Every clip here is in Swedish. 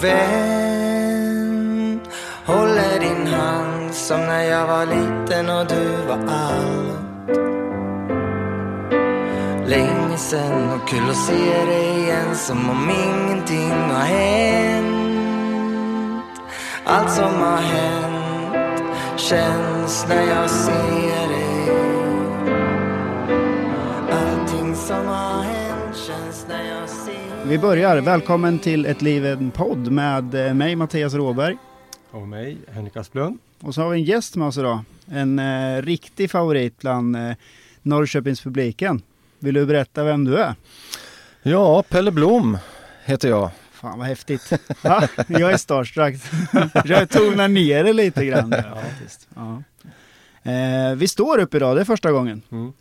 Vän. Håller din hand som när jag var liten och du var allt. Länge sen och kul att se dig igen som om ingenting har hänt. Allt som har hänt känns när jag ser dig. Vi börjar. Välkommen till Ett liv en podd med eh, mig Mattias Råberg. Och mig, Henrik Asplund. Och så har vi en gäst med oss idag. En eh, riktig favorit bland eh, Norrköpingspubliken. Vill du berätta vem du är? Ja, Pelle Blom heter jag. Fan vad häftigt. Ja, jag är starstruck. jag tonar ner det lite grann. där, faktiskt. Ja. Eh, vi står upp idag, det är första gången. Mm.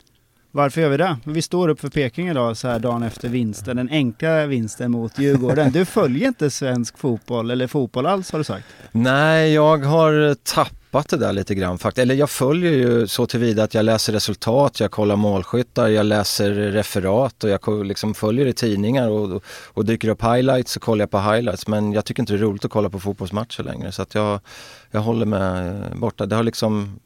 Varför gör vi det? Vi står upp för Peking idag så här dagen efter vinsten, den enkla vinsten mot Djurgården. Du följer inte svensk fotboll, eller fotboll alls har du sagt? Nej, jag har tappat det där lite grann faktiskt. Eller jag följer ju så tillvida att jag läser resultat, jag kollar målskyttar, jag läser referat och jag liksom följer i tidningar och, och, och dyker upp highlights så kollar jag på highlights. Men jag tycker inte det är roligt att kolla på fotbollsmatcher längre så att jag, jag håller mig borta. Det har liksom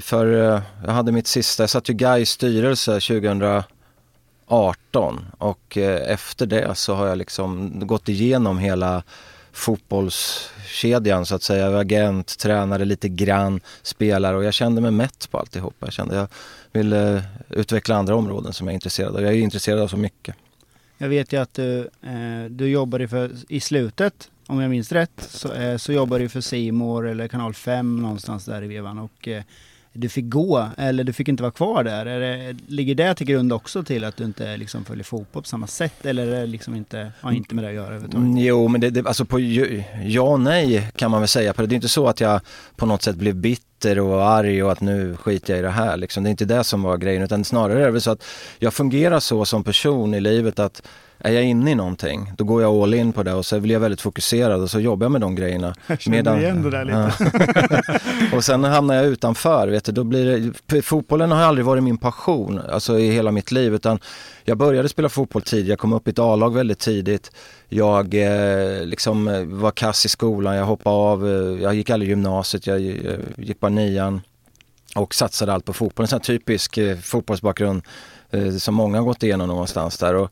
för eh, jag hade mitt sista, jag satt ju Gais styrelse 2018 och eh, efter det så har jag liksom gått igenom hela fotbollskedjan så att säga. Jag var agent, tränare lite grann, spelare och jag kände mig mätt på alltihopa. Jag kände jag ville utveckla andra områden som jag är intresserad av. Jag är intresserad av så mycket. Jag vet ju att du, eh, du jobbade för, i slutet, om jag minns rätt, så, eh, så jobbade du för Simor eller kanal 5 någonstans där i vevan och eh, du fick gå, eller du fick inte vara kvar där. Är det, ligger det till grund också till att du inte liksom följer fotboll på samma sätt eller är det liksom inte, har inte med det att göra överhuvudtaget? Mm, jo, men det, det, alltså på ju- ja och nej kan man väl säga på det. Det är inte så att jag på något sätt blev bitter och arg och att nu skiter jag i det här. Liksom. Det är inte det som var grejen utan snarare är det väl så att jag fungerar så som person i livet att är jag inne i någonting, då går jag all in på det och så blir jag väldigt fokuserad och så jobbar jag med de grejerna. Jag känner igen det där lite. Ja. och sen hamnar jag utanför, vet du, då blir det, fotbollen har aldrig varit min passion, alltså i hela mitt liv, utan jag började spela fotboll tidigt, jag kom upp i ett A-lag väldigt tidigt. Jag eh, liksom eh, var kass i skolan, jag hoppade av, eh, jag gick aldrig gymnasiet, jag eh, gick bara nian och satsade allt på fotboll. En sån här typisk eh, fotbollsbakgrund eh, som många har gått igenom någonstans där. Och,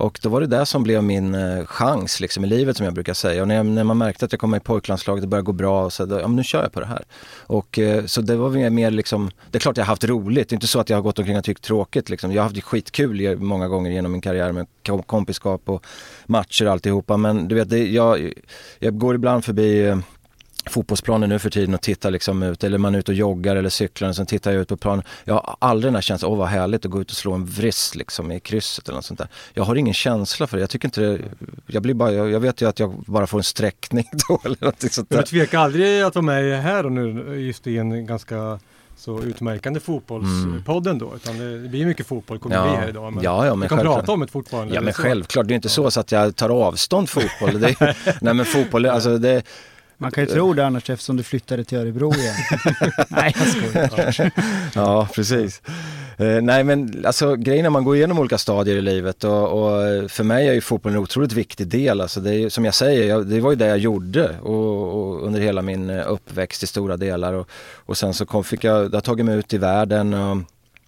och då var det det som blev min eh, chans liksom, i livet som jag brukar säga. Och när, jag, när man märkte att jag kom med i pojklandslaget, det började gå bra, och så då, ja, men nu kör jag på det här. Och, eh, så det var mer, mer liksom, det är klart jag har haft roligt, det är inte så att jag har gått omkring och tyckt tråkigt. Liksom. Jag har haft skitkul många gånger genom min karriär med kompiskap och matcher och alltihopa. Men du vet, det, jag, jag går ibland förbi eh, fotbollsplanen nu för tiden och tittar liksom ut, eller man är ute och joggar eller cyklar och sen tittar jag ut på planen. Jag har aldrig den här känslan, åh vad härligt att gå ut och slå en vrist liksom i krysset eller något sånt där. Jag har ingen känsla för det, jag tycker inte det, jag blir bara, jag, jag vet ju att jag bara får en sträckning då eller något sånt där. du tvekar aldrig att vara med här och nu just i en ganska så utmärkande fotbollspodden då? Utan det blir mycket fotboll kommer Ja. bli här idag. Men Ja, ja, men vi kan självklart. prata om det fortfarande. Ja men självklart, det är inte så, så att jag tar avstånd fotboll. Det, nej men fotboll, alltså det, Man kan ju tro det annars eftersom du flyttade till Örebro igen. Nej, jag skojar. Ja, precis. Eh, nej men alltså grejen är man går igenom olika stadier i livet och, och för mig är ju fotbollen en otroligt viktig del. Alltså det är, som jag säger, jag, det var ju det jag gjorde och, och under hela min eh, uppväxt i stora delar. Och, och sen så kom, fick jag, har tagit mig ut i världen. Och,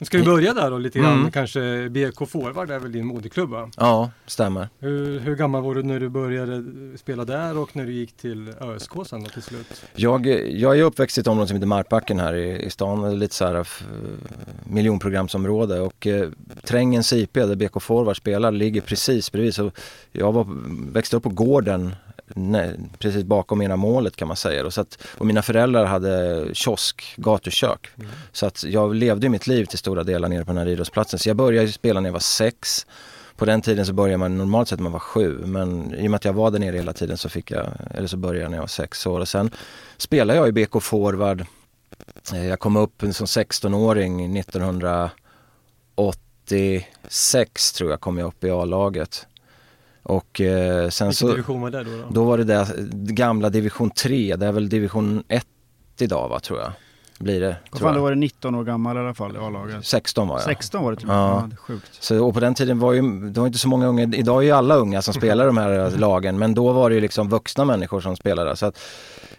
Ska vi börja där då lite grann? Mm. Kanske BK Forward är väl din moderklubb va? ja, stämmer. Hur, hur gammal var du när du började spela där och när du gick till ÖSK sen då till slut? Jag, jag är uppväxt i ett område som heter Markbacken här i, i stan, lite så här f- miljonprogramsområde och eh, Trängens IP där BK Forward spelar ligger precis bredvid. Så jag var, växte upp på gården nej, precis bakom ena målet kan man säga. Och, så att, och mina föräldrar hade kiosk, gatukök. Så att jag levde mitt liv till stora delar nere på den här idrottsplatsen. Så jag började spela när jag var sex. På på den tiden så började man normalt sett när man var sju men i och med att jag var där nere hela tiden så fick jag, eller så började jag när jag var sex år och sen spelade jag i BK Forward. Eh, jag kom upp som 16-åring 1986 tror jag kom jag upp i A-laget. Och eh, sen Vilken så... division var det då? Då, då var det där gamla division 3, det är väl division 1 idag va tror jag. Blir det. Fan, då jag. var det 19 år gammal i alla fall i A-laget. 16 var jag. 16 var det typ. Ja. Ja. det är sjukt. Så, och på den tiden var ju, det var inte så många unga, idag är ju alla unga som spelar de här lagen, men då var det ju liksom vuxna människor som spelade. Så att,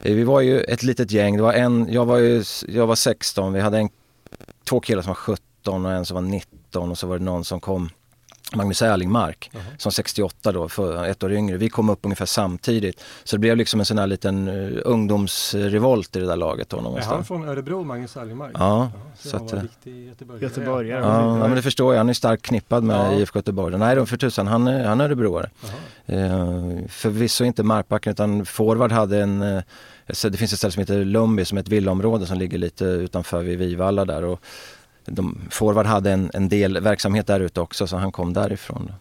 eh, vi var ju ett litet gäng, det var en, jag var ju, jag var 16, vi hade en, två killar som var 17 och en som var 19 och så var det någon som kom Magnus Erlingmark som 68 då, för ett år yngre. Vi kom upp ungefär samtidigt. Så det blev liksom en sån här liten uh, ungdomsrevolt i det där laget då är någonstans. han från Örebro, Magnus Erlingmark? Ja, så, så han att, var eh, riktig göteborgare. Göteborgare. Ja, ja, men det förstår jag. Han är starkt knippad med Ja. IFK Göteborg. Nej, då för tusan, han, är- han är örebroare. Jaha. Eh, förvisso inte Markbacken utan Forward hade en, eh, så det finns ett ställe som heter Lumby som är ett villaområde som ligger lite utanför vid Vivalla där. Och de, Forward hade en, en del verksamhet där ute också så han kom därifrån.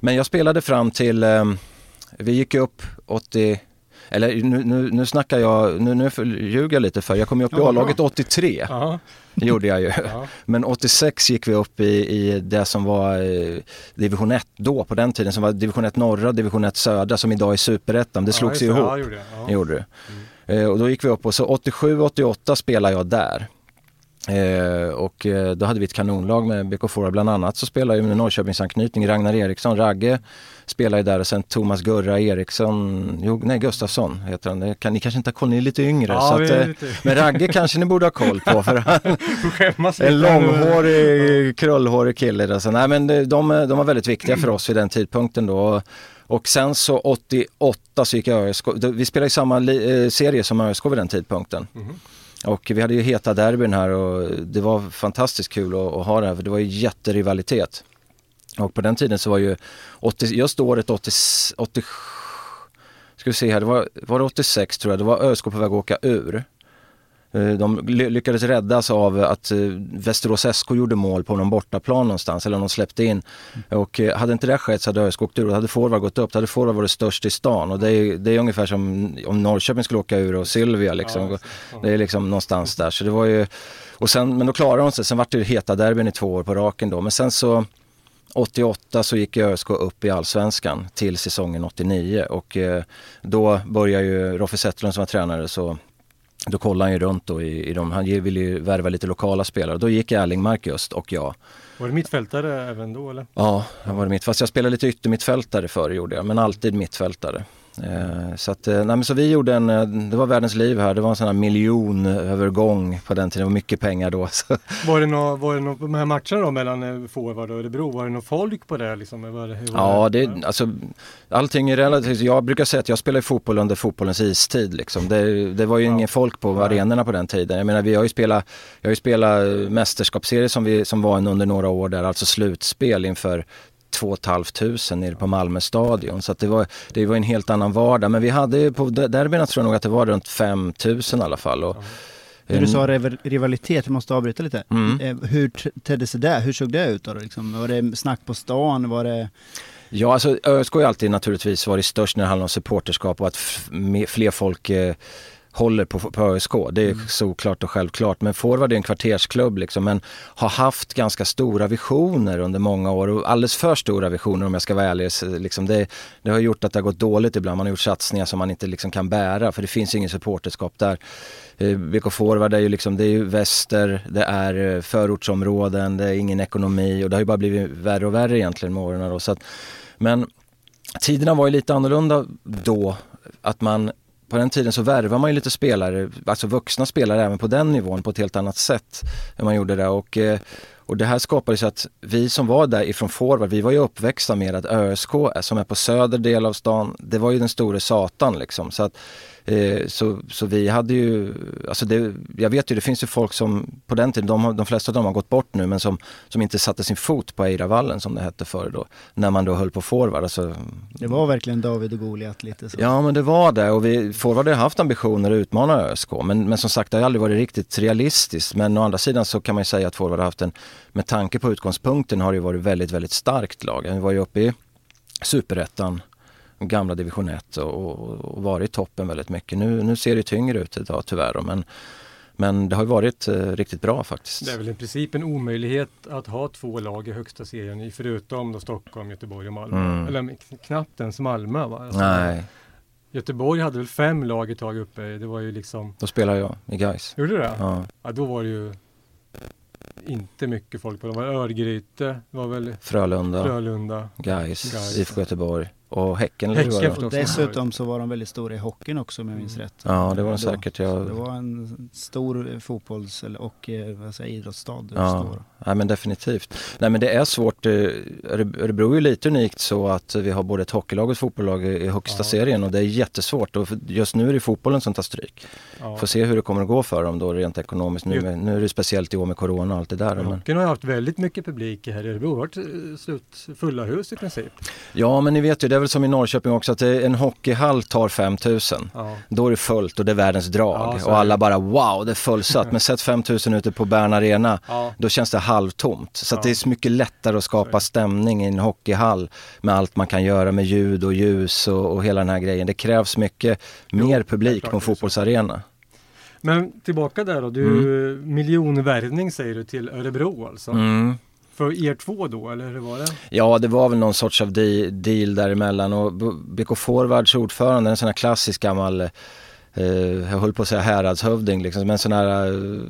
Men jag spelade fram till, eh, vi gick upp 80 eller nu, nu, nu snackar jag, nu, nu ljuger jag lite för jag kom ju upp i Ja. A-laget 83. Jaha. Det gjorde jag ju. Ja. Men 86 gick vi upp i, i det som var eh, division 1 då på den tiden som var division 1 norra division 1 södra som idag är superettan. Det slogs ja, ju ihop. Ja, gjorde det. Ja. Gjorde det. Eh, och då gick vi upp och så 87-88 spelade jag där. Eh, och eh, då hade vi ett kanonlag med BK Fora bland annat så spelade jag med Norrköpingsanknytning. Ragnar Eriksson, Ragge spelade ju där och sen Thomas Gurra Eriksson, jo, nej Gustafsson heter han. Kan, ni kanske inte har koll, ni är lite yngre. Ja, att, är eh, lite- Men Ragge kanske ni borde ha koll på för han, en långhårig, krullhårig kille. där. Så, nej, men de, de, de var väldigt viktiga för oss vid den tidpunkten då. Och sen så 88 så gick jag ÖSK. Vi spelade i samma li, eh, serie som ÖSK vid den tidpunkten. Och vi hade ju heta derbyn här och det var fantastiskt kul att, att ha det här för det var ju jätterivalitet. Och på den tiden så var ju 80, just året 80, 80 ska vi se här, det var, var det 86 tror jag, det var ÖSK på väg att åka ur. Eh, De ly- lyckades räddas av att eh, Västerås SK gjorde mål på någon bortaplan någonstans eller de släppte in. Och eh, hade inte det skett så hade ÖSK åkt ur och hade forward gått upp, då hade forward varit störst i stan. Och det är, det är ungefär som om Norrköping skulle åka ur och Sylvia liksom. Ja, det. Är liksom någonstans där. Så det var ju, och sen, men då klarade de sig. Sen vart det heta derbyn i två år på raken då. Men sen så 88 så gick ÖSK upp i allsvenskan till säsongen 89 och då började ju Roffe Zetterlund som var tränare så då kollade han ju runt då i, i de, han ville ju värva lite lokala spelare. Då gick Erlingmark just och jag. Var det mittfältare även då eller? Ja, det var mitt. Fast jag spelade lite yttermittfältare förr gjorde jag, men alltid mittfältare. Eh, så, att, eh, nej, men så vi gjorde en, eh, det var världens liv här, det var en sån här miljonövergång på den tiden, det var mycket pengar då. Så. Var det nå, var det nå, de här matcherna då mellan forward och Örebro, var det något folk på det liksom? Var det, hur var Ja, det, alltså, allting är relativt. Jag brukar säga att jag spelade fotboll under fotbollens istid. Liksom. Det, det var ju Ja. ingen folk på arenorna på den tiden. Jag menar, vi har ju spelat, jag har ju spelat eh, mästerskapsserie som, vi, som var en under några år där, alltså slutspel inför 2 500 nere på Malmö stadion. Så det, var, det var en helt annan vardag. Men vi hade på de- derbyna tror jag nog att det var runt 5 000 i alla fall. Och, du sa rival- rivalitet, jag måste avbryta lite. Mm. Eh, Hur tedde sig det? Hur såg det ut då? Liksom? Var det snack på stan? Var det... Ja, alltså ÖSK har ju alltid naturligtvis varit störst när det handlar om supporterskap och att fler folk eh, håller på, på ÖSK. Det är såklart och självklart. Men Forward är en kvartersklubb liksom, men har haft ganska stora visioner under många år och alldeles för stora visioner om jag ska vara ärlig. Liksom det, det har gjort att det har gått dåligt ibland. Man har gjort satsningar som man inte liksom kan bära för det finns ingen supporterskap där. Eh, BK Forward är ju liksom, det är ju väster, det är eh, förortsområden, det är ingen ekonomi och det har ju bara blivit värre och värre egentligen med åren. Då. Så att, men tiderna var ju lite annorlunda då. Att man, på den tiden så värvar man ju lite spelare, alltså vuxna spelare även på den nivån på ett helt annat sätt än man gjorde det. Och, eh, och det här skapade så att vi som var där ifrån forward, vi var ju uppväxta med att ÖSK som är på söder del av stan, det var ju den store satan liksom. Så att Eh, så, så vi hade ju, alltså det, jag vet ju det finns ju folk som på den tiden, de, de flesta av dem har gått bort nu men som, som inte satte sin fot på Eiravallen som det hette förr då. När man då höll på forward. Alltså, Det var verkligen David och Goliat lite så. Ja men det var det och vi, forward har haft ambitioner att utmana ÖSK men, men som sagt det har aldrig varit riktigt realistiskt men å andra sidan så kan man ju säga att forward har haft en med tanke på utgångspunkten har det varit väldigt, väldigt starkt lag. Vi var ju uppe i superettan, gamla division 1 och, och varit i toppen väldigt mycket. Nu, nu ser det tyngre ut idag tyvärr men men det har varit eh, riktigt bra faktiskt. Det är väl i princip en omöjlighet att ha två lag i högsta serien förutom då Stockholm, Göteborg och Malmö. Mm. Eller knappt ens Malmö va? Alltså, Nej. Göteborg hade väl fem lag ett tag uppe. Det var ju liksom... Då spelade jag i Gais. Gjorde du det? Ja. ja. Då var det ju inte mycket folk på. Det var Örgryte, det var väl Frölunda, Frölunda Gais, IFK Göteborg och Häcken. häcken och dessutom så var de väldigt stora i hockeyn också om jag minns rätt. Ja det var de säkert. Jag... Det var en stor fotbolls och eh, vad säger, idrottsstad. Ja. ja men definitivt. Nej men det är svårt. Eh, Örebro är lite unikt så att vi har både ett hockeylag och ett fotbollslag i högsta ja. serien och det är jättesvårt. Och just nu är det fotbollen som tar stryk. Ja. Får se hur det kommer att gå för dem då rent ekonomiskt. Nu, nu är det speciellt i år med Corona och allt det där. Men... Hockeyn har haft väldigt mycket publik här i Örebro. Det har varit eh, slut fulla hus i princip. Ja men ni vet ju, det väl som i Norrköping också att en hockeyhall tar 5000. Ja. Då är det fullt och det är världens drag. Ja, och alla bara wow, det är fullsatt. Men sätt 5000 ute på Bern Arena, ja. då känns det halvtomt. Så det är så mycket lättare att skapa stämning i en hockeyhall med allt man kan göra med ljud och ljus och, och hela den här grejen. Det krävs mycket jo, mer publik på en fotbollsarena. Men tillbaka där då, du mm. miljonvärvning säger du till Örebro alltså? Mm för er två då, eller hur var det? Ja, det var väl någon sorts av deal däremellan och BK Forwards ordförande, en sån här klassisk gammal eh, jag höll på att säga häradshövding, liksom, men en sån här uh,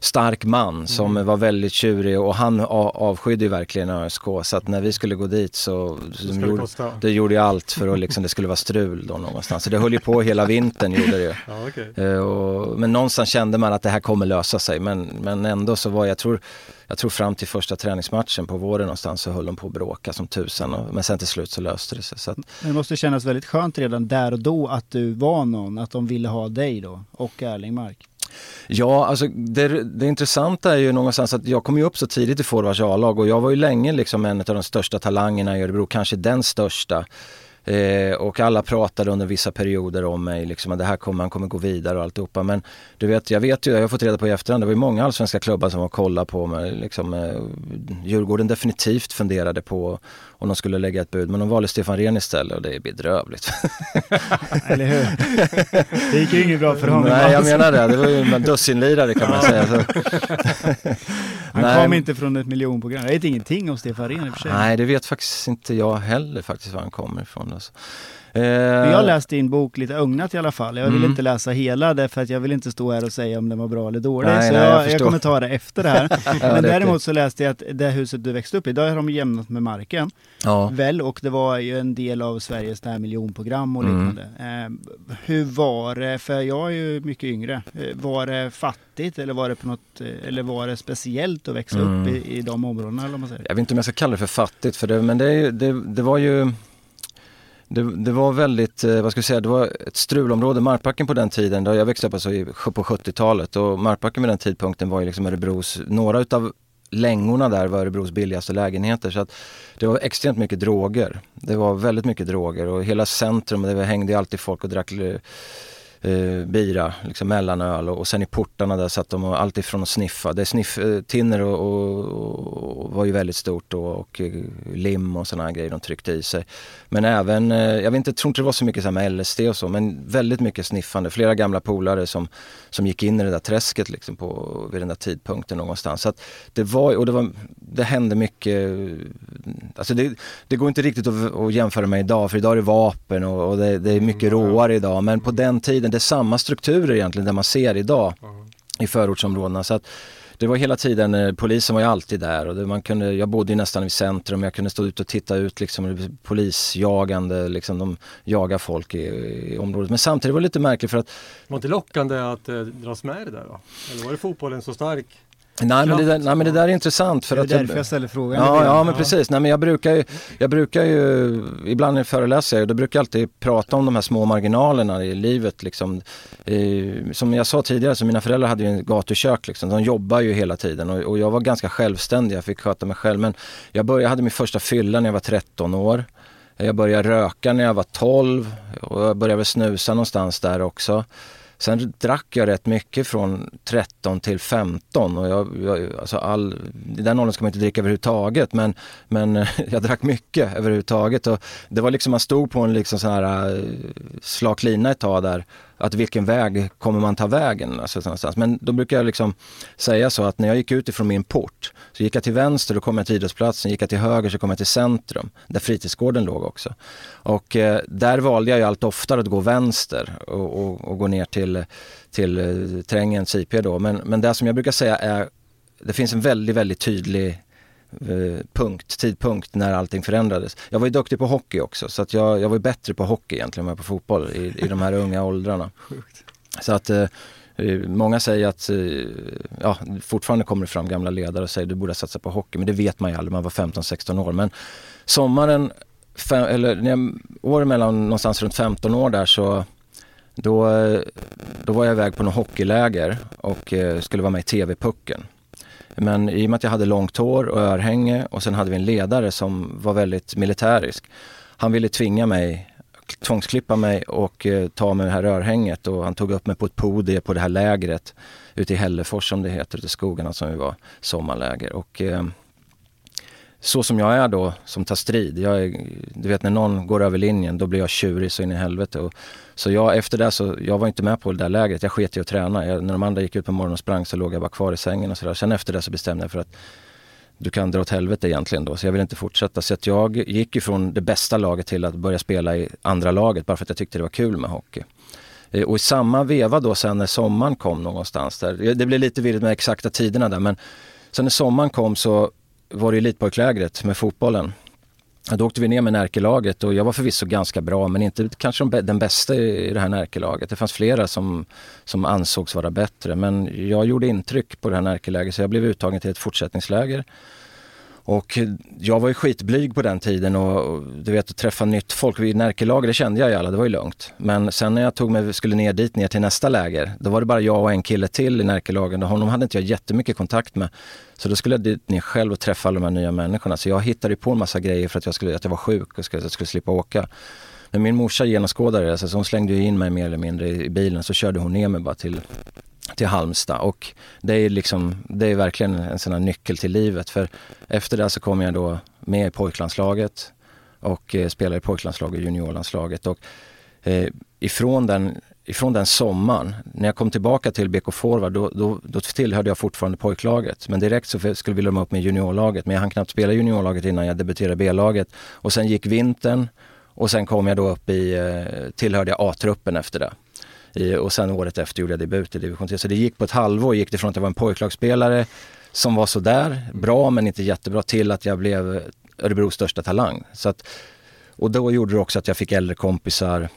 stark man som mm. var väldigt tjurig och han avskydde ju verkligen ÖSK så att när vi skulle gå dit så det, de gjorde, det gjorde ju allt för att liksom, det skulle vara strul då någonstans. Så det höll ju på hela vintern gjorde det ju. Ja, okay. uh, och, men någonstans kände man att det här kommer lösa sig men, men ändå så var jag tror jag tror fram till första träningsmatchen på våren någonstans så höll de på att bråka som tusan. Och, men sen till slut så löste det sig. Så att... Det måste kännas väldigt skönt redan där och då att du var någon, att de ville ha dig då och Erlingmark. Ja, alltså det, det intressanta är ju någonstans att jag kom ju upp så tidigt i forwards A-lag och jag var ju länge liksom en av de största talangerna i Örebro, kanske den största. Eh, och alla pratade under vissa perioder om mig, liksom, att det här kommer, man kommer gå vidare och alltihopa. Men du vet, jag vet ju, jag har fått reda på i efterhand, det var ju många allsvenska klubbar som var och kollade på mig. Liksom, eh, Djurgården definitivt funderade på om de skulle lägga ett bud, men de valde Stefan Rehn istället och det är bedrövligt. Eller hur? Det gick ju inget bra för honom. Nej, jag menar det. Det var ju en dussinlirare kan man säga. Han Nej. kom inte från ett miljonprogram. Jag vet ingenting om Stefan Rehn i och för sig. Nej, det vet faktiskt inte jag heller faktiskt var han kommer ifrån. Alltså. Eh, jag läste din bok lite ögnat i alla fall. Jag vill mm. inte läsa hela därför att jag vill inte stå här och säga om den var bra eller dålig. Nej, så nej, jag, jag, jag, kommer ta det efter det här. Men däremot så läste jag att det huset du växte upp i, där har de jämnat med marken. Ja. Väl, och det var ju en del av Sveriges det här miljonprogram och mm. liknande. Mm. Eh, hur var det, för jag är ju mycket yngre, eh, var det fattigt eller var det på något, eh, eller var det speciellt att växa mm. upp i, i de områdena? Eller man säger? Jag vet inte om jag ska kalla det för fattigt, för det, men det, det, det var ju det, det, var väldigt, eh, vad ska jag säga, det var ett strulområde. Markbacken på den tiden, där jag växte upp alltså på 70-talet och Markbacken vid den tidpunkten var ju liksom Örebros, några utav längorna där var Örebros billigaste lägenheter. Så att det var extremt mycket droger. Det var väldigt mycket droger och hela centrum, det hängde alltid folk och drack eh, bira, liksom mellanöl och, och sen i portarna där satt de och allt ifrån att sniffa. Det sniff, eh, och, och, och, var ju väldigt stort då, och eh, lim och sådana grejer de tryckte i sig. Men även, eh, jag vet inte, tror inte det var så mycket så med LSD och så, men väldigt mycket sniffande. Flera gamla polare som, som gick in i det där träsket liksom på, vid den där tidpunkten någonstans. Så att det var, och det var, det hände mycket, alltså det, det går inte riktigt att, att jämföra med idag, för idag är det vapen och, och det, det, är mycket mm, råare idag. Men på den tiden, är samma strukturer egentligen det man ser idag mm. i förortsområdena. Så att det var hela tiden, eh, polisen var ju alltid där och man kunde, jag bodde ju nästan i centrum, jag kunde stå ut och titta ut liksom polisjagande, liksom de jagar folk i, i området. Men samtidigt var det lite märkligt för att... Var det inte lockande att eh, dras med i det där då? Eller var det fotbollen så stark? Nej men, det där, nej men det där är intressant för det är att... Det är därför jag ställer frågan. Ja, ja men precis. Nej men jag brukar ju, jag brukar ju ibland när jag föreläser jag, då brukar jag alltid prata om de här små marginalerna i livet liksom. Eh, som jag sa tidigare så mina föräldrar hade ju en gatukök liksom. De jobbar ju hela tiden och, och jag var ganska självständig, jag fick sköta mig själv. Men jag började, jag hade min första fylla när jag var 13 år. Jag började röka när jag var 12 och jag började snusa någonstans där också. Sen drack jag rätt mycket från 13 till 15 och jag, jag, alltså all, i den åldern ska man inte dricka överhuvudtaget men, men jag drack mycket överhuvudtaget och det var liksom, man stod på en liksom sån här eh, slak lina ett tag där att vilken väg kommer man ta vägen? Alltså, någonstans. Men då brukar jag liksom säga så att när jag gick ut ifrån min port så gick jag till vänster, då kom jag till idrottsplatsen, gick jag till höger så kom jag till centrum där fritidsgården låg också. Och eh, där valde jag ju allt oftare att gå vänster och, och, och gå ner till, till eh, Trängens IP då. Men, men det som jag brukar säga är, det finns en väldigt, väldigt tydlig punkt, tidpunkt när allting förändrades. Jag var ju duktig på hockey också så att jag, jag var bättre på hockey egentligen än på fotboll i, i de här unga åldrarna. Så att eh, eh, många säger att, eh, ja fortfarande kommer det fram gamla ledare och säger du borde satsa på hockey men det vet man ju aldrig, man var 15-16 år. Men sommaren, fem, eller när jag, åren mellan någonstans runt 15 år där så då, eh, då var jag iväg på något hockeyläger och eh, skulle vara med i TV-pucken. Men i och med att jag hade långt hår och örhänge och sen hade vi en ledare som var väldigt militärisk. Han ville tvinga mig, tvångsklippa mig och eh, ta mig det här örhänget och han tog upp mig på ett podie på det här lägret ute i Hällefors som det heter, ute i skogarna som vi var, sommarläger. Och, eh, så som jag är då, som tar strid. Jag är, du vet när någon går över linjen, då blir jag tjurig så in i helvete. Och, så jag, efter det så, jag var inte med på det där lägret. Jag sket i att träna. Jag, när de andra gick ut på morgonen och sprang så låg jag bara kvar i sängen och sådär. Sen efter det så bestämde jag för att du kan dra åt helvete egentligen då. Så jag vill inte fortsätta. Så att jag gick ifrån det bästa laget till att börja spela i andra laget bara för att jag tyckte det var kul med hockey. Eh, och i samma veva då sen när sommaren kom någonstans där, det blir lite virrigt med exakta tiderna där men sen när sommaren kom så var det elitpojklägret med fotbollen. Då åkte vi ner med Närkelaget och jag var förvisso ganska bra men inte kanske den bästa i det här Närkelaget. Det fanns flera som, som ansågs vara bättre men jag gjorde intryck på det här Närkeläget så jag blev uttagen till ett fortsättningsläger och jag var ju skitblyg på den tiden och du vet att träffa nytt folk vid Närkelager, det kände jag ju alla, det var ju lugnt. Men sen när jag tog mig, skulle ner dit, ner till nästa läger, då var det bara jag och en kille till i Närkelagen. och Honom hade inte jag jättemycket kontakt med. Så då skulle jag dit ner själv och träffa alla de här nya människorna. Så jag hittade på en massa grejer för att jag, skulle, att jag var sjuk och skulle, att jag skulle slippa åka. Men min morsa genomskådade det, så hon slängde in mig mer eller mindre i bilen. Så körde hon ner mig bara till till Halmstad. Och det är, liksom, det är verkligen en sån här nyckel till livet. För efter det så kom jag då med i pojklandslaget och eh, spelade i pojklandslaget och juniorlandslaget. Och eh, ifrån, den, ifrån den sommaren, när jag kom tillbaka till BK Forward då, då, då tillhörde jag fortfarande pojklaget. Men direkt så skulle vi lämna upp med juniorlaget. Men jag hann knappt spela juniorlaget innan jag debuterade i B-laget. Och sen gick vintern och sen kom jag då upp i, eh, tillhörde jag A-truppen efter det och sen året efter gjorde jag debut i division 3. Så det gick på ett halvår, gick det från att jag var en pojklagsspelare som var sådär, bra men inte jättebra, till att jag blev Örebros största talang. Så att, och då gjorde det också att jag fick äldre kompisar.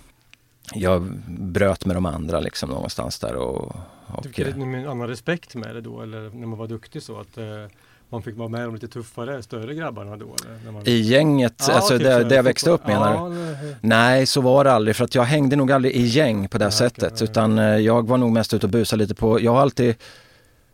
Jag bröt med de andra liksom någonstans där. Och, och, du fick en annan respekt med det då eller när man var duktig så att eh man fick vara med de lite tuffare, större grabbarna då? Man... I gänget, ja, alltså typ där, där jag växte upp menar ja, du? Nej, så var det aldrig för att jag hängde nog aldrig i gäng på det ja, sättet okay, utan eh, jag var nog mest ute och busade lite på, jag har alltid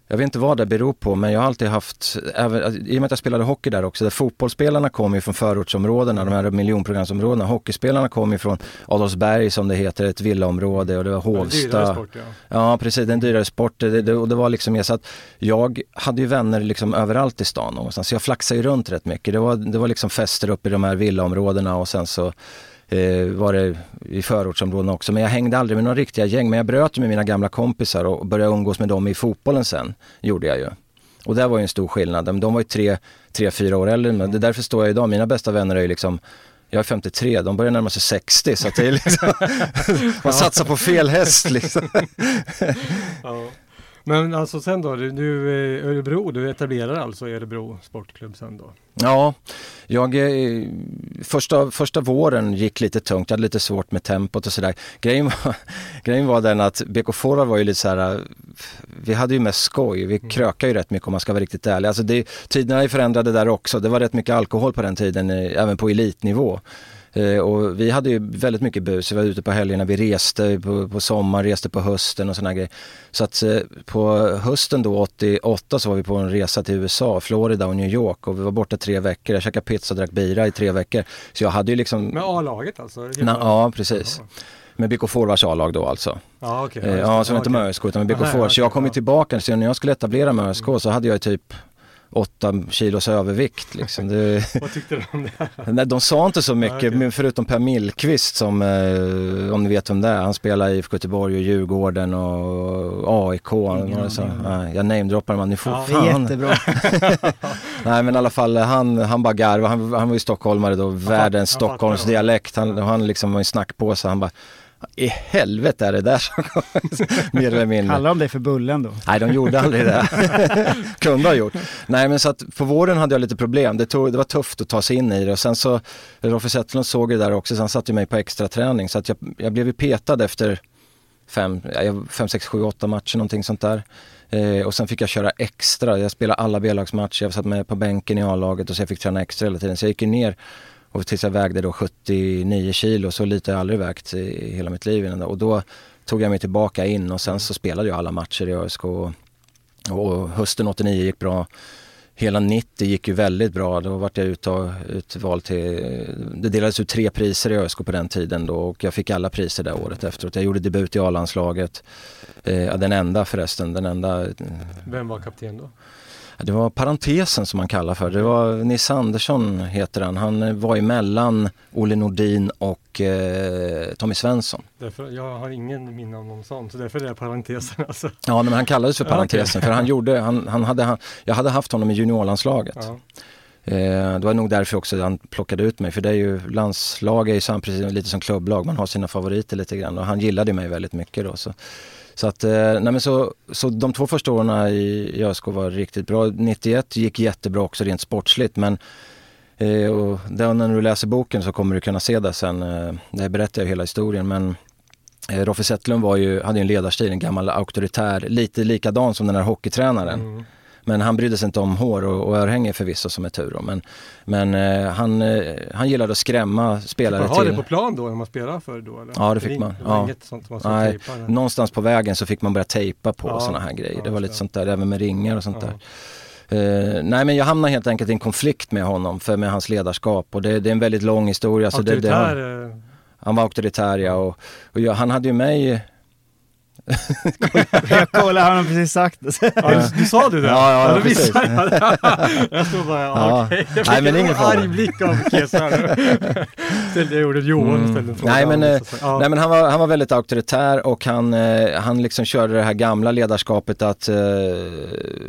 jag vet inte vad det beror på men jag har alltid haft, även, alltså, i och med att jag spelade hockey där också, där fotbollsspelarna kom ju från förortsområdena, de här miljonprogramsområdena. Hockeyspelarna kom ju från Adolfsberg som det heter, ett villaområde och det var Hovsta. Det sport, ja. ja precis, en dyrare sport. Det, det, och det var liksom mer så att jag hade ju vänner liksom överallt i stan någonstans. Så jag flaxade ju runt rätt mycket. Det var, det var liksom fester uppe i de här villaområdena och sen så eh, var det i förortsområdena också. Men jag hängde aldrig med några riktiga gäng. Men jag bröt med mina gamla kompisar och började umgås med dem i fotbollen sen. Gjorde jag ju. Och det var ju en stor skillnad. De var ju tre, tre fyra år äldre men det är därför står jag idag. Mina bästa vänner är ju liksom jag är 53, de börjar närma sig 60 så att det är liksom, man satsar på fel häst liksom. ja. Men alltså sen då, du är Örebro, du etablerar alltså Örebro Sportklubb sen då? Ja, jag, eh, första, första våren gick lite tungt, jag hade lite svårt med tempot och sådär. Grejen var, grejen var den att BK Forward var ju lite så här, vi hade ju mest skoj, vi mm. krökade ju rätt mycket om man ska vara riktigt ärlig. Alltså det, tiderna är förändrade där också, det var rätt mycket alkohol på den tiden, eh, även på elitnivå. Eh, och vi hade ju väldigt mycket bus, vi var ute på helgerna, vi reste på, på sommaren, reste på hösten och sådana grejer. Så att eh, på hösten då 88 så var vi på en resa till USA, Florida och New York och vi var borta tre veckor. Jag käkade pizza och drack bira i tre veckor. Så jag hade ju liksom... Med A-laget alltså? Na, ja, precis. med BK Forwards A-lag då alltså. Ja, okej. Eh, Ja, som inte med ÖSK utan med BK Forwards. Så jag kom ju ja. tillbaka, så när jag skulle etablera med ÖSK så hade jag typ 8 kilos övervikt liksom. Det, Vad tyckte du om det? nej, de sa inte så mycket, okej. men förutom Per Millqvist som, eh, om ni vet vem det är, han spelar i Göteborg och Djurgården och AIK. Ingen Och så, aning. nej, jag namedroppar man, ni får Ja. Fan. jättebra. Nej men i alla fall han, han bara garvade, han, han var ju stockholmare då, världens Stockholmsdialekt. Han, han liksom var en snackpåse, han bara i helvete är det där som Mer eller mindre. Kallar de dig för Bullen då? Nej, de gjorde aldrig det. Kunde ha gjort. Nej, men så att på våren hade jag lite problem. Det, tog, det var tufft att ta sig in i det och sen så, Roffe Zetterlund såg det där också, så han satte mig på extra träning så att jag, jag blev ju petad efter fem, fem, sex, sju, åtta matcher någonting sånt där. Eh, och sen fick jag köra extra, jag spelade alla B-lagsmatcher, jag satt med på bänken i A-laget och så jag fick träna extra hela tiden. Så jag gick ner och tills jag vägde då 79 kilo, så lite har jag aldrig vägt i hela mitt liv innan. Och då tog jag mig tillbaka in och sen så spelade jag alla matcher i ÖSK. Och, och hösten 89 gick bra. Hela 90 gick ju väldigt bra. Då vart jag uttag, utvald till... Det delades ut tre priser i ÖSK på den tiden då och jag fick alla priser det året efteråt. Jag gjorde debut i A-landslaget. Eh, den enda förresten, den enda... Vem var kapten då? Det var parentesen som man kallar för. Det var Nisse Andersson heter han. Han var emellan Olle Nordin och eh, Tommy Svensson. Därför, jag har ingen minne av någon sån, så därför är det parentesen alltså. Ja, men han kallades för parentesen för han gjorde, han, han hade, han, jag hade haft honom i juniorlandslaget. Ja. Eh, det var nog därför också han plockade ut mig för det är ju, landslag är ju precis lite som klubblag, man har sina favoriter lite grann och han gillade mig väldigt mycket då. Så, så att, eh, nej men så, så de två första åren i, i ÖSK var riktigt bra. 91 gick jättebra också rent sportsligt men eh, och när du läser boken så kommer du kunna se det sen. Eh, det berättar jag hela historien men eh, Roffe Zetterlund var ju, hade ju en ledarstil, en gammal auktoritär, lite likadan som den här hockeytränaren. Mm. Men han brydde sig inte om hår och, och örhänge förvisso som är tur då. Men, men eh, han, eh, han gillade att skrämma spelare Fick man ha till. det på plan då när man spelar för då? Eller? Ja, det fick man. Det var Ja. inget sånt man Nej, tejpa? eller? Någonstans på vägen så fick man börja tejpa på Ja, sådana här grejer. ja, det var lite sånt där, även med ringar och sånt där. Eh, nej men jag hamnade helt enkelt i en konflikt med honom för med hans ledarskap och det, det är en väldigt lång historia. Så det, det har, Auktoritär, eh, han var auktoritär ja, och, och jag, han hade ju mig Jag kollar, han har precis sagt det. Ja, du, du sa du det? Ja, ja, då precis. visste jag. jag stod bara, ja, Ja. okej. Jag Nej, fick men en ingen arg blick av Kesa här nu. Ställde jag ordet Johan och Mm. fråga. Nej, men, eh, ja. Nej men han var, han var väldigt auktoritär och han, eh, han liksom körde det här gamla ledarskapet att, eh,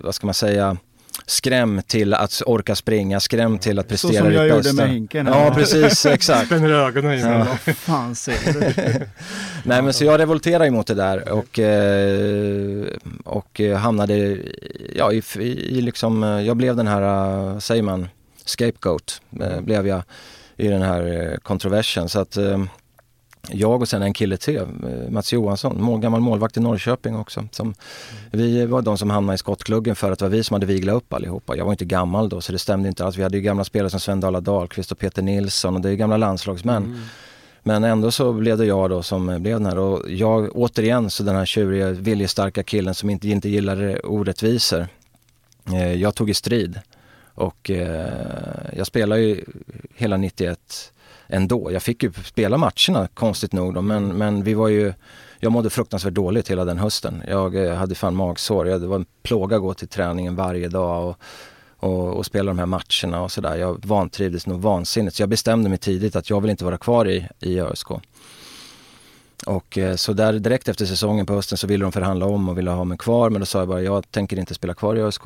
vad ska man säga, skräm till att orka springa, skräm till att Så prestera som jag ditt gjorde bästa. med Hinken. Ja precis, exakt. Spänner ögonen emellan. Fan ser du. Nej men så jag revolterade emot det där och, eh, och eh, hamnade ja, i, i, i liksom, eh, jag blev den här, säger man, scapegoat blev jag i den här kontroversen. Så att jag och sen en kille till, eh, Mats Johansson, mål, gammal målvakt i Norrköping också. Som, Vi var de som hamnade i skottgluggen för att det var vi som hade viglat upp allihopa. Jag var inte gammal då så det stämde inte alls. Vi hade ju gamla spelare som Sven Dala Dahlqvist och Peter Nilsson och det är gamla landslagsmän. Mm. Men ändå så blev det jag då som blev den här och jag återigen så den här tjuriga, viljestarka killen som inte, inte gillade orättvisor. Eh, jag tog i strid och eh, jag spelade ju hela 91 ändå. Jag fick ju spela matcherna konstigt nog då, men, men vi var ju jag mådde fruktansvärt dåligt hela den hösten. Jag eh, hade fan magsår. Jag, det var en plåga att gå till träningen varje dag och, och, och spela de här matcherna och sådär. Jag vantrivdes nog vansinnigt. Så jag bestämde mig tidigt att jag vill inte vara kvar i, i ÖSK. Och eh, så där direkt efter säsongen på hösten så ville de förhandla om och ville ha mig kvar. Men då sa jag bara, jag tänker inte spela kvar i ÖSK.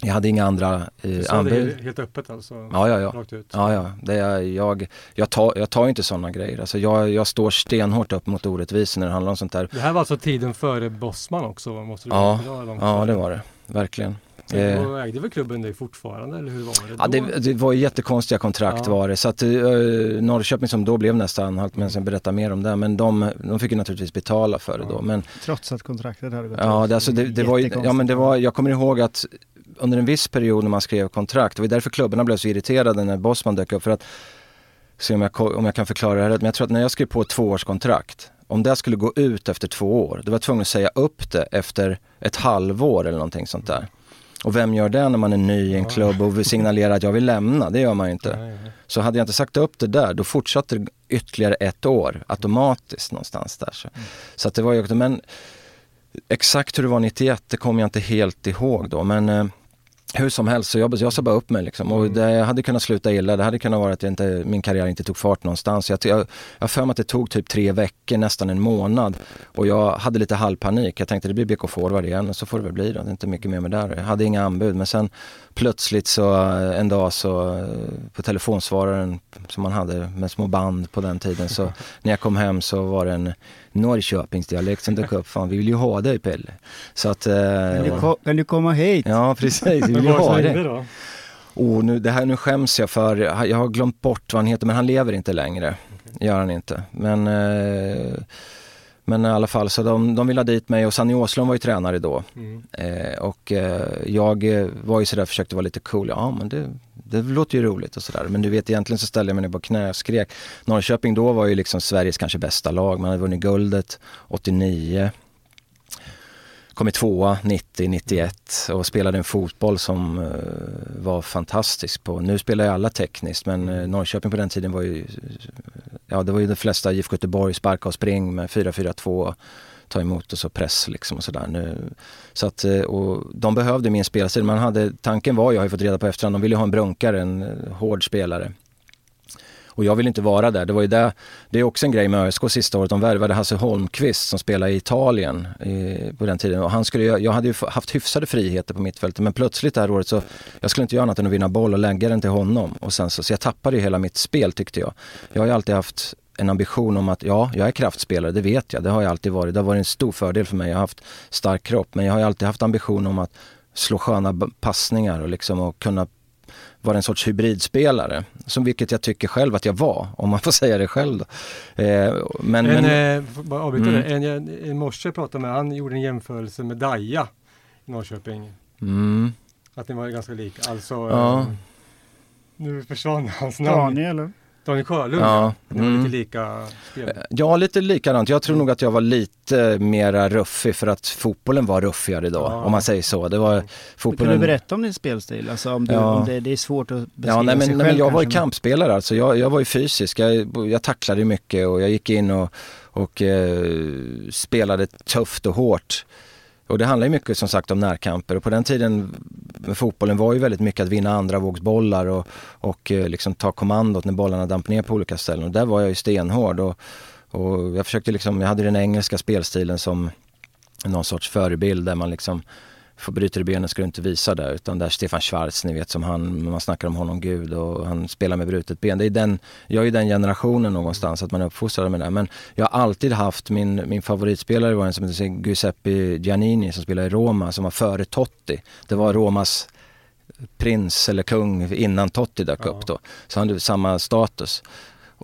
Jag hade inga andra eh, sa det anbud. helt- helt öppet alltså? Ja, ja, ja. Rakt ut? Ja, ja. Det är, jag, jag, tar, jag tar inte sådana grejer. Alltså jag, jag står stenhårt upp mot orättvisor när det handlar om sånt där. Det här var alltså tiden före Bosman också? Måste Ja, det var långt Ja, det var det. Verkligen. Eh, då ägde väl klubben dig fortfarande eller hur var det Ja, då? det, det var ju jättekonstiga kontrakt Ja. var det. Så att uh, Norrköping som då blev nästan anhalt, men sen berätta mer om det. Men de, de fick ju naturligtvis betala för det Ja. då. Men Trots att kontraktet hade gått ja, det, alltså, det, det var ju, ja men det var, jag kommer ihåg att under en viss period när man skrev kontrakt, det var därför klubbarna blev så irriterade när Bosman dök upp. För att, se om jag, om jag kan förklara det här rätt, men jag tror att när jag skrev på ett tvåårskontrakt, om det skulle gå ut efter två år, då var jag tvungen att säga upp det efter ett halvår eller någonting sånt där. Och vem gör det när man är ny i en klubb och vill signalera att jag vill lämna? Det gör man ju inte. Så hade jag inte sagt upp det där, då fortsatte det ytterligare ett år automatiskt någonstans där. Så, så att det var ju, men exakt hur det var 91, det kommer jag inte helt ihåg då. Men eh, hur som helst, så jag, jag sa bara upp mig liksom. Och det hade kunnat sluta illa, det hade kunnat vara att inte, min karriär inte tog fart någonstans. Jag, har för mig att det tog typ tre veckor, nästan en månad. Och jag hade lite halvpanik. Jag tänkte det blir BK Forward igen så får det väl bli då. Det är inte mycket mer med det där. Jag hade inga anbud men sen plötsligt så eh, en dag så eh, på telefonsvararen som man hade med små band på den tiden så när jag kom hem så var det en Norrköpingsdialekt som dök upp. Fan vi vill ju ha dig Pelle. Så att... eh, Kan du, ko- kan du komma hit? Ja precis, vi vill ju ha dig. Oh, nu, det här, nu skäms jag för, jag har glömt bort vad han heter men han lever inte längre. Gör han inte. Men, eh, men i alla fall så de, de ville ha dit mig och Sanny Åslund var ju tränare då. Mm. Eh, och eh, jag eh, var ju sådär, försökte vara lite cool. Ja men det, det låter ju roligt och sådär. Men du vet egentligen så ställde jag mig ner på knä och skrek. Norrköping då var ju liksom Sveriges kanske bästa lag. Man hade vunnit guldet 89. Kom i tvåa 90, 91 och spelade en fotboll som eh, var fantastisk. På. Nu spelar ju alla tekniskt men eh, Norrköping på den tiden var ju, ja det var ju de flesta IFK Göteborg, sparka och spring med 4-4-2 ta emot och så press liksom och sådär. Nu, så att, eh, och de behövde min spelstil. Man hade, tanken var, jag har ju fått reda på efterhand, de ville ha en brunkare, en hård spelare. Och jag vill inte vara där. Det var ju det, det är också en grej med ÖSK sista året. De värvade Hasse Holmqvist som spelade i Italien i, på den tiden. Och han skulle, jag hade ju haft hyfsade friheter på mittfältet men plötsligt det här året så, jag skulle inte göra annat än att vinna boll och lägga den till honom. Och sen så, så jag tappade ju hela mitt spel tyckte jag. Jag har ju alltid haft en ambition om att ja, jag är kraftspelare, det vet jag. Det har jag alltid varit. Det har varit en stor fördel för mig. Jag har haft stark kropp men jag har ju alltid haft ambition om att slå sköna passningar och liksom och kunna vara en sorts hybridspelare. Som vilket jag tycker själv att jag var, om man får säga det själv. Då. Eh, men, En, men, eh, bara avbryta Mm. det. En, jag i morse pratade med, han gjorde en jämförelse med Daja i Norrköping. mm, Att ni var ganska lika. Alltså, Ja. eh, nu försvann hans namn. Daniel eller? Daniel Sjölund. Ja, Ni var mm. lite lika spel. ja, lite likadant. Jag tror nog att jag var lite mera ruffig för att fotbollen var ruffigare då, Ja. om man säger så. Det var Kan fotbollen... du berätta om din spelstil? Alltså om, du, Ja. om det, det är svårt att beskriva Ja, nej, men, sig nej, själv men jag var ju kampspelare alltså. Jag, jag var ju fysisk. Jag, jag tacklade mycket och jag gick in och, och eh, spelade tufft och hårt. Och det handlar ju mycket som sagt om närkamper och på den tiden med fotbollen var ju väldigt mycket att vinna andra vågsbollar och, och eh, liksom ta kommandot när bollarna damp ner på olika ställen. Och där var jag ju stenhård och, och jag försökte liksom, jag hade den engelska spelstilen som någon sorts förebild där man liksom bryter i benen ska du inte visa det utan där Stefan Schwarz, ni vet som han, man snackar om honom gud och han spelar med brutet ben. Det är den, jag är den generationen någonstans att man är uppfostrad med det. Men jag har alltid haft, min, min favoritspelare var en som heter Giuseppe Giannini som spelade i Roma som var före Totti. Det var Romas prins eller kung innan Totti dök Ja. upp då. Så han hade samma status.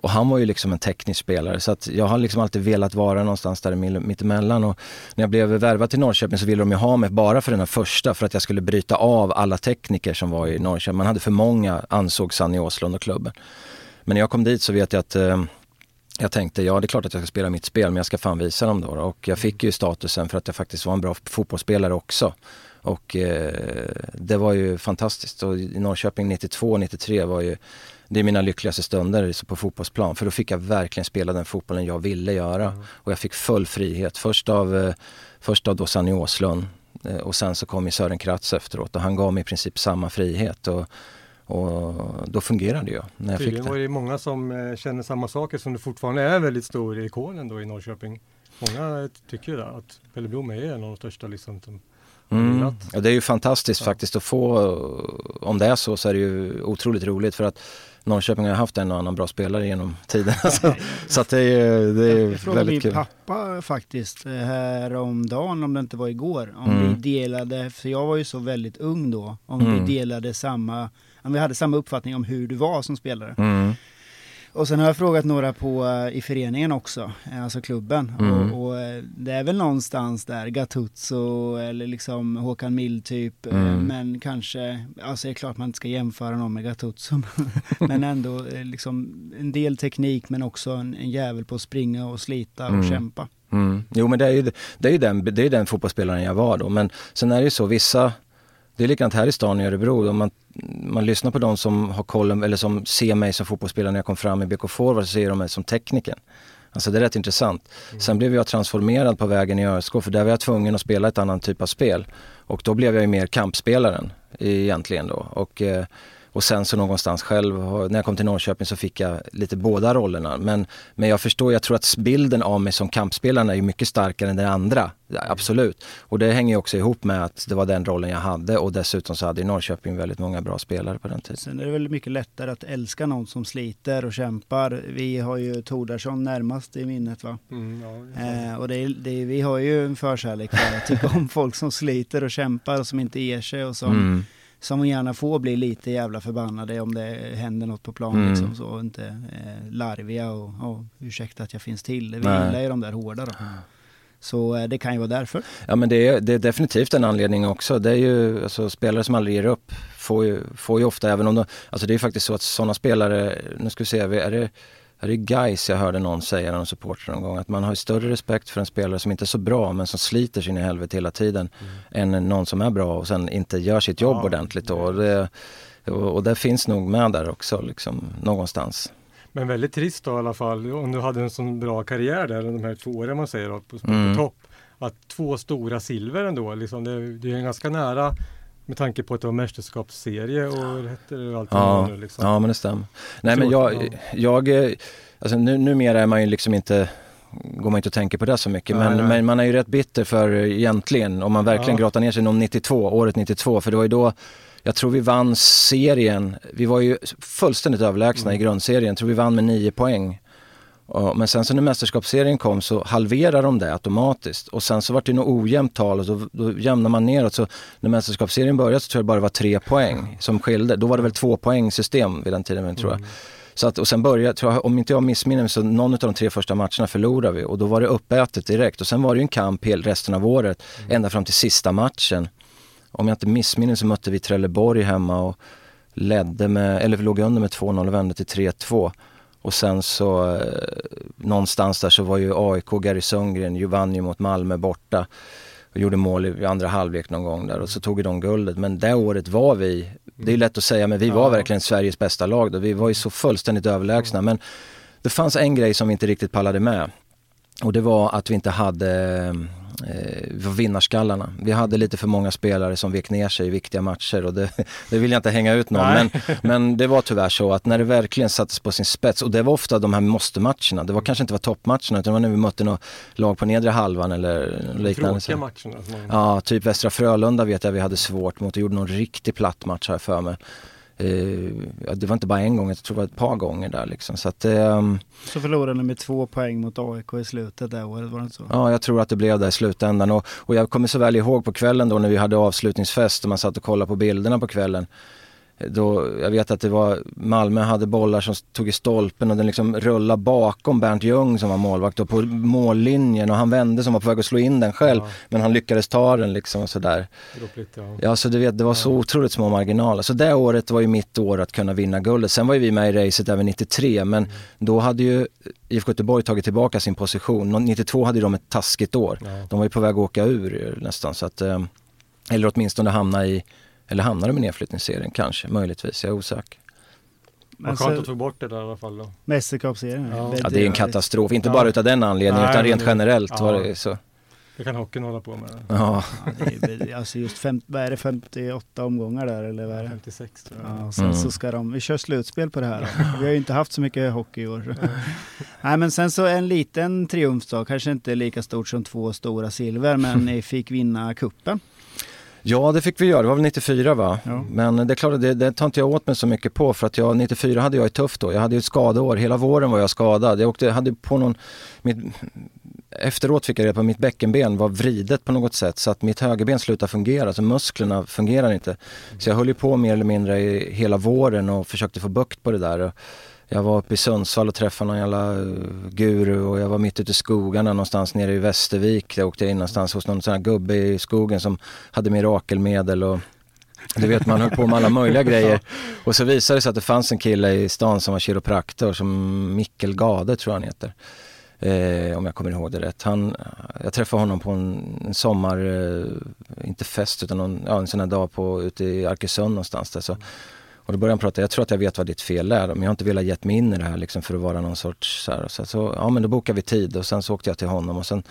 Och han var ju liksom en teknisk spelare så att jag har liksom alltid velat vara någonstans där mittemellan. Och när jag blev värvad till Norrköping så ville de ju ha mig bara för den här första för att jag skulle bryta av alla tekniker som var i Norrköping. Man hade för många ansåg Sanny Åslund och klubben. Men när jag kom dit så vet jag att eh, jag tänkte, ja det är klart att jag ska spela mitt spel men jag ska fan visa dem då. Och jag fick ju statusen för att jag faktiskt var en bra fotbollsspelare också. Och eh, det var ju fantastiskt. Och i Norrköping 92, 93 var ju, det är mina lyckligaste stunder på fotbollsplan. För då fick jag verkligen spela den fotbollen jag ville göra. Och jag fick full frihet. Först av, eh, först av då Sanny Åslund eh, och sen så kom ju Sören Kratz efteråt och han gav mig i princip samma frihet. Och, och då fungerade jag när jag fick Tydligen var det. det många som eh, känner samma saker som du fortfarande är väldigt stor i ikonen då i Norrköping. Många tycker ju det, att Pelle Blom är en av de största liksom. Som, Mm. Ja, det är ju fantastiskt Ja. faktiskt att få, om det är så så är det ju otroligt roligt för att Norrköping har haft en och annan bra spelare genom tiden. Alltså, så att det är, det är ju Jag frågade min kul. pappa faktiskt eh, häromdagen, om det inte var igår, om Mm. vi delade, för jag var ju så väldigt ung då, om Mm. vi delade samma, om vi hade samma uppfattning om hur du var som spelare. Mm. Och sen har jag frågat några på, eh, i föreningen också, eh, alltså klubben. Mm. Och, och eh, det är väl någonstans där, Gattuso eller liksom Håkan Mild typ. Mm. Men kanske, alltså det är klart man inte ska jämföra någon med Gattuso. men ändå liksom en del teknik men också en, en jävel på att springa och slita och Mm. kämpa. Mm. Jo men det är ju, det är ju den, det är den fotbollsspelaren jag var då. Men sen är det ju så, vissa Det är likadant här i stan i Örebro. Om man, man lyssnar på de som har kollen, eller som ser mig som fotbollsspelare när jag kom fram i BK Forward så ser de mig som tekniker. Alltså det är rätt intressant. Mm. Sen blev jag transformerad på vägen i ÖSK för där var jag tvungen att spela ett annat typ av spel. Och då blev jag ju mer kampspelaren egentligen då. Och, eh, och sen så någonstans själv, när jag kom till Norrköping så fick jag lite båda rollerna. Men, men jag förstår, jag tror att bilden av mig som kampspelare är mycket starkare än den andra. Absolut. Och det hänger också ihop med att det var den rollen jag hade och dessutom så hade Norrköping väldigt många bra spelare på den tiden. Sen är det väl mycket lättare att älska någon som sliter och kämpar. Vi har ju Tordarsson närmast i minnet va? Mm, ja, eh, och det är, det är, vi har ju en förkärlek för att tycka om folk som sliter och kämpar och som inte ger sig och som mm som gärna får bli lite jävla förbannade om det händer något på plan. Mm. Liksom, så, och inte eh, larviga och, och ursäkta att jag finns till. Vi gillar ju de där hårda då. Så eh, det kan ju vara därför. Ja men det är, det är definitivt en anledning också. Det är ju, alltså, spelare som aldrig ger upp får ju, får ju ofta, även om de, alltså det är faktiskt så att sådana spelare, nu ska vi se, är det det är guys jag hörde någon säga, någon supporter någon gång, att man har större respekt för en spelare som inte är så bra men som sliter sin i helvete hela tiden mm. än någon som är bra och sen inte gör sitt jobb ja, ordentligt. Då. Och, det, och, och det finns nog med där också, liksom, någonstans. Men väldigt trist då i alla fall, om du hade en sån bra karriär där, de här två åren man säger då, på, på mm. topp. Att två stora silver ändå, liksom, det, det är en ganska nära med tanke på att det var mästerskapsserie och heter allt ja, nu, liksom. ja, men det stämmer. Nej, men jag, jag alltså nu, numera är man ju liksom inte går man inte att tänka på det så mycket. Men, nej, men man är ju rätt bitter för egentligen, om man verkligen ja. grottar ner sig inom 92, året 92, för det var ju då jag tror vi vann serien, vi var ju fullständigt överlägsna mm. i grundserien, jag tror vi vann med 9 poäng. Men sen så när mästerskapsserien kom så halverade de det automatiskt och sen så var det något ojämnt tal och då, då jämnar man neråt. Så när mästerskapsserien började så tror jag det bara var tre poäng som skilde. Då var det väl två poängsystem vid den tiden tror jag. Mm. Så att, och sen började, tror jag, om inte jag missminner mig, så någon av de tre första matcherna förlorade vi och då var det uppätet direkt och sen var det ju en kamp hel resten av året, mm. ända fram till sista matchen. Om jag inte missminner mig så mötte vi Trelleborg hemma och ledde med, eller vi låg under med 2-0 och vände till 3-2. Och sen så eh, någonstans där så var ju AIK, Gary Sundgren, vann ju mot Malmö borta och gjorde mål i andra halvlek någon gång där och så tog de guldet. Men det året var vi, det är lätt att säga, men vi var verkligen Sveriges bästa lag då. Vi var ju så fullständigt överlägsna. Men det fanns en grej som vi inte riktigt pallade med. Och det var att vi inte hade eh, vinnarskallarna. Vi hade lite för många spelare som vek ner sig i viktiga matcher och det, det vill jag inte hänga ut någon. Men, men det var tyvärr så att när det verkligen sattes på sin spets och det var ofta de här måste-matcherna. Det var kanske inte var toppmatcherna utan det var när vi mötte något lag på nedre halvan eller liknande. Tråkiga matcherna. Ja, typ Västra Frölunda vet jag vi hade svårt mot och gjorde någon riktigt platt match här för mig. Eh, det var inte bara en gång, jag tror det var ett par gånger där liksom. Så, att, eh, så förlorade ni med två poäng mot AIK i slutet det året, var det inte så? Ja, jag tror att det blev det i slutändan. Och, och jag kommer så väl ihåg på kvällen då när vi hade avslutningsfest och man satt och kollade på bilderna på kvällen. Då, jag vet att det var Malmö hade bollar som tog i stolpen och den liksom rullade bakom Bernt Ljung som var målvakt och på mållinjen och han vände som var på väg att slå in den själv. Ja. Men han lyckades ta den liksom och sådär. ja. ja, så du vet det var så otroligt små marginaler. Så det året var ju mitt år att kunna vinna guldet. Sen var ju vi med i racet även 93 men mm. då hade ju IFK Göteborg tagit tillbaka sin position. 92 hade de ett taskigt år. De var ju på väg att åka ur nästan så att, eh, eller åtminstone hamna i eller hamnar de i nedflyttningsserien kanske, möjligtvis, jag är osäker. Vad skönt att få bort det där i alla fall då. Mästerskapsserien. Ja. ja. det är en katastrof, inte ja. bara utav den anledningen Nej, utan rent generellt ja. var det så. Det kan hockeyn hålla på med. Ja. ja det är, alltså just fem, vad är det, 58 omgångar där eller vad är det? 56 tror jag. Ja, sen mm. så ska de, vi kör slutspel på det här. vi har ju inte haft så mycket hockey i år. Nej men sen så en liten triumf då, kanske inte lika stort som två stora silver men ni fick vinna kuppen. Ja det fick vi göra, det var väl 94 va? Ja. Men det är klart, det, det tar inte jag åt mig så mycket på för att jag, 94 hade jag ett tufft då. Jag hade ju ett skadeår, hela våren var jag skadad. Jag åkte, hade på någon, mitt, efteråt fick jag reda på att mitt bäckenben var vridet på något sätt så att mitt högerben slutade fungera, så musklerna fungerar inte. Så jag höll ju på mer eller mindre i hela våren och försökte få bukt på det där. Jag var uppe i Sundsvall och träffade någon jävla eh, guru och jag var mitt ute i skogarna någonstans nere i Västervik. Där åkte jag in någonstans hos någon sån här gubbe i skogen som hade mirakelmedel och du vet man höll på med alla möjliga grejer. Och så visade det sig att det fanns en kille i stan som var kiropraktor som Mikkel Gade tror jag han heter. Eh, om jag kommer ihåg det rätt. Han, jag träffade honom på en, en sommar, eh, inte fest utan någon, ja, en sån här dag på, ute i Arkösund någonstans där. Så, och då började han prata, jag tror att jag vet vad ditt fel är men jag har inte velat gett mig in i det här liksom för att vara någon sorts så, här, så, så ja men då bokade vi tid och sen så åkte jag till honom och sen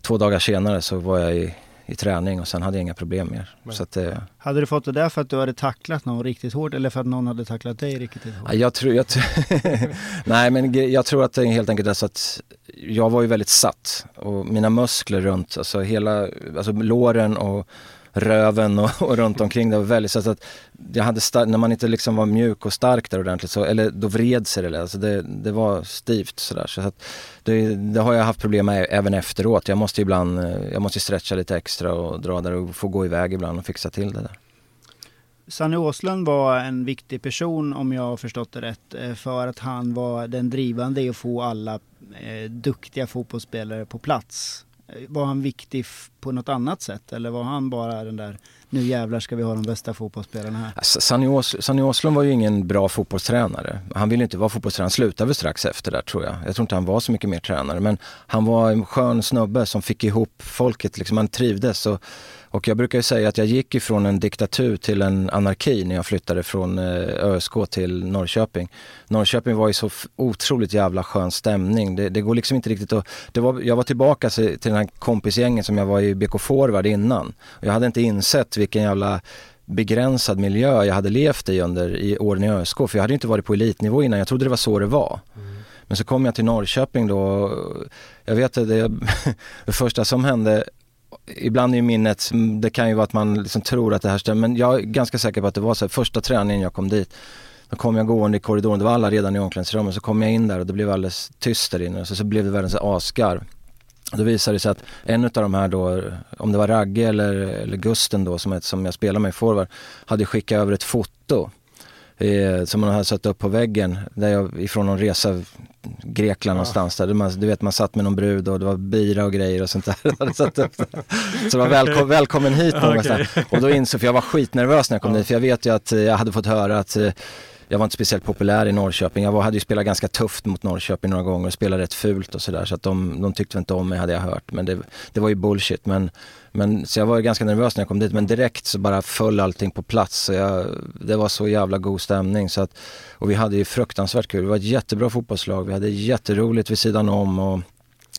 två dagar senare så var jag i, i träning och sen hade jag inga problem mer. Så att, eh, Hade du fått det där för att du hade tacklat någon riktigt hårt eller för att någon hade tacklat dig riktigt hårt? Ja, Jag tror, jag, nej men jag tror att det är helt enkelt är så att jag var ju väldigt satt och mina muskler runt, alltså hela, alltså låren och röven och, och runt omkring det var väldigt så att jag hade när man inte liksom var mjuk och stark där ordentligt så, eller då vred sig det, alltså det, det var stivt sådär. Så att det, det har jag haft problem med även efteråt. Jag måste ibland, jag måste stretcha lite extra och dra där och få gå iväg ibland och fixa till det där. Sanny Åslund var en viktig person om jag har förstått det rätt eh, för att han var den drivande i att få alla eh, duktiga fotbollsspelare på plats. Eh, var han viktig på något annat sätt eller var han bara den där nu jävlar ska vi ha de bästa fotbollsspelarna här? Alltså, Sanny Ås- Sanny Åslund var ju ingen bra fotbollstränare. Han ville inte vara fotbollstränare, han slutade väl strax efter där tror jag. Jag tror inte han var så mycket mer tränare men han var en skön snubbe som fick ihop folket, liksom, han trivdes. Och, och jag brukar ju säga att jag gick ifrån en diktatur till en anarki när jag flyttade från eh, ÖSK till Norrköping. Norrköping var ju så otroligt jävla skön stämning. Det, det går liksom inte riktigt att... Det var, jag var tillbaka till den här kompisgängen som jag var i BK Forward innan. Jag hade inte insett vilken jävla begränsad miljö jag hade levt i under i åren i ÖSK. För jag hade inte varit på elitnivå innan, jag trodde det var så det var. Men så kom jag till Norrköping då jag vet att det, det första som hände Ibland är ju minnet, det kan ju vara att man liksom tror att det här stämmer men jag är ganska säker på att det var så här, första träningen jag kom dit då kom jag gående i korridoren, det var alla redan i omklädningsrummet, så kom jag in där och det blev alldeles tyst där inne och så, så blev det världens asgarv. Då visade det sig att en av de här då, om det var Ragge eller, eller Gusten då som, som jag spelar med i forward, hade skickat över ett foto eh, som man hade satt upp på väggen där jag, ifrån någon resa Grekland någonstans där. Man, du vet man satt med någon brud och det var bira och grejer och sånt där. satt upp. Så det var välkom, välkommen hit någonstans. Och då insåg, för jag var skitnervös när jag kom dit för jag vet ju att eh, jag hade fått höra att eh, jag var inte speciellt populär i Norrköping. Jag var, hade ju spelat ganska tufft mot Norrköping några gånger och spelat rätt fult och sådär. Så att de, de tyckte väl inte om mig hade jag hört. Men det, det var ju bullshit. Men, men, så jag var ju ganska nervös när jag kom dit. Men direkt så bara föll allting på plats. Så jag, det var så jävla god stämning. Så att, och vi hade ju fruktansvärt kul. Det var ett jättebra fotbollslag. Vi hade jätteroligt vid sidan om och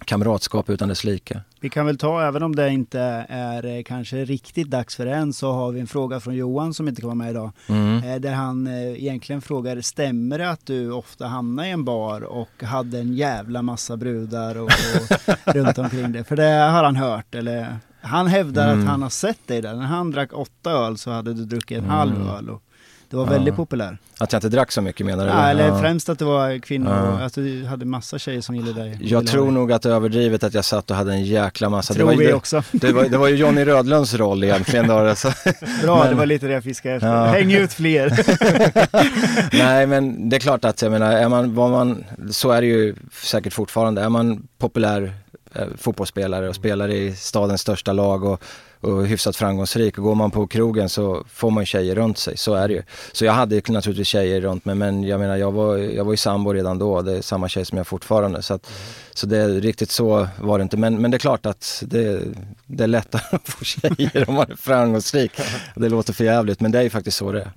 kamratskap utan dess like. Vi kan väl ta, även om det inte är eh, kanske riktigt dags för det än, så har vi en fråga från Johan som inte kan vara med idag. Mm. Eh, Där han eh, egentligen frågar, stämmer det att du ofta hamnar i en bar och hade en jävla massa brudar och, och runt omkring det? För det har han hört, eller han hävdar Mm. att han har sett dig där. När han drack åtta öl så hade du druckit en Mm. halv öl. Och det var Ja. väldigt populär. Att jag inte drack så mycket menar du? Ja, eller Ja. främst att det var kvinnor, Ja. att du hade massa tjejer som gillade dig. Jag tror nog att det är överdrivet att jag satt och hade en jäkla massa. Tror det, var ju, vi också. det, var, det var ju Johnny Rödlunds roll egentligen då. Alltså. Bra, Men- det var lite det jag fiskade efter. Ja. Häng ut fler. Nej men det är klart att jag menar, är man, var man, så är det ju säkert fortfarande. Är man populär fotbollsspelare och spelar i stadens största lag och, och hyfsat framgångsrik och går man på krogen så får man ju tjejer runt sig, så är det ju. Så jag hade ju naturligtvis tjejer runt mig men jag menar jag var, jag var ju sambo redan då, det är samma tjej som jag fortfarande. Så, att, så det är riktigt så var det inte. Men, men det är klart att det, det är lättare att få tjejer om man är framgångsrik. Det låter för jävligt men det är ju faktiskt så det är.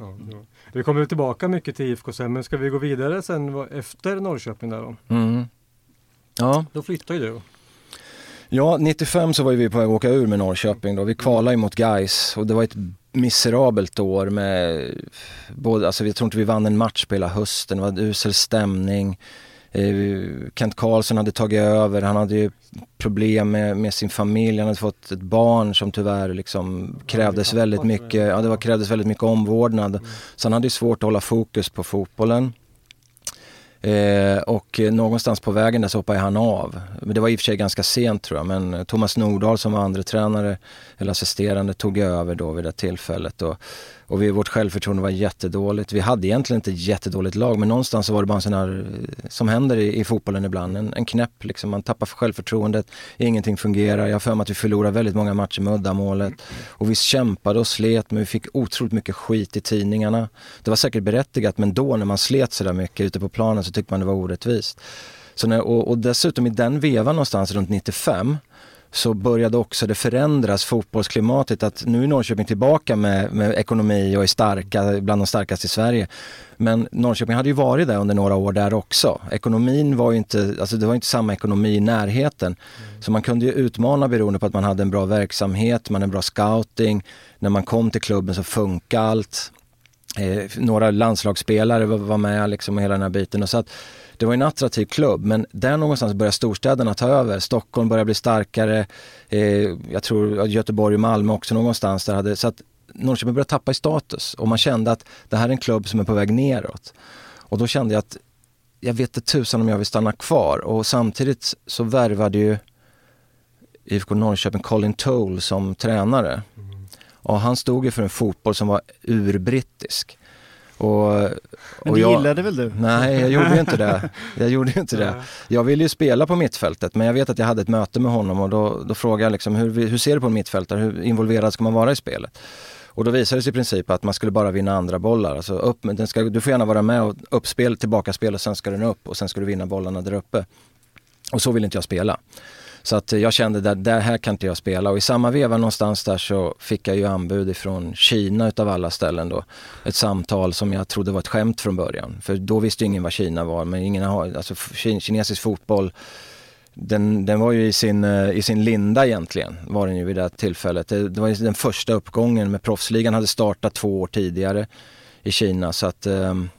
Vi kommer tillbaka mycket till IFK sen, men ska vi gå vidare sen efter Norrköping där då? Mm. Ja. Då flyttar ju du. Ja, 95 så var vi på väg att åka ur med Norrköping då. Vi kvalade ju mot Gais och det var ett miserabelt år med både, alltså jag tror inte vi vann en match på hela hösten, det var en usel stämning. Eh, Kent Karlsson hade tagit över, han hade ju problem med, med sin familj, han hade fått ett barn som tyvärr liksom krävdes väldigt mycket, ja det var, krävdes väldigt mycket omvårdnad. Så han hade ju svårt att hålla fokus på fotbollen. Eh, och någonstans på vägen där så hoppade han av. Men det var i och för sig ganska sent tror jag, men Thomas Nordahl som var andra tränare eller assisterande tog över då vid det tillfället. Och, och vi, vårt självförtroende var jättedåligt. Vi hade egentligen inte ett jättedåligt lag, men någonstans så var det bara en sån här, eh, som händer i, i fotbollen ibland, en, en knäpp liksom. Man tappar självförtroendet, ingenting fungerar. Jag har för mig att vi förlorade väldigt många matcher med uddamålet. Och vi kämpade och slet, men vi fick otroligt mycket skit i tidningarna. Det var säkert berättigat, men då när man slet sådär mycket ute på planen så tyckte man det var orättvist. Så när, och, och dessutom i den vevan någonstans runt 95 så började också det förändras, fotbollsklimatet, att nu är Norrköping tillbaka med, med ekonomi och är starka, bland de starkaste i Sverige. Men Norrköping hade ju varit där under några år där också. Ekonomin var ju inte, alltså det var inte samma ekonomi i närheten. Mm. Så man kunde ju utmana beroende på att man hade en bra verksamhet, man hade en bra scouting. När man kom till klubben så funkade allt. Eh, några landslagsspelare var, var med liksom och hela den här biten. Och så att, det var en attraktiv klubb men där någonstans började storstäderna ta över. Stockholm började bli starkare, eh, jag tror Göteborg och Malmö också någonstans. Där hade, så att Norrköping började tappa i status och man kände att det här är en klubb som är på väg neråt. Och då kände jag att jag vet inte tusan om jag vill stanna kvar och samtidigt så värvade ju IFK Norrköping Colin Toll som tränare. Mm. Och han stod ju för en fotboll som var urbrittisk. Och, Men det jag, gillade väl du? Nej, jag gjorde ju inte det. Jag gjorde inte det. Jag ville ju spela på mittfältet men jag vet att jag hade ett möte med honom och då, då frågade jag liksom, hur, hur ser du på en mittfältare? Hur involverad ska man vara i spelet? Och då visade det sig i princip att man skulle bara vinna andra bollar. Alltså upp, den ska, du får gärna vara med och uppspel, tillbaka spel och sen ska den upp och sen ska du vinna bollarna där uppe. Och så vill inte jag spela. Så att jag kände att det här kan inte jag spela och i samma veva någonstans där så fick jag ju anbud ifrån Kina utav alla ställen då. Ett samtal som jag trodde var ett skämt från början. För då visste ingen vad Kina var men ingen har, alltså kinesisk fotboll den, den var ju i sin, eh, i sin linda egentligen, var den ju vid det tillfället. Det, det var ju den första uppgången med proffsligan hade startat två år tidigare i Kina så att um,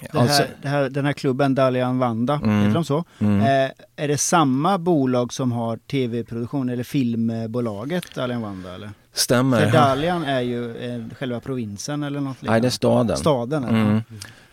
det här, alltså, det här, den här klubben Dalian Vanda, mm, heter de så? Mm. Eh, är det samma bolag som har tv-produktion eller filmbolaget Dalian Vanda eller? Stämmer. Dalian är ju eh, själva provinsen eller något liknande. Nej, det är staden. Staden, mm.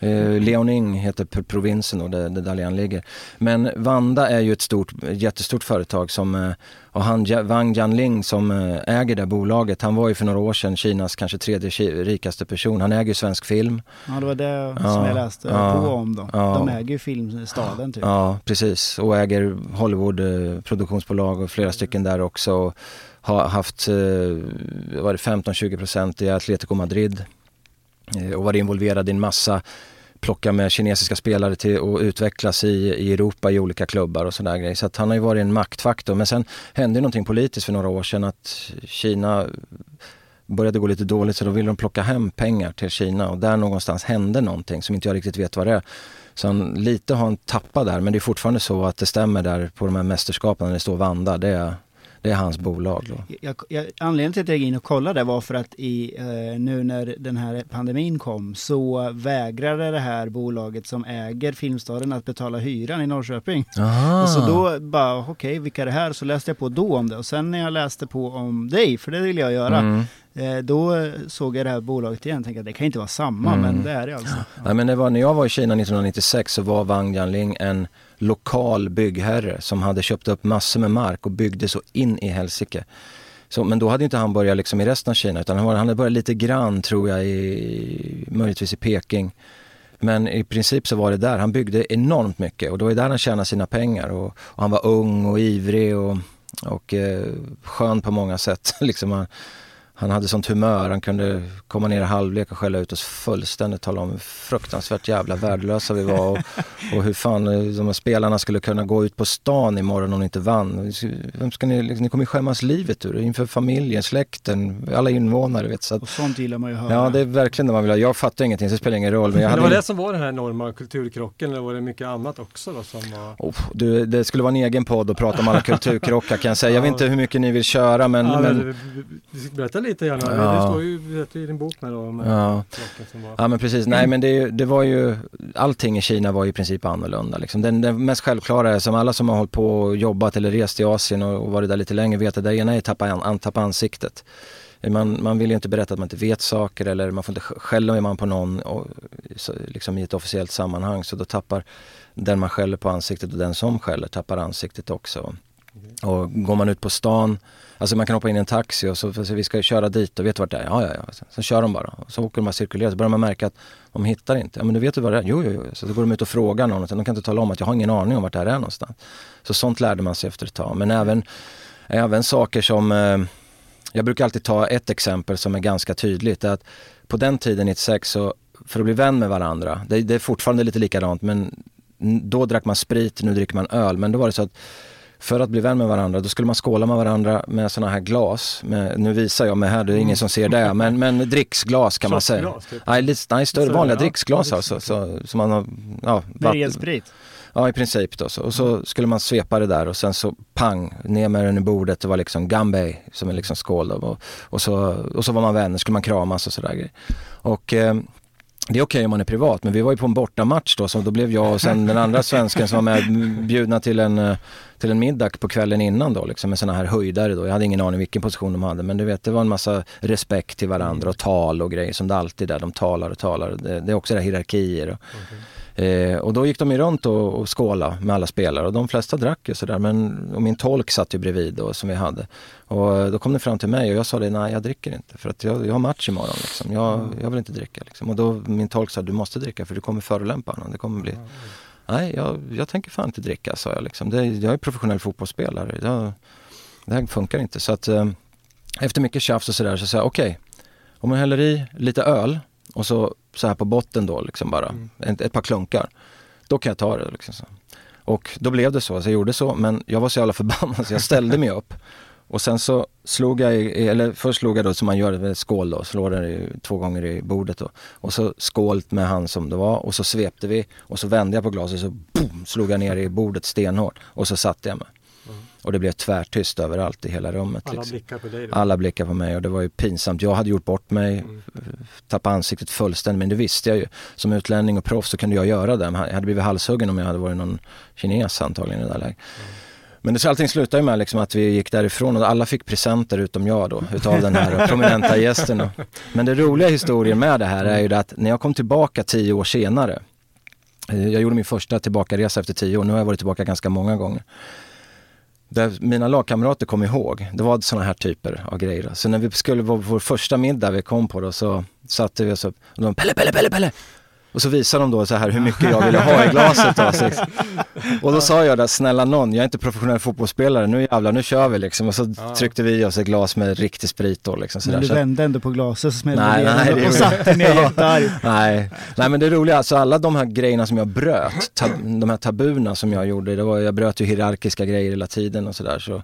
Eh, Leoning heter provinsen och där, där Dalian ligger. Men Vanda är ju ett stort, jättestort företag som, eh, och han Wang Jianling som eh, äger det bolaget, han var ju för några år sedan Kinas kanske tredje rikaste person. Han äger ju svensk film. Ja, det var det ja, som jag läste ja, på om då. Ja, De äger ju filmstaden typ. Ja, precis. Och äger Hollywood produktionsbolag och flera stycken där också har haft eh, 15-20 procent i Atletico Madrid eh, och varit involverad i en massa plocka med kinesiska spelare till att utvecklas i, i Europa i olika klubbar och sådär grejer. Så att han har ju varit en maktfaktor. Men sen hände någonting politiskt för några år sedan att Kina började gå lite dåligt så då ville de plocka hem pengar till Kina och där någonstans hände någonting som inte jag riktigt vet vad det är. Så han, lite har han tappat där men det är fortfarande så att det stämmer där på de här mästerskapen när det står Vanda. Det är, det är hans bolag då. Jag, jag, anledningen till att jag gick in och kollade var för att i, eh, nu när den här pandemin kom så vägrade det här bolaget som äger Filmstaden att betala hyran i Norrköping. Och så då bara, okej, okay, vilka är det här? Så läste jag på då om det och sen när jag läste på om dig, för det vill jag göra, mm. Eh, då såg jag det här bolaget igen och tänkte att det kan inte vara samma, mm. men det är det alltså. Ja. Nej, men det var, när jag var i Kina 1996 så var Wang Jianling en lokal byggherre som hade köpt upp massor med mark och byggde så in i helsike. Så, men då hade inte han börjat liksom i resten av Kina utan han, han hade börjat lite grann tror jag i, möjligtvis i Peking. Men i princip så var det där, han byggde enormt mycket och det var där han tjänade sina pengar och, och han var ung och ivrig och, och eh, skön på många sätt. liksom han, han hade sånt humör, han kunde komma ner i halvlek och skälla ut oss fullständigt, tala om hur fruktansvärt jävla värdelösa vi var och, och hur fan eh, de här spelarna skulle kunna gå ut på stan imorgon om de inte vann. Vem ska ni, liksom, ni kommer ju skämmas livet ur inför familjen, släkten, alla invånare. Vet, så att, och sånt gillar man ju höra. Ja, det är verkligen det man vill ha. Jag fattar ingenting, så det spelar ingen roll. Men, men det var det som var den här enorma kulturkrocken eller var det mycket annat också då som var... Oh, du, det skulle vara en egen podd att prata om alla kulturkrockar kan jag säga. Jag vet inte hur mycket ni vill köra men... Ja, men... Berätta lite lite grann. Ja. Det står ju i din bok med då. Med ja. ja men precis, nej men det, det, var ju, allting i Kina var i princip annorlunda. Liksom. Den, den mest självklara är som alla som har hållit på och jobbat eller rest i Asien och, och varit där lite längre vet att det ena är att tappa, an, tappa ansiktet. Man, man vill ju inte berätta att man inte vet saker eller man får inte skälla man på någon och, så, liksom i ett officiellt sammanhang så då tappar den man skäller på ansiktet och den som skäller tappar ansiktet också. Och går man ut på stan Alltså man kan hoppa in i en taxi och så, så vi ska köra dit och vet du vart det är? Ja, ja, ja. Sen, sen kör de bara. Och så åker de bara cirkulerar, Så börjar man märka att de hittar inte. Ja men du vet du vad det är? Jo, jo, jo. Så då går de ut och frågar någon och de kan inte tala om att jag har ingen aning om vart det här är någonstans. Så sånt lärde man sig efter ett tag. Men även, även saker som eh, jag brukar alltid ta ett exempel som är ganska tydligt. Det är att på den tiden 96 så, för att bli vän med varandra, det, det är fortfarande lite likadant men Då drack man sprit, nu dricker man öl. Men då var det så att för att bli vän med varandra, då skulle man skåla med varandra med sådana här glas. Med, nu visar jag mig här, det är ingen som ser det, men, men dricksglas kan man säga. Shotglas, typ. Nej, lite, nej större, Större, vanliga ja. dricksglas Ja, alltså. Så, som man har, ja, ren sprit. Ja i princip då. Så, och så skulle man svepa det där och sen så pang, ner med den i bordet. Det var liksom Gambay som är liksom skål då. Och, och, så, och så var man vänner, skulle man kramas och sådär. Och eh, det är okej om man är privat men vi var ju på en bortamatch då så då blev jag och sen den andra svensken som var med bjudna till en, eh, till en middag på kvällen innan då liksom med sådana här höjdare då. Jag hade ingen aning vilken position de hade men du vet det var en massa respekt till varandra och tal och grejer som det alltid är. De talar och talar. Det, det är också det här hierarkier. Och, Eh, och då gick de ju runt och, och skåla med alla spelare och de flesta drack ju sådär men och min tolk satt ju bredvid då som vi hade. Och då kom det fram till mig och jag sa det, nej jag dricker inte för att jag, jag har match imorgon liksom. Jag, jag vill inte dricka liksom. Och då min tolk sa, du måste dricka för du kommer förolämpa honom. Det kommer bli... Nej, jag, jag tänker fan inte dricka sa jag liksom. Det, jag är professionell fotbollsspelare. Jag, det här funkar inte. Så att eh, efter mycket tjafs och sådär så sa jag, okej, om jag häller i lite öl och så, så här på botten då liksom bara, ett, ett par klunkar. Då kan jag ta det liksom. Så. Och då blev det så, så jag gjorde så. Men jag var så jävla förbannad så jag ställde mig upp. Och sen så slog jag, i, eller först slog jag då som man gör med skål då, slår den i, två gånger i bordet då. Och så skål med han som det var och så svepte vi och så vände jag på glaset så boom, slog jag ner i bordet stenhårt och så satte jag mig. Och det blev tvärtyst överallt i hela rummet. Alla liksom. blickar på dig då. Alla blickar på mig och det var ju pinsamt. Jag hade gjort bort mig, tappat ansiktet fullständigt, men det visste jag ju. Som utlänning och proffs så kunde jag göra det. Jag hade blivit halshuggen om jag hade varit någon kines antagligen i det där läget. Men det, allting slutade ju med liksom att vi gick därifrån och alla fick presenter utom jag då, utav den här prominenta gästen. Men det roliga historien med det här är ju det att när jag kom tillbaka tio år senare, eh, jag gjorde min första tillbakaresa efter tio år, nu har jag varit tillbaka ganska många gånger. Där mina lagkamrater kom ihåg, det var sådana här typer av grejer. Så när vi skulle vara vår första middag vi kom på då så satte vi oss upp och de Pelle, Pelle, Pelle, Pelle! Och så visade de då så här hur mycket jag ville ha i glaset då. Och då sa jag där, snälla någon, jag är inte professionell fotbollsspelare, nu jävlar, nu kör vi liksom. Och så tryckte vi i oss ett glas med riktig sprit då liksom. Så Men du vände ändå på glaset så smällde Nej, det nej, det och satte ner jättearg. Nej. Nej men det roliga, alltså alla de här grejerna som jag bröt, de här tabuna som jag gjorde, det var, jag bröt ju hierarkiska grejer hela tiden och sådär. Så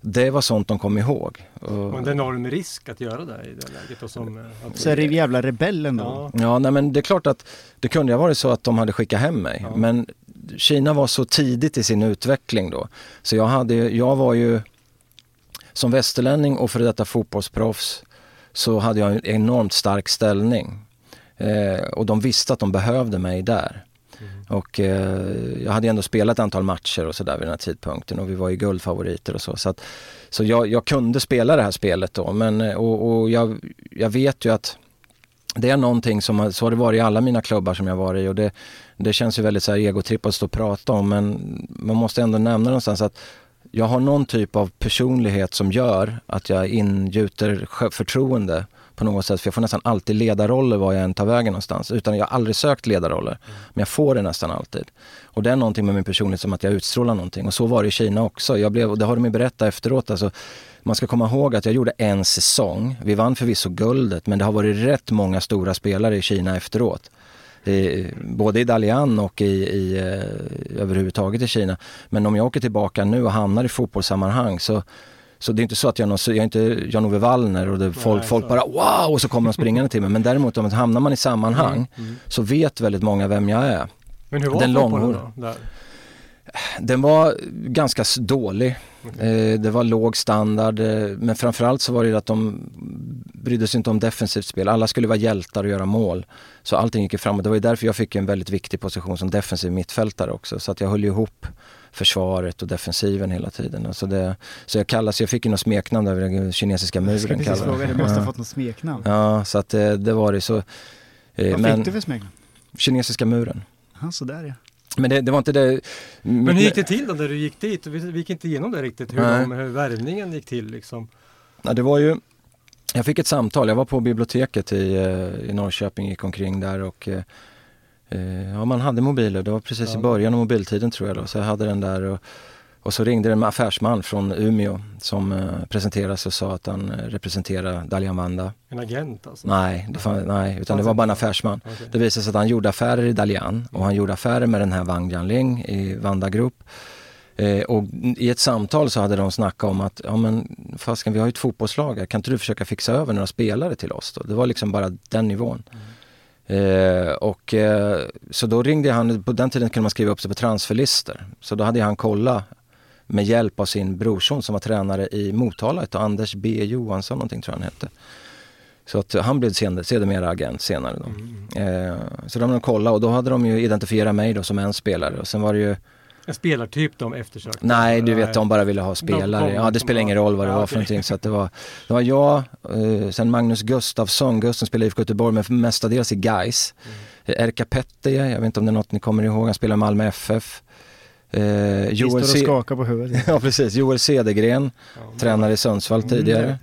det var sånt de kom ihåg. Och, Och en enorm risk att göra det i det läget. Och som, eh, att- Så är det jävla rebellen då. Ja. Ja, nej men det är klart att det kunde ha varit så att de hade skickat hem mig. Ja. Men Kina var så tidigt i sin utveckling då. Så jag, hade, jag var ju som västerlänning och för detta fotbollsproffs så hade jag en enormt stark ställning. Eh, och de visste att de behövde mig där. Och eh, jag hade ändå spelat ett antal matcher och sådär vid den här tidpunkten och vi var ju guldfavoriter och så. Så, att, så jag, jag kunde spela det här spelet då men eh, och, och jag, jag vet ju att det är någonting som, så har det varit i alla mina klubbar som jag varit i och det, det känns ju väldigt så här egotripp att stå och prata om men man måste ändå nämna någonstans att jag har någon typ av personlighet som gör att jag ingjuter förtroende på något sätt. För jag får nästan alltid ledarroller var jag än tar vägen någonstans. Utan jag har aldrig sökt ledarroller. Men jag får det nästan alltid. Och det är någonting med min personlighet som att jag utstrålar någonting. Och så var det i Kina också. Jag blev, och det har de ju berättat efteråt. Alltså, man ska komma ihåg att jag gjorde en säsong. Vi vann förvisso guldet men det har varit rätt många stora spelare i Kina efteråt. I, både i Dalian och i, i, eh, överhuvudtaget i Kina. Men om jag åker tillbaka nu och hamnar i fotbollssammanhang så så det är inte så att jag jag är inte Jan-Ove Wallner och det, folk, Nej, folk bara wow och så kommer de springande till mig. Men däremot om hamnar man i sammanhang Mm. så vet väldigt många vem jag är. Men hur var Den fotbollen då? Där? Den var ganska dålig. Eh, det var låg standard eh, men framförallt så var det att de brydde sig inte om defensivt spel. Alla skulle vara hjältar och göra mål. Så allting gick framåt. Det var ju därför jag fick en väldigt viktig position som defensiv mittfältare också. Så att jag höll ihop försvaret och defensiven hela tiden. Alltså det, så jag kallas, jag fick ju något smeknamn där, den kinesiska Jag ska muren precis fråga, du måste ha fått något smeknamn. Ja, så att det, det var det så. Eh, Vad men fick du för smeknamn? kinesiska muren. Ja, sådär ja. Men det, det var inte det. Men hur gick det till då när du gick dit? Vi, vi gick inte igenom det riktigt. Hur, de, hur värvningen gick till liksom. Ja, det var ju, jag fick ett samtal, jag var på biblioteket i, eh, i Norrköping, gick omkring där och eh, eh, ja, man hade mobiler, det var precis i Ja. början av mobiltiden tror jag då, så jag hade den där och, Och så ringde en affärsman från Umeå som eh, presenterade sig och sa att han eh, representerar Dalian Vanda. En agent alltså? Nej, det fan, nej utan det var bara en affärsman. Okay. Det visade sig att han gjorde affärer i Dalian och han gjorde affärer med den här Wang Jianling i Vanda Group. Eh, och i ett samtal så hade de snackat om att, ja men fasken vi har ju ett fotbollslag här, kan inte du försöka fixa över några spelare till oss då? Det var liksom bara den nivån. Mm. Eh, och eh, så då ringde han, på den tiden kunde man skriva upp sig på transferlister. Så då hade han kollat med hjälp av sin brorson som var tränare i Motala, Anders B Johansson någonting tror jag han hette. Så att han blev sedermera agent senare då. Mm. Eh, så de kollade och då hade de ju identifierat mig då som en spelare och sen var det ju en spelartyp de eftersökte? Nej, du vet de bara ville ha spelare. Ja, det spelar ingen roll vad det var för någonting. Så att det, var, det var jag, eh, sen Magnus Gustafsson, Gusten spelade i IFK Göteborg men mestadels i Gais. Mm. Erka Petteje, jag vet inte om det är något ni kommer ihåg, han spelar Malmö FF. Eh, Joel står och skakar på huvudet. ja precis, Joel Cedergren, ja, tränare i Sundsvall mm, tidigare.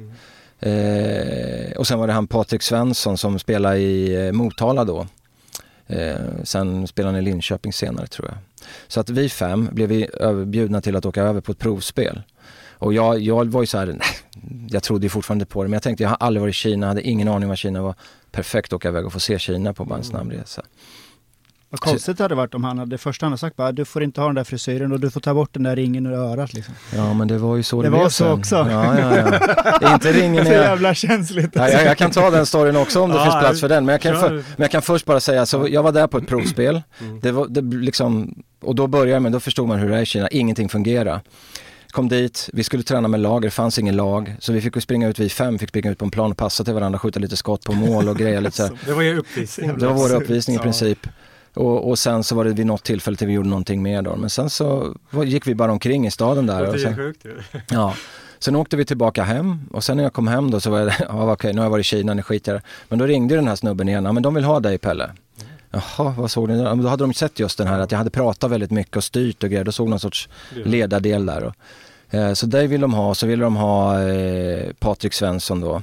Eh, och sen var det han Patrik Svensson som spelade i eh, Motala då. Eh, sen spelade han i Linköping senare tror jag. Så att vi fem blev vi bjudna till att åka över på ett provspel. Och jag, jag var ju så här, nej, jag trodde ju fortfarande på det men jag tänkte jag har aldrig varit i Kina, hade ingen aning om vad Kina var. Perfekt att åka iväg och få se Kina på bara en snabb resa. Vad konstigt det hade varit om han hade, första han hade sagt bara, du får inte ha den där frisyren och du får ta bort den där ringen ur örat liksom. Ja men det var ju så det, det var så sen. också. Ja, ja, ja. inte ringen Så jävla känsligt. Ja, jag, jag, kan ta den storyn också om det finns plats för den. Men jag, kan för, men jag kan först bara säga, så jag var där på ett provspel. Mm. Det var, det liksom, och då började man, då förstod man hur det är i Kina, ingenting fungerar kom dit, vi skulle träna med lag, det fanns ingen lag. Så vi fick springa ut, vi fem fick springa ut på en plan och passa till varandra, skjuta lite skott på mål och grejer lite så. Det var ju uppvisning. Det var vår uppvisning i princip. Och, och, sen så var det vid något tillfälle till vi gjorde någonting mer då. Men sen så gick vi bara omkring i staden där. Det är sjukt Ja. Sen åkte vi tillbaka hem och sen när jag kom hem då så var jag, ja okej nu har jag varit i Kina, nu skiter jag Men då ringde den här snubben igen, ja men de vill ha dig Pelle. Jaha, vad såg ni? då hade de sett just den här att jag hade pratat väldigt mycket och styrt och grejer. Då såg någon sorts ledardel där. Eh, så dig vill de ha, så vill de ha eh, Patrik Svensson då.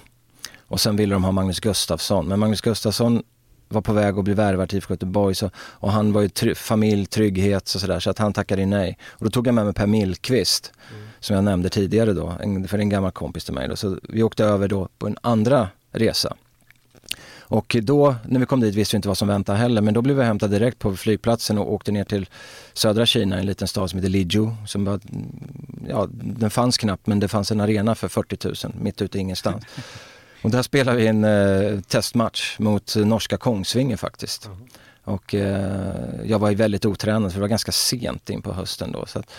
Och sen ville de ha Magnus Gustafsson. Men Magnus Gustafsson var på väg att bli värvad till IFK Göteborg så, och han var ju try familj, trygghet och sådär så att han tackade nej. Och då tog jag med mig Per Millqvist mm. som jag nämnde tidigare då, en, för en gammal kompis till mig då. Så vi åkte över då på en andra resa. Och då, när vi kom dit visste vi inte vad som väntade heller, men då blev vi hämtade direkt på flygplatsen och åkte ner till södra Kina, en liten stad som heter Liju. Som var, ja, den fanns knappt, men det fanns en arena för 40 000 mitt ute i ingenstans. Och där spelade vi en eh, testmatch mot norska Kongsvinger faktiskt. Mm. Och eh, jag var ju väldigt otränad för det var ganska sent in på hösten då. Så att,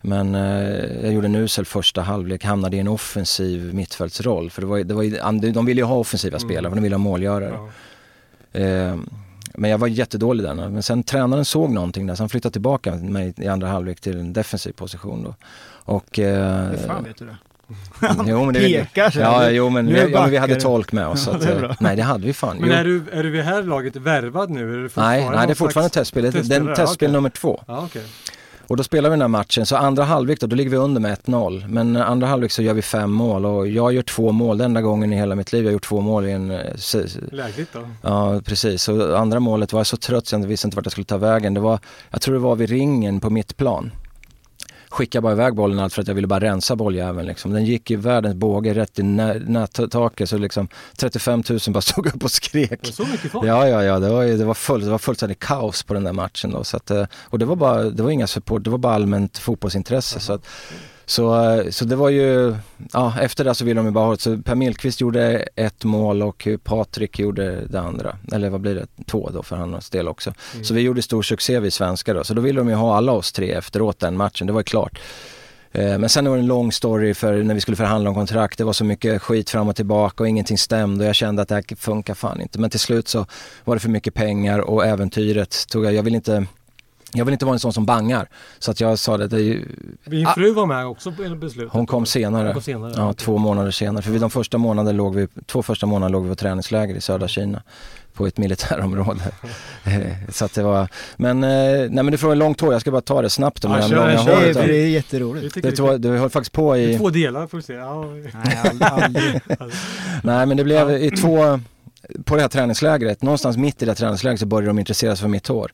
men eh, jag gjorde en usel första halvlek, hamnade i en offensiv mittfältsroll. För det var, det var, de ville ju ha offensiva mm. spelare, för de ville ha målgörare. Ja. Eh, men jag var jättedålig där. Men sen tränaren såg någonting där så han flyttade tillbaka mig i andra halvlek till en defensiv position då. Och, eh, Hur fan vet du det? jo, men det, pekar så Ja, jo men, vi, ja, men vi hade tolk med oss. Ja, att, det nej det hade vi fan. Men är du, är du vid det här laget värvad nu? Nej, nej det är fortfarande testspel. Det är testspel okay. nummer två. Ja, okay. Och då spelar vi den här matchen, så andra halvlek då, då ligger vi under med 1-0. Men andra halvlek så gör vi fem mål och jag gör två mål, den enda gången i hela mitt liv jag gjort två mål i en... Eh, Lägligt då? Ja, precis. Och andra målet var jag så trött så jag visste inte vart jag skulle ta vägen. Det var, jag tror det var vid ringen på mitt plan skickade bara iväg bollen allt för att jag ville bara rensa bolljäveln. Liksom. Den gick i världens båge rätt i nättaket så liksom 35 000 bara stod upp och skrek. Så mycket folk? Ja, ja, ja. Det var, det var, full, det var fullständigt kaos på den där matchen. Då, så att, eh, och det var, bara, det var inga support, det var bara allmänt fotbollsintresse. -huh. Så att, så, eh, så det var ju, ja efter det så ville de ju bara ha Så Per Millqvist gjorde ett mål och Patrik gjorde det andra. Eller vad blir det? Två då för hans del också. Mm. Så vi gjorde stor succé vi svenskar då. Så då ville de ju ha alla oss tre efteråt den matchen, det var ju klart. Eh, men sen var det en lång story för när vi skulle förhandla om kontrakt. Det var så mycket skit fram och tillbaka och ingenting stämde och jag kände att det här funkar fan inte. Men till slut så var det för mycket pengar och äventyret tog jag. Jag vill inte jag vill inte vara en sån som bangar. Så att jag sa det. det är ju, Din fru var med också på beslutet? Hon kom senare. Hon kom senare ja, två månader senare. För vid de första månaderna låg vi, två första månaderna låg vi på träningsläger i södra Kina. På ett militärområde. Eh, så att det var, men, eh, nej men du får en lång tår, jag ska bara ta det snabbt. Ja, kör, långa kör, det, det är jätteroligt. Det, det, du höll faktiskt på i... Två delar får vi se. Ja. Nej, aldrig. nej men det blev i två, på det här träningslägret, någonstans mitt i det här träningslägret så började de intressera sig för mitt hår.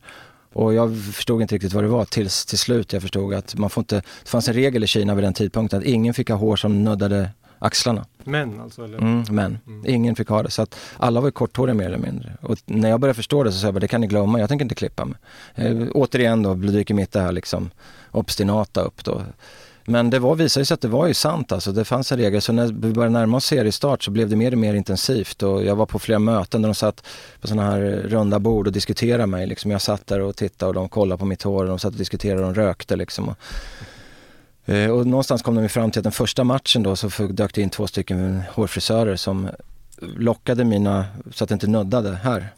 Och jag förstod inte riktigt vad det var tills till slut jag förstod att man får inte, det fanns en regel i Kina vid den tidpunkten att ingen fick ha hår som nuddade axlarna. Män alltså? Eller? Mm, män. Mm. Ingen fick ha det. Så att alla var ju korthåriga mer eller mindre. Och när jag började förstå det så sa jag bara, det kan ni glömma, jag tänker inte klippa mig. Eh, återigen då dyker mitt det här liksom obstinata upp då. Men det var, visade sig att det var ju sant alltså. Det fanns en regel. Så när vi började närma oss seriestart så blev det mer och mer intensivt. Och jag var på flera möten där de satt på sådana här runda bord och diskuterade mig. Liksom. Jag satt där och tittade och de kollade på mitt hår och de satt och diskuterade och de rökte liksom. Och, eh, och någonstans kom de fram till att den första matchen då så dök det in två stycken hårfrisörer som lockade mina, så att det inte nuddade här.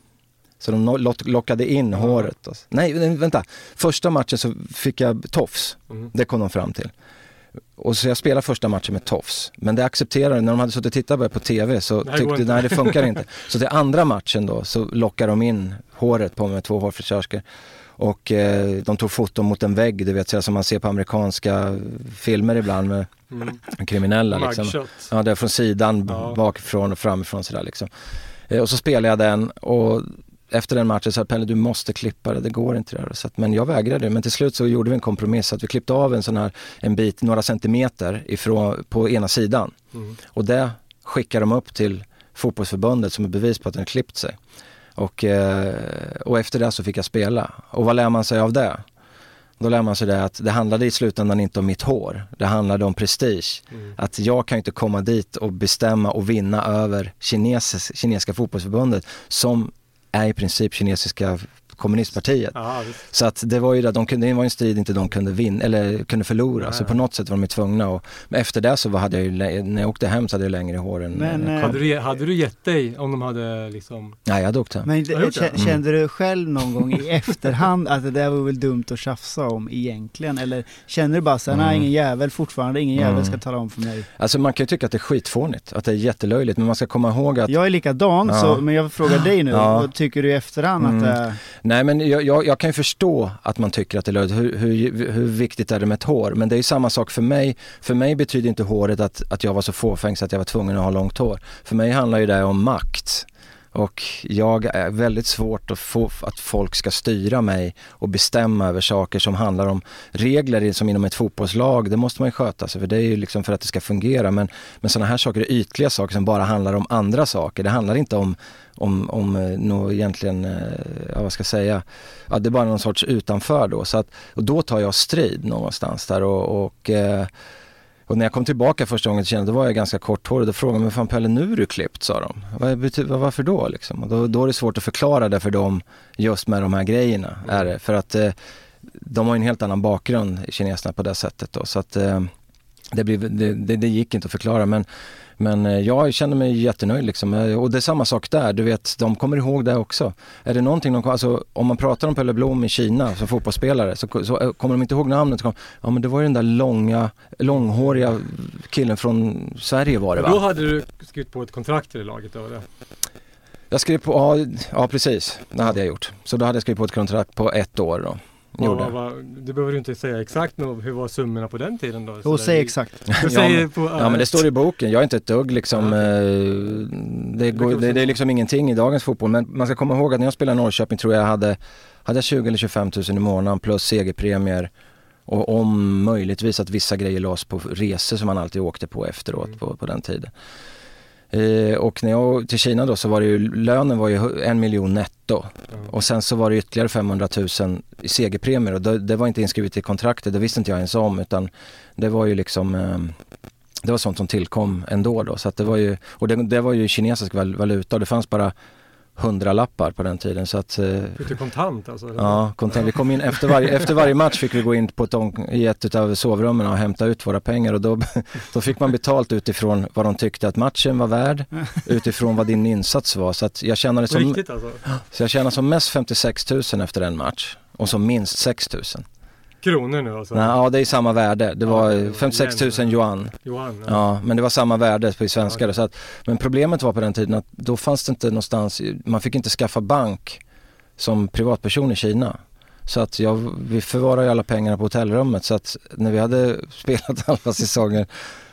Så de lock- lockade in håret. Alltså. Nej, nej, vänta. Första matchen så fick jag tofs. Mm. Det kom de fram till. Och så jag spelade första matchen med tofs. Men det accepterade när de hade suttit och tittat på det på TV så går tyckte inte. nej det funkar inte. Så till andra matchen då så lockade de in håret på mig med två hårfrisörskor. Och eh, de tog foton mot en vägg, du vet så som man ser på amerikanska filmer ibland med Mm. kriminella liksom. Ja, det är från sidan, Ja. bakifrån och framifrån sådär liksom. Eh, och så spelade jag den och efter den matchen sa Pelle du måste klippa det, det går inte det här. Så att, men jag vägrade, men till slut så gjorde vi en kompromiss att vi klippte av en sån här, en bit, några centimeter ifrån, på ena sidan. Mm. Och det skickar de upp till fotbollsförbundet som ett bevis på att den klippt sig. Och, eh, och efter det så fick jag spela. Och vad lär man sig av det? Då lär man sig det att det handlade i slutändan inte om mitt hår. Det handlade om prestige. Mm. Att jag kan inte komma dit och bestämma och vinna över kines, kinesiska fotbollsförbundet som är i princip kinesiska kommunistpartiet. Ja, visst. Så att det var ju det, de kunde, det var en strid inte de kunde vinna eller kunde förlora. Nej. Så på något sätt var de ju tvungna och, men efter det så var, hade jag ju, när jag åkte hem så hade jag längre hår än Men, eh, eh, Hade, du, hade du gett dig om de hade liksom... Nej jag hade åkt hem. Men det? kände du själv någon gång i efterhand att det där var väl dumt att tjafsa om egentligen? Eller känner du bara såhär, nej Mm. ingen jävel fortfarande, ingen jävel Mm. ska tala om för mig. Alltså man kan ju tycka att det är skitfånigt, att det är jättelöjligt men man ska komma ihåg att Jag är likadan, Ja. så, men jag frågar dig nu, Ja. vad tycker du i efterhand Mm. att det är? Nej men jag, jag, jag kan ju förstå att man tycker att det är löjligt. Hur, hur, hur viktigt är det med ett hår? Men det är ju samma sak för mig. För mig betyder inte håret att, att jag var så fåfäng så att jag var tvungen att ha långt hår. För mig handlar ju det om makt. Och jag är väldigt svårt att få att folk ska styra mig och bestämma över saker som handlar om regler som inom ett fotbollslag. Det måste man ju sköta sig för det är ju liksom för att det ska fungera. Men, men sådana här saker är ytliga saker som bara handlar om andra saker. Det handlar inte om om, om eh, något egentligen, eh, ja, vad ska jag säga, ja, det är bara någon sorts utanför då. Så att, och då tar jag strid någonstans där och, och, eh, och när jag kom tillbaka första gången till Kina, då var jag ganska korthårig. Då frågade de men fan Pelle nu är du klippt, sa de. Vad varför då liksom? Och då, då är det svårt att förklara det för dem just med de här grejerna. Är det. För att eh, de har ju en helt annan bakgrund, kineserna på det sättet då. Så att eh, det, blev, det, det, det gick inte att förklara men men eh, jag känner mig jättenöjd liksom. Eh, Och det är samma sak där, du vet, de kommer ihåg det också. Är det någonting de, alltså om man pratar om Pelle Blom i Kina som fotbollsspelare så, så eh, kommer de inte ihåg namnet. Kommer, ja men det var ju den där långa, långhåriga killen från Sverige var det Då va? hade du skrivit på ett kontrakt i det laget då? Eller? Jag skrev på, ja, ja precis, det hade jag gjort. Så då hade jag skrivit på ett kontrakt på ett år då. Gjorde. Vad- vad- du behöver ju inte säga exakt, men hur var summorna på den tiden då? Och Så säg exakt. Du Ja, säger men- på, Ja men det står i boken, jag är inte ett dugg liksom, Ja. eh, det, går, det, det är liksom ingenting i dagens fotboll. Men man ska komma ihåg att när jag spelade i Norrköping tror jag hade, hade jag 20 eller 25 000 i månaden plus segerpremier. Och om möjligtvis att vissa grejer lades på resor som man alltid åkte på efteråt Mm. på, på den tiden. Eh, och när jag till Kina då så var det ju, lönen var ju en miljon netto. Och sen så var det ytterligare 500 000 i segerpremier och det, det var inte inskrivet i kontraktet, det visste inte jag ens om utan det var ju liksom eh, det var sånt som tillkom ändå då. Så det var ju, och det, det var ju kinesisk val, valuta och det fanns bara 100 lappar på den tiden så att eh, Fick du kontant alltså? Ja, kontant. Vi kom in efter varje, efter varje match fick vi gå in på ett, i ett av sovrummen och hämta ut våra pengar och då, då fick man betalt utifrån vad de tyckte att matchen var värd, utifrån vad din insats var. Så att jag tjänade som, riktigt alltså? så jag tjänade som mest 56 000 efter en match och som minst 6 000. Kronor nu alltså? Nej, ja, det är samma värde. Det var det var 56 000 yen. yuan. Ja, men det var samma värde på svenska. Ja. Så att, men problemet var på den tiden att då fanns det inte någonstans, man fick inte skaffa bank som privatperson i Kina. Så att jag, vi förvarade alla pengarna på hotellrummet så att när vi hade spelat halva säsongen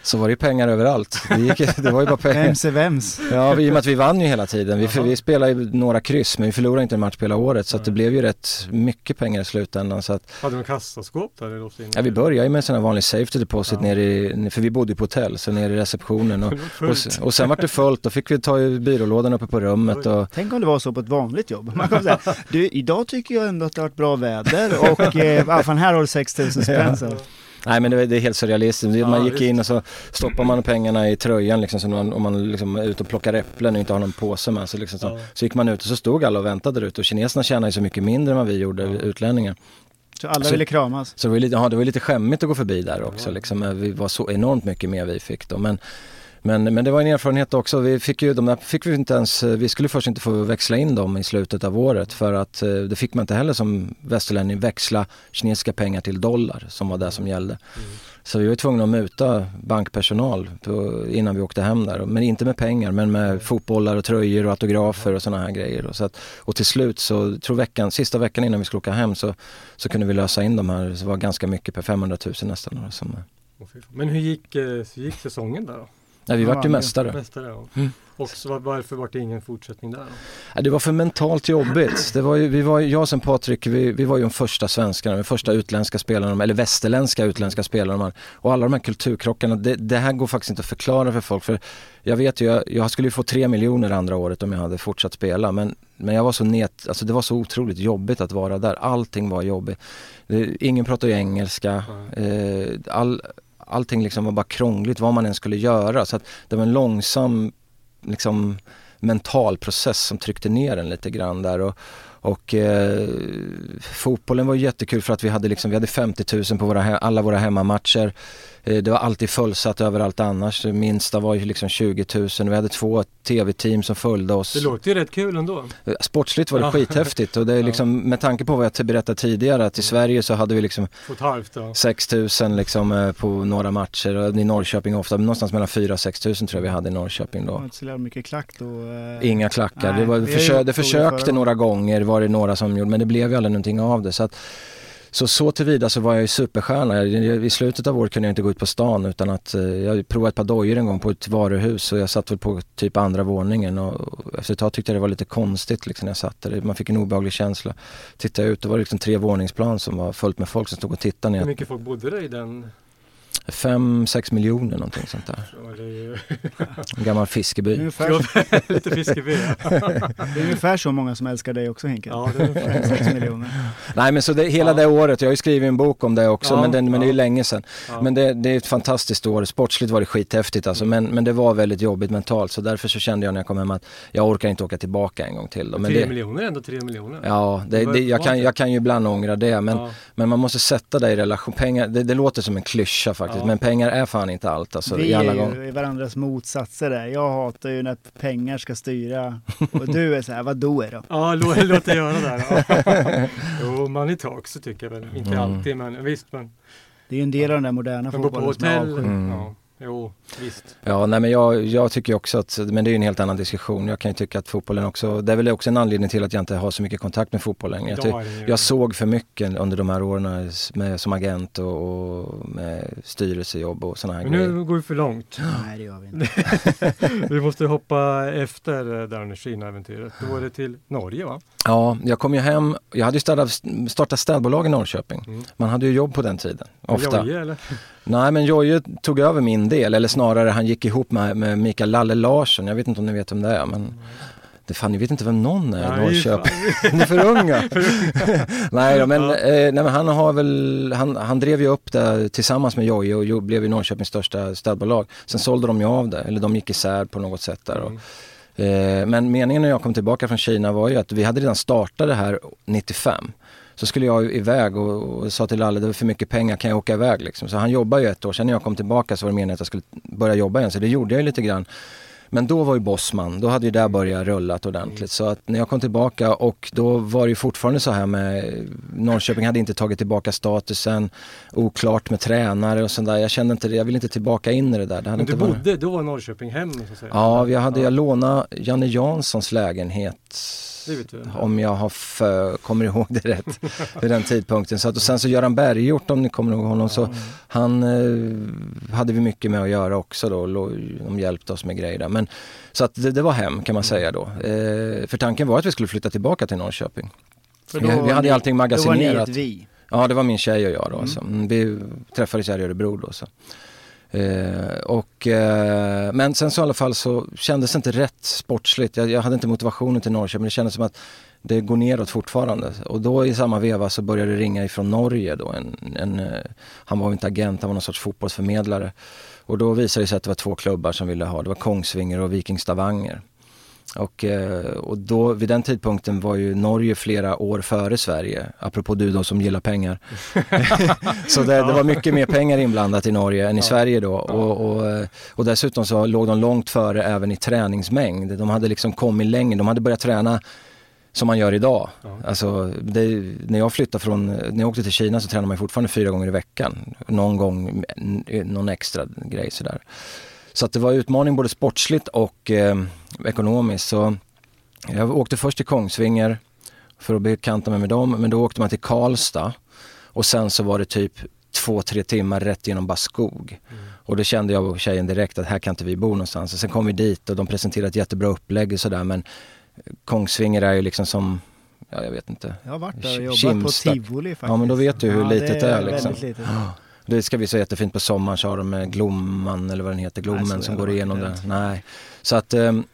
så var det ju pengar överallt. Det, gick, det var ju bara pengar. Vems är vems? Ja, i och med att vi vann ju hela tiden. Vi, vi spelade ju några kryss men vi förlorade inte en match på hela året så att det blev ju rätt mycket pengar i slutändan. Så att, Hade de kassaskåp där? Ja, vi började ju med en sån här vanlig safety deposit ja. nere i, för vi bodde ju på hotell, så nere i receptionen. Och, och, och sen var det fullt, då fick vi ta i byrålådan uppe på rummet. Och... Tänk om det var så på ett vanligt jobb. Man kan säga, du, idag tycker jag ändå att det har varit bra väder och eh, fan, här har du 6000 spänn. Ja. Nej men det, det, är helt surrealistiskt. Ja, man gick in och så stoppar man pengarna i tröjan liksom, så man, om man liksom är ute och plockar äpplen och inte har någon påse med sig. Liksom, så, ja. så gick man ut och så stod alla och väntade där ute och kineserna tjänade ju så mycket mindre än vad vi gjorde, ja. utlänningar. Så alla så, ville kramas? Så det var, lite, ja, det var lite skämmigt att gå förbi där också. Liksom. Vi var så enormt mycket mer vi fick då. Men, men, men det var en erfarenhet också. Vi fick ju, de där fick vi inte ens, vi skulle först inte få växla in dem i slutet av året för att eh, det fick man inte heller som västerlänning växla kinesiska pengar till dollar som var det som gällde. Mm. Så vi var tvungna att muta bankpersonal på, innan vi åkte hem där. Men inte med pengar men med fotbollar och tröjor och autografer och sådana här grejer. Och, så att, och till slut så, tror veckan, sista veckan innan vi skulle åka hem så, så kunde vi lösa in de här. Det var ganska mycket per 500 000 nästan. Som, men hur gick, eh, hur gick säsongen där då? Nej, vi vart ju mästare. mästare ja. mm. Och så varför var det ingen fortsättning där? Ja, det var för mentalt jobbigt. Det var ju, vi var, jag och Patrik, vi, vi var ju de första svenskarna, de första utländska spelarna, eller västerländska utländska spelarna. Och alla de här kulturkrockarna, det, det, här går faktiskt inte att förklara för folk. För jag vet ju, jag, jag skulle ju få tre miljoner andra året om jag hade fortsatt spela. Men, men jag var så net, alltså det var så otroligt jobbigt att vara där. Allting var jobbigt. Ingen pratade ju engelska. Mm. Eh, all, allting liksom var bara krångligt vad man än skulle göra. Så att det var en långsam liksom, mental process som tryckte ner en lite grann där. Och, och eh, fotbollen var jättekul för att vi hade, liksom, vi hade 50 000 på våra, alla våra hemmamatcher. Eh, det var alltid fullsatt överallt annars. Det minsta var ju liksom 20 000. Vi hade två tv-team som följde oss. Det låter ju rätt kul ändå. Eh, sportsligt var det ja. skithäftigt och det är liksom, med tanke på vad jag berättade tidigare att i Sverige så hade vi liksom 6 000 liksom eh, på några matcher i Norrköping ofta någonstans mellan 4 och 6 000 tror jag vi hade i Norrköping då. Det var inte så mycket klack då? Inga klackar. Nej, det, var, försö det försökte några gånger var det några som gjorde men det blev ju aldrig någonting av det. Så att, så så tillvida så var jag ju superstjärna. I slutet av året kunde jag inte gå ut på stan utan att eh, jag provade ett par dojor en gång på ett varuhus och jag satt väl på typ andra våningen och efter ett tag tyckte jag det var lite konstigt liksom när jag satt där. Man fick en obehaglig känsla. Tittade ut, det var liksom tre våningsplan som var fullt med folk som stod och tittade ner. Hur mycket folk bodde det i den 5-6 miljoner någonting sånt där. En gammal fiskeby. Ungefär, lite fiskeby Det är ungefär så många som älskar dig också Henke. Ja, det är 6 miljoner. Nej men så det, hela ja. det året, jag har ju skrivit en bok om det också ja, men, den, men det är ju länge sedan. Men det, det, är ett fantastiskt år, sportsligt var det skithäftigt alltså men, men det var väldigt jobbigt mentalt så därför så kände jag när jag kom hem att jag orkar inte åka tillbaka en gång till. Då. Men 3 miljoner är ändå 3 miljoner. Ja, det, det, jag, kan, jag kan ju ibland ångra det men, men man måste sätta det i relation. Pengar, det, det låter som en klyscha faktiskt faktiskt. Men pengar är fan inte allt alltså. Vi är ju varandras motsatser där. Jag hatar ju när pengar ska styra. Och du är så här, vad då är då? ja, låt, låt det göra det där. jo, money talks tycker jag väl. Inte mm. alltid, men visst. Men... Det är ju en del av den där moderna fotbollen som är mm. ja. Jo, visst. Ja, nej men jag, jag tycker också att, men det är en helt annan diskussion. Jag kan ju tycka att fotbollen också, det är väl också en anledning till att jag inte har så mycket kontakt med fotboll längre. Jag, jag såg för mycket under de här åren med, som agent och, och med styrelsejobb och sådana här men grejer. nu går vi för långt. Nej, det gör vi inte. vi måste hoppa efter det här Kina-äventyret. Då var det till Norge va? Ja, jag kom ju hem, jag hade ju startat, startat städbolag i Norrköping. Mm. Man hade ju jobb på den tiden, ofta. Joje, eller? Nej men Jojje tog över min del, eller snarare han gick ihop med, med Mikael Lalle Larsson. Jag vet inte om ni vet vem det är men det fan, ni vet inte vem någon är i Norrköping. ni är för unga. nej, men, ja. eh, nej men han har väl, han, han drev ju upp det tillsammans med Jojje och blev ju Norrköpings största städbolag. Sen sålde de ju av det, eller de gick isär på något sätt där. Och, mm. Eh, men meningen när jag kom tillbaka från Kina var ju att vi hade redan startat det här 95 så skulle jag iväg och, och sa till Lalle, det var för mycket pengar, kan jag åka iväg liksom? Så han jobbade ju ett år, sen när jag kom tillbaka så var det meningen att jag skulle börja jobba igen, så det gjorde jag ju lite grann. Men då var ju Bossman, då hade ju det börjat rullat ordentligt. Så att när jag kom tillbaka och då var det ju fortfarande så här med Norrköping hade inte tagit tillbaka statusen, oklart med tränare och sånt där. Jag kände inte det, jag ville inte tillbaka in i det där. Det Men du inte bodde, då var Norrköping hem så att säga? Ja, jag, hade, jag lånade Janne Janssons lägenhet. Om jag har för, kommer ihåg det rätt vid den tidpunkten. Så att, och sen så Göran Berghjort om ni kommer ihåg honom. Så han eh, hade vi mycket med att göra också då. De hjälpte oss med grejer där. Men, så att det, det var hem kan man säga då. Eh, för tanken var att vi skulle flytta tillbaka till Norrköping. För Vi- vi hade ni- allting magasinerat. Då var ni ett vi. Ja, det var min tjej och jag då. Mm. Alltså. Mm, Vi träffades här i Örebro då. Så. Eh, och, eh, men sen så i alla fall så kändes det inte rätt sportsligt. Jag, jag hade inte motivationen till Norrköping. Det kändes som att det går neråt fortfarande. Och då i samma veva så började det ringa ifrån Norge då. En, en, eh, han var inte agent, han var någon sorts fotbollsförmedlare. Och då visade det sig att det var två klubbar som ville ha. Det var Kongsvinger och Viking Stavanger. Och, eh, och då, vid den tidpunkten var ju Norge flera år före Sverige, apropå du då som gillar pengar. så det, det var mycket mer pengar inblandat i Norge än i Sverige då. Och, och, och dessutom så låg de långt före även i träningsmängd. De hade liksom kommit längre, de hade börjat träna som man gör idag. Ja. Alltså, det, när jag flyttade från, när jag åkte till Kina så tränade man fortfarande fyra gånger i veckan. Någon gång någon extra grej sådär. Så att det var utmaning både sportsligt och eh, ekonomiskt. Så jag åkte först till Kongsvinger för att bekanta mig med dem, men då åkte man till Karlstad och sen så var det typ två, tre timmar rätt genom bara skog. Och då kände jag och tjejen direkt att här kan inte vi bo någonstans. Och sen kom vi dit och de presenterade ett jättebra upplägg och sådär men Kongsvinger är ju liksom som, ja jag vet inte. Jag har varit där och jobbat Kimstad. på tivoli faktiskt. Ja, men då vet du hur Ja, litet det är, liksom. väldigt litet. Det ska bli så jättefint på sommaren så har de med Glomman eller vad den heter, Glommen som går igenom det. Nej. Så att ehm,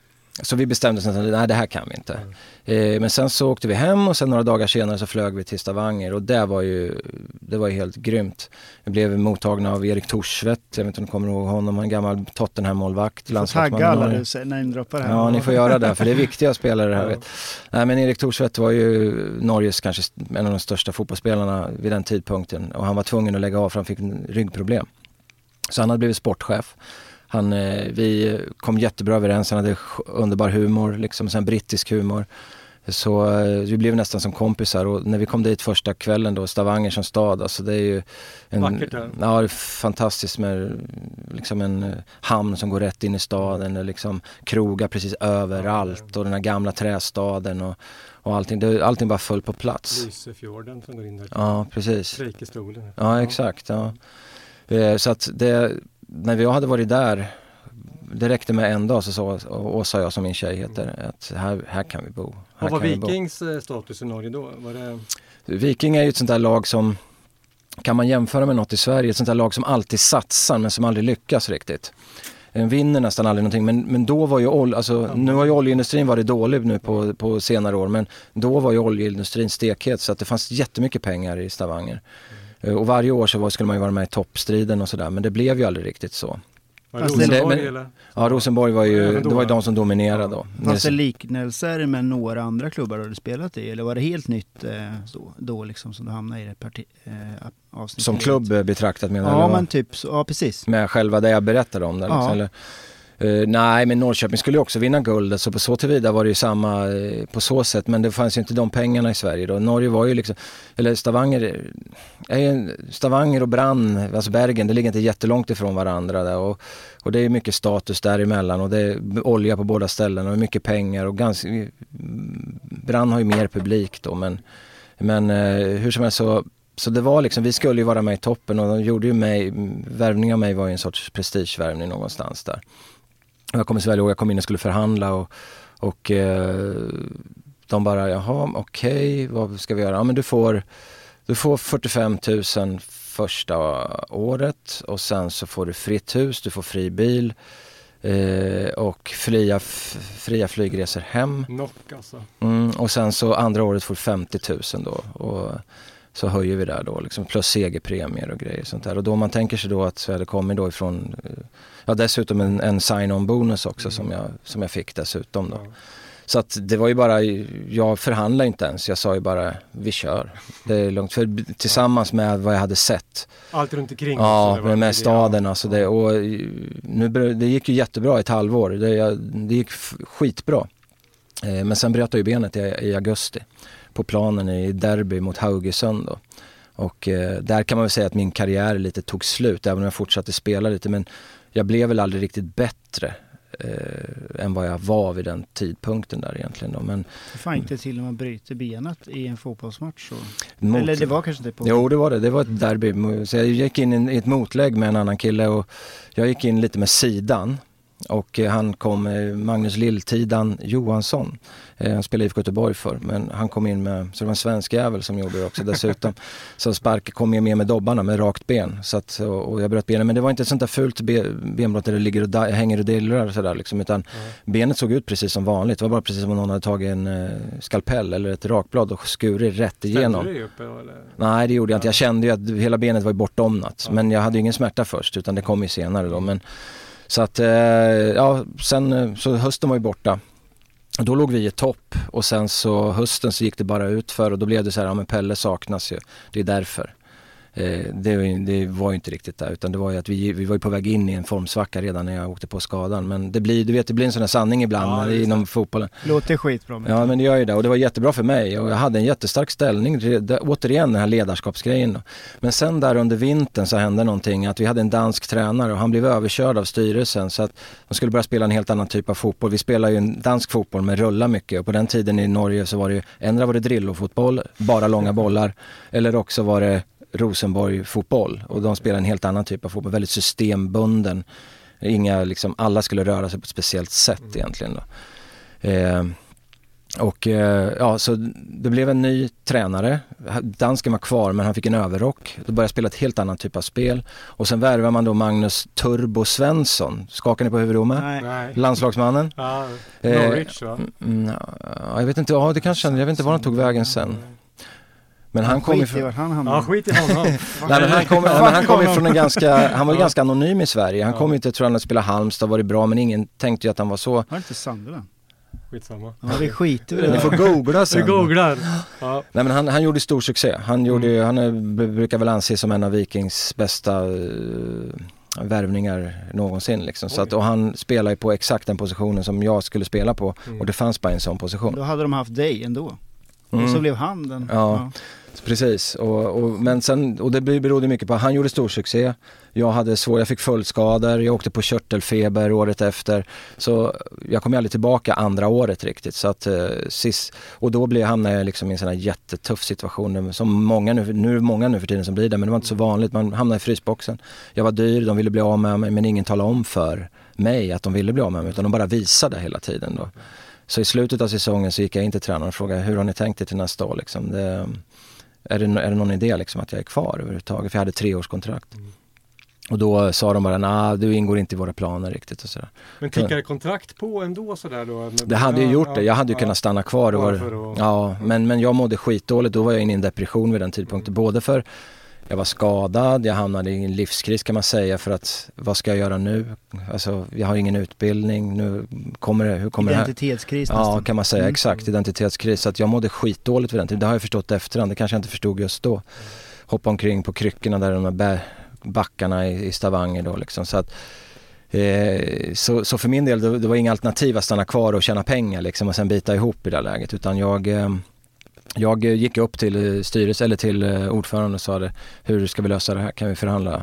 så vi bestämde oss att nej det här kan vi inte. Eh, men sen så åkte vi hem och sen några dagar senare så flög vi till Stavanger och det var ju, det var ju helt grymt. Vi blev mottagna av Erik Torsvedt, jag vet inte om ni kommer ihåg honom, en gammal Tottenham-målvakt. Du får tagga alla du säger- namedroppar här. Ja, ni får göra det för det är viktiga spelare här. Vet. Nej, men Erik Thorsvedt var ju Norges kanske en av de största fotbollsspelarna vid den tidpunkten och han var tvungen att lägga av för han fick ryggproblem. Så han hade blivit sportchef. Han, eh, vi kom jättebra överens, han hade underbar humor, liksom sen brittisk humor. Så eh, vi blev nästan som kompisar och när vi kom dit första kvällen då, Stavanger som stad, alltså det är ju en, Vackert där. Ja, det är fantastiskt med liksom en eh, hamn som går rätt in i staden, och liksom krogar precis överallt och den här gamla trästaden och, och allting, det, allting bara föll på plats. Lysefjorden som går in där. Ja, precis. Preikestolen. Ja, exakt. Ja. Så att det, när vi hade varit där, det räckte med en dag så sa Åsa jag som min tjej heter, att här, här kan vi bo. Här Vad var. Vikings eh, status i Norge då? Var det... Viking är ju ett sånt där lag som, kan man jämföra med något i Sverige, ett sånt där lag som alltid satsar men som aldrig lyckas riktigt. Den vinner nästan aldrig någonting men, men då var ju, ol, alltså, nu har ju oljeindustrin varit dålig nu på, på senare år men då var ju oljeindustrin stekhet så att det fanns jättemycket pengar i Stavanger. Eh, Och varje år så var, skulle man ju vara med i toppstriden och sådär men det blev ju aldrig riktigt så. Var det Fast det- Rosenborg men- eller? Ja Rosenborg var ju, då, det var ju ja. de som dominerade då. Fanns det liknelser med några andra klubbar du hade spelat i? Eller var det helt nytt eh, då, då liksom som du hamnade i det parti, eh, avsnittet? Som klubb betraktat menar du? Ja men typ så, ja precis. med själva det jag berättade om där. Ja. Liksom, eller, Uh, nej, men Norrköping skulle ju också vinna guldet så alltså, på så tillvida var det ju samma uh, på så sätt. Men det fanns ju inte de pengarna i Sverige då. Norge var ju liksom, eller Stavanger, eh, är ju- Stavanger och Brann, alltså Bergen, det ligger inte jättelångt ifrån varandra där. Och, och det är mycket status däremellan. Och det är olja på båda ställena och mycket pengar. Och ganska, Brann har ju mer publik då. Men, men uh, hur som helst så så det var liksom, vi skulle ju vara med i toppen. Och de gjorde ju mig, värvning av mig var ju en sorts prestigevärvning någonstans där. Jag kommer så väl ihåg, jag kom in och skulle förhandla och, och eh, de bara, jaha okej, vad ska vi göra? Ja men du får, du får 45 000 första året och sen så får du fritt hus, du får fri bil eh, och fria, fria flygresor hem. Knock alltså. Mm, och sen så andra året får du 50 000 då. Och så höjer vi där då liksom, plus segerpremier och grejer sånt där. Och då man tänker sig då att hade kommit då ifrån, eh, ja dessutom en, en sign-on bonus också som, jag, som jag fick dessutom då. Ja. Så att det var ju bara, jag förhandlade inte ens, jag sa ju bara vi kör. Det är lugnt, för tillsammans med vad jag hade sett. Allt runt omkring. Ja, med, med staden alltså. Det, och eh, nu, det gick ju jättebra ett halvår, det, det gick skitbra. Eh, men sen bröt jag ju benet i, i augusti på planen i derby mot Haugesund då. Och eh, där kan man väl säga att min karriär lite tog slut, även om jag fortsatte spela lite. Men jag blev väl aldrig riktigt bättre. eh, än vad jag var vid den tidpunkten där egentligen. Då. Men, Hur fan det till när man bryter benet i en fotbollsmatch? Så? mot, Eller det var kanske inte på... Jo det var det, det var ett derby. Så jag gick in i ett motlägg med en annan kille och jag gick in lite med sidan. Och eh, han kom, eh, Magnus Lilltidan Johansson, eh, han spelade IFK Göteborg för men han kom in med, så det var en svensk jävel som gjorde det också dessutom. så spark kom med, med med dobbarna med rakt ben. Så att, och, jag bröt benet, men det var inte ett sånt där fult be, benbrott där det ligger och da, hänger och dillrar sådär liksom, utan mm. benet såg ut precis som vanligt. Det var bara precis som om någon hade tagit en eh, skalpell eller ett rakblad och skurit rätt igenom. Ställde du upp eller? Nej det gjorde jag inte, jag kände ju att hela benet var bortomnat. Ja. Men jag hade ju ingen smärta först utan det kom ju senare då. Men, så att, eh, ja, sen eh, så hösten var ju borta. Då låg vi i topp och sen så hösten så gick det bara ut för och då blev det så här, ja men Pelle saknas ju. Det är därför. Eh, det, det, var ju inte riktigt där utan det var ju att vi, vi var på väg in i en formsvacka redan när jag åkte på skadan. Men det blir, du vet, det blir en sån här sanning ibland ja, inom fotbollen. Låter skitbra. Ja men det gör ju det och det var jättebra för mig och jag hade en jättestark ställning. Det, återigen den här ledarskapsgrejen. Men sen där under vintern så hände någonting att vi hade en dansk tränare och han blev överkörd av styrelsen så att de skulle börja spela en helt annan typ av fotboll. Vi spelar ju en dansk fotboll med rulla mycket och på den tiden i Norge så var det ju, ändra var det drillofotboll, bara långa bollar eller också var det Rosenborg fotboll och de spelar en helt annan typ av fotboll, väldigt systembunden. Inga, liksom, alla skulle röra sig på ett speciellt sätt mm. egentligen. Då. Eh, och eh, ja, så det blev en ny tränare. Dansken var kvar men han fick en överrock. Då började spela ett helt annat typ av spel. Och sen värvar man då Magnus Turbo Svensson. Skakar ni på huvudet? Nej. Landslagsmannen. Ja, Norwich va? Mm, ja, jag vet inte, ja det kanske, jag vet inte var han tog vägen sen. Men han kom ifrån... Han hamnade. Ja, skit i honom. Nej, men han kom, men han kom ifrån en ganska, han var ju ganska anonym i Sverige. Han kom inte, tror han, att spela Halmstad, var det bra, men ingen tänkte ju att han var så... Var det inte Sunderland? Skitsamma. Ja, vi skiter i det. Ni får googla sen. Vi googlar. Ja. Nej men han, han gjorde stor succé. Han, gjorde, mm. han är, brukar väl anses som en av Vikings bästa uh, värvningar någonsin liksom. Så att, och han spelar ju på exakt den positionen som jag skulle spela på mm. och det fanns bara en sån position. Då hade de haft dig ändå. Mm. Och så blev han den. Ja. ja. Precis, och, och, men sen, och det berodde mycket på att han gjorde stor succé. Jag hade svår, jag fick följdskador, jag åkte på körtelfeber året efter. Så jag kom aldrig tillbaka andra året riktigt. Så att, eh, sist, och då blev, hamnade jag liksom i en sån här jättetuff situation som många nu, nu är det många nu för tiden som blir det men det var inte så vanligt. Man hamnade i frysboxen. Jag var dyr, de ville bli av med mig men ingen talade om för mig att de ville bli av med mig utan de bara visade hela tiden. Då. Så i slutet av säsongen så gick jag in till tränaren och frågade hur har ni tänkt er till nästa år? Liksom. Det, är det, är det någon idé liksom att jag är kvar överhuvudtaget? För jag hade treårskontrakt. Mm. Och då sa de bara, nej du ingår inte i våra planer riktigt och sådär. Men tickade kontrakt på ändå sådär då? Det hade ju gjort det, jag hade ju kunnat stanna kvar. Och var, ja, men, men jag mådde skitdåligt, då var jag inne i en depression vid den tidpunkten. Mm. Både för jag var skadad, jag hamnade i en livskris kan man säga för att vad ska jag göra nu? Alltså jag har ingen utbildning, nu kommer det, hur kommer Identitetskris det här? Ja kan man säga, mm. exakt identitetskris. Så att jag mådde skitdåligt vid den tiden, det har jag förstått efterhand, det kanske jag inte förstod just då. Hoppa omkring på kryckorna där de där backarna i, i Stavanger då liksom. Så att, eh, så, så, för min del, det, det var inga alternativ att stanna kvar och tjäna pengar liksom och sen bita ihop i det läget utan jag eh, jag eh, gick upp till eh, styrelsen eller till eh, ordföranden och sa det, hur ska vi lösa det här? Kan vi förhandla,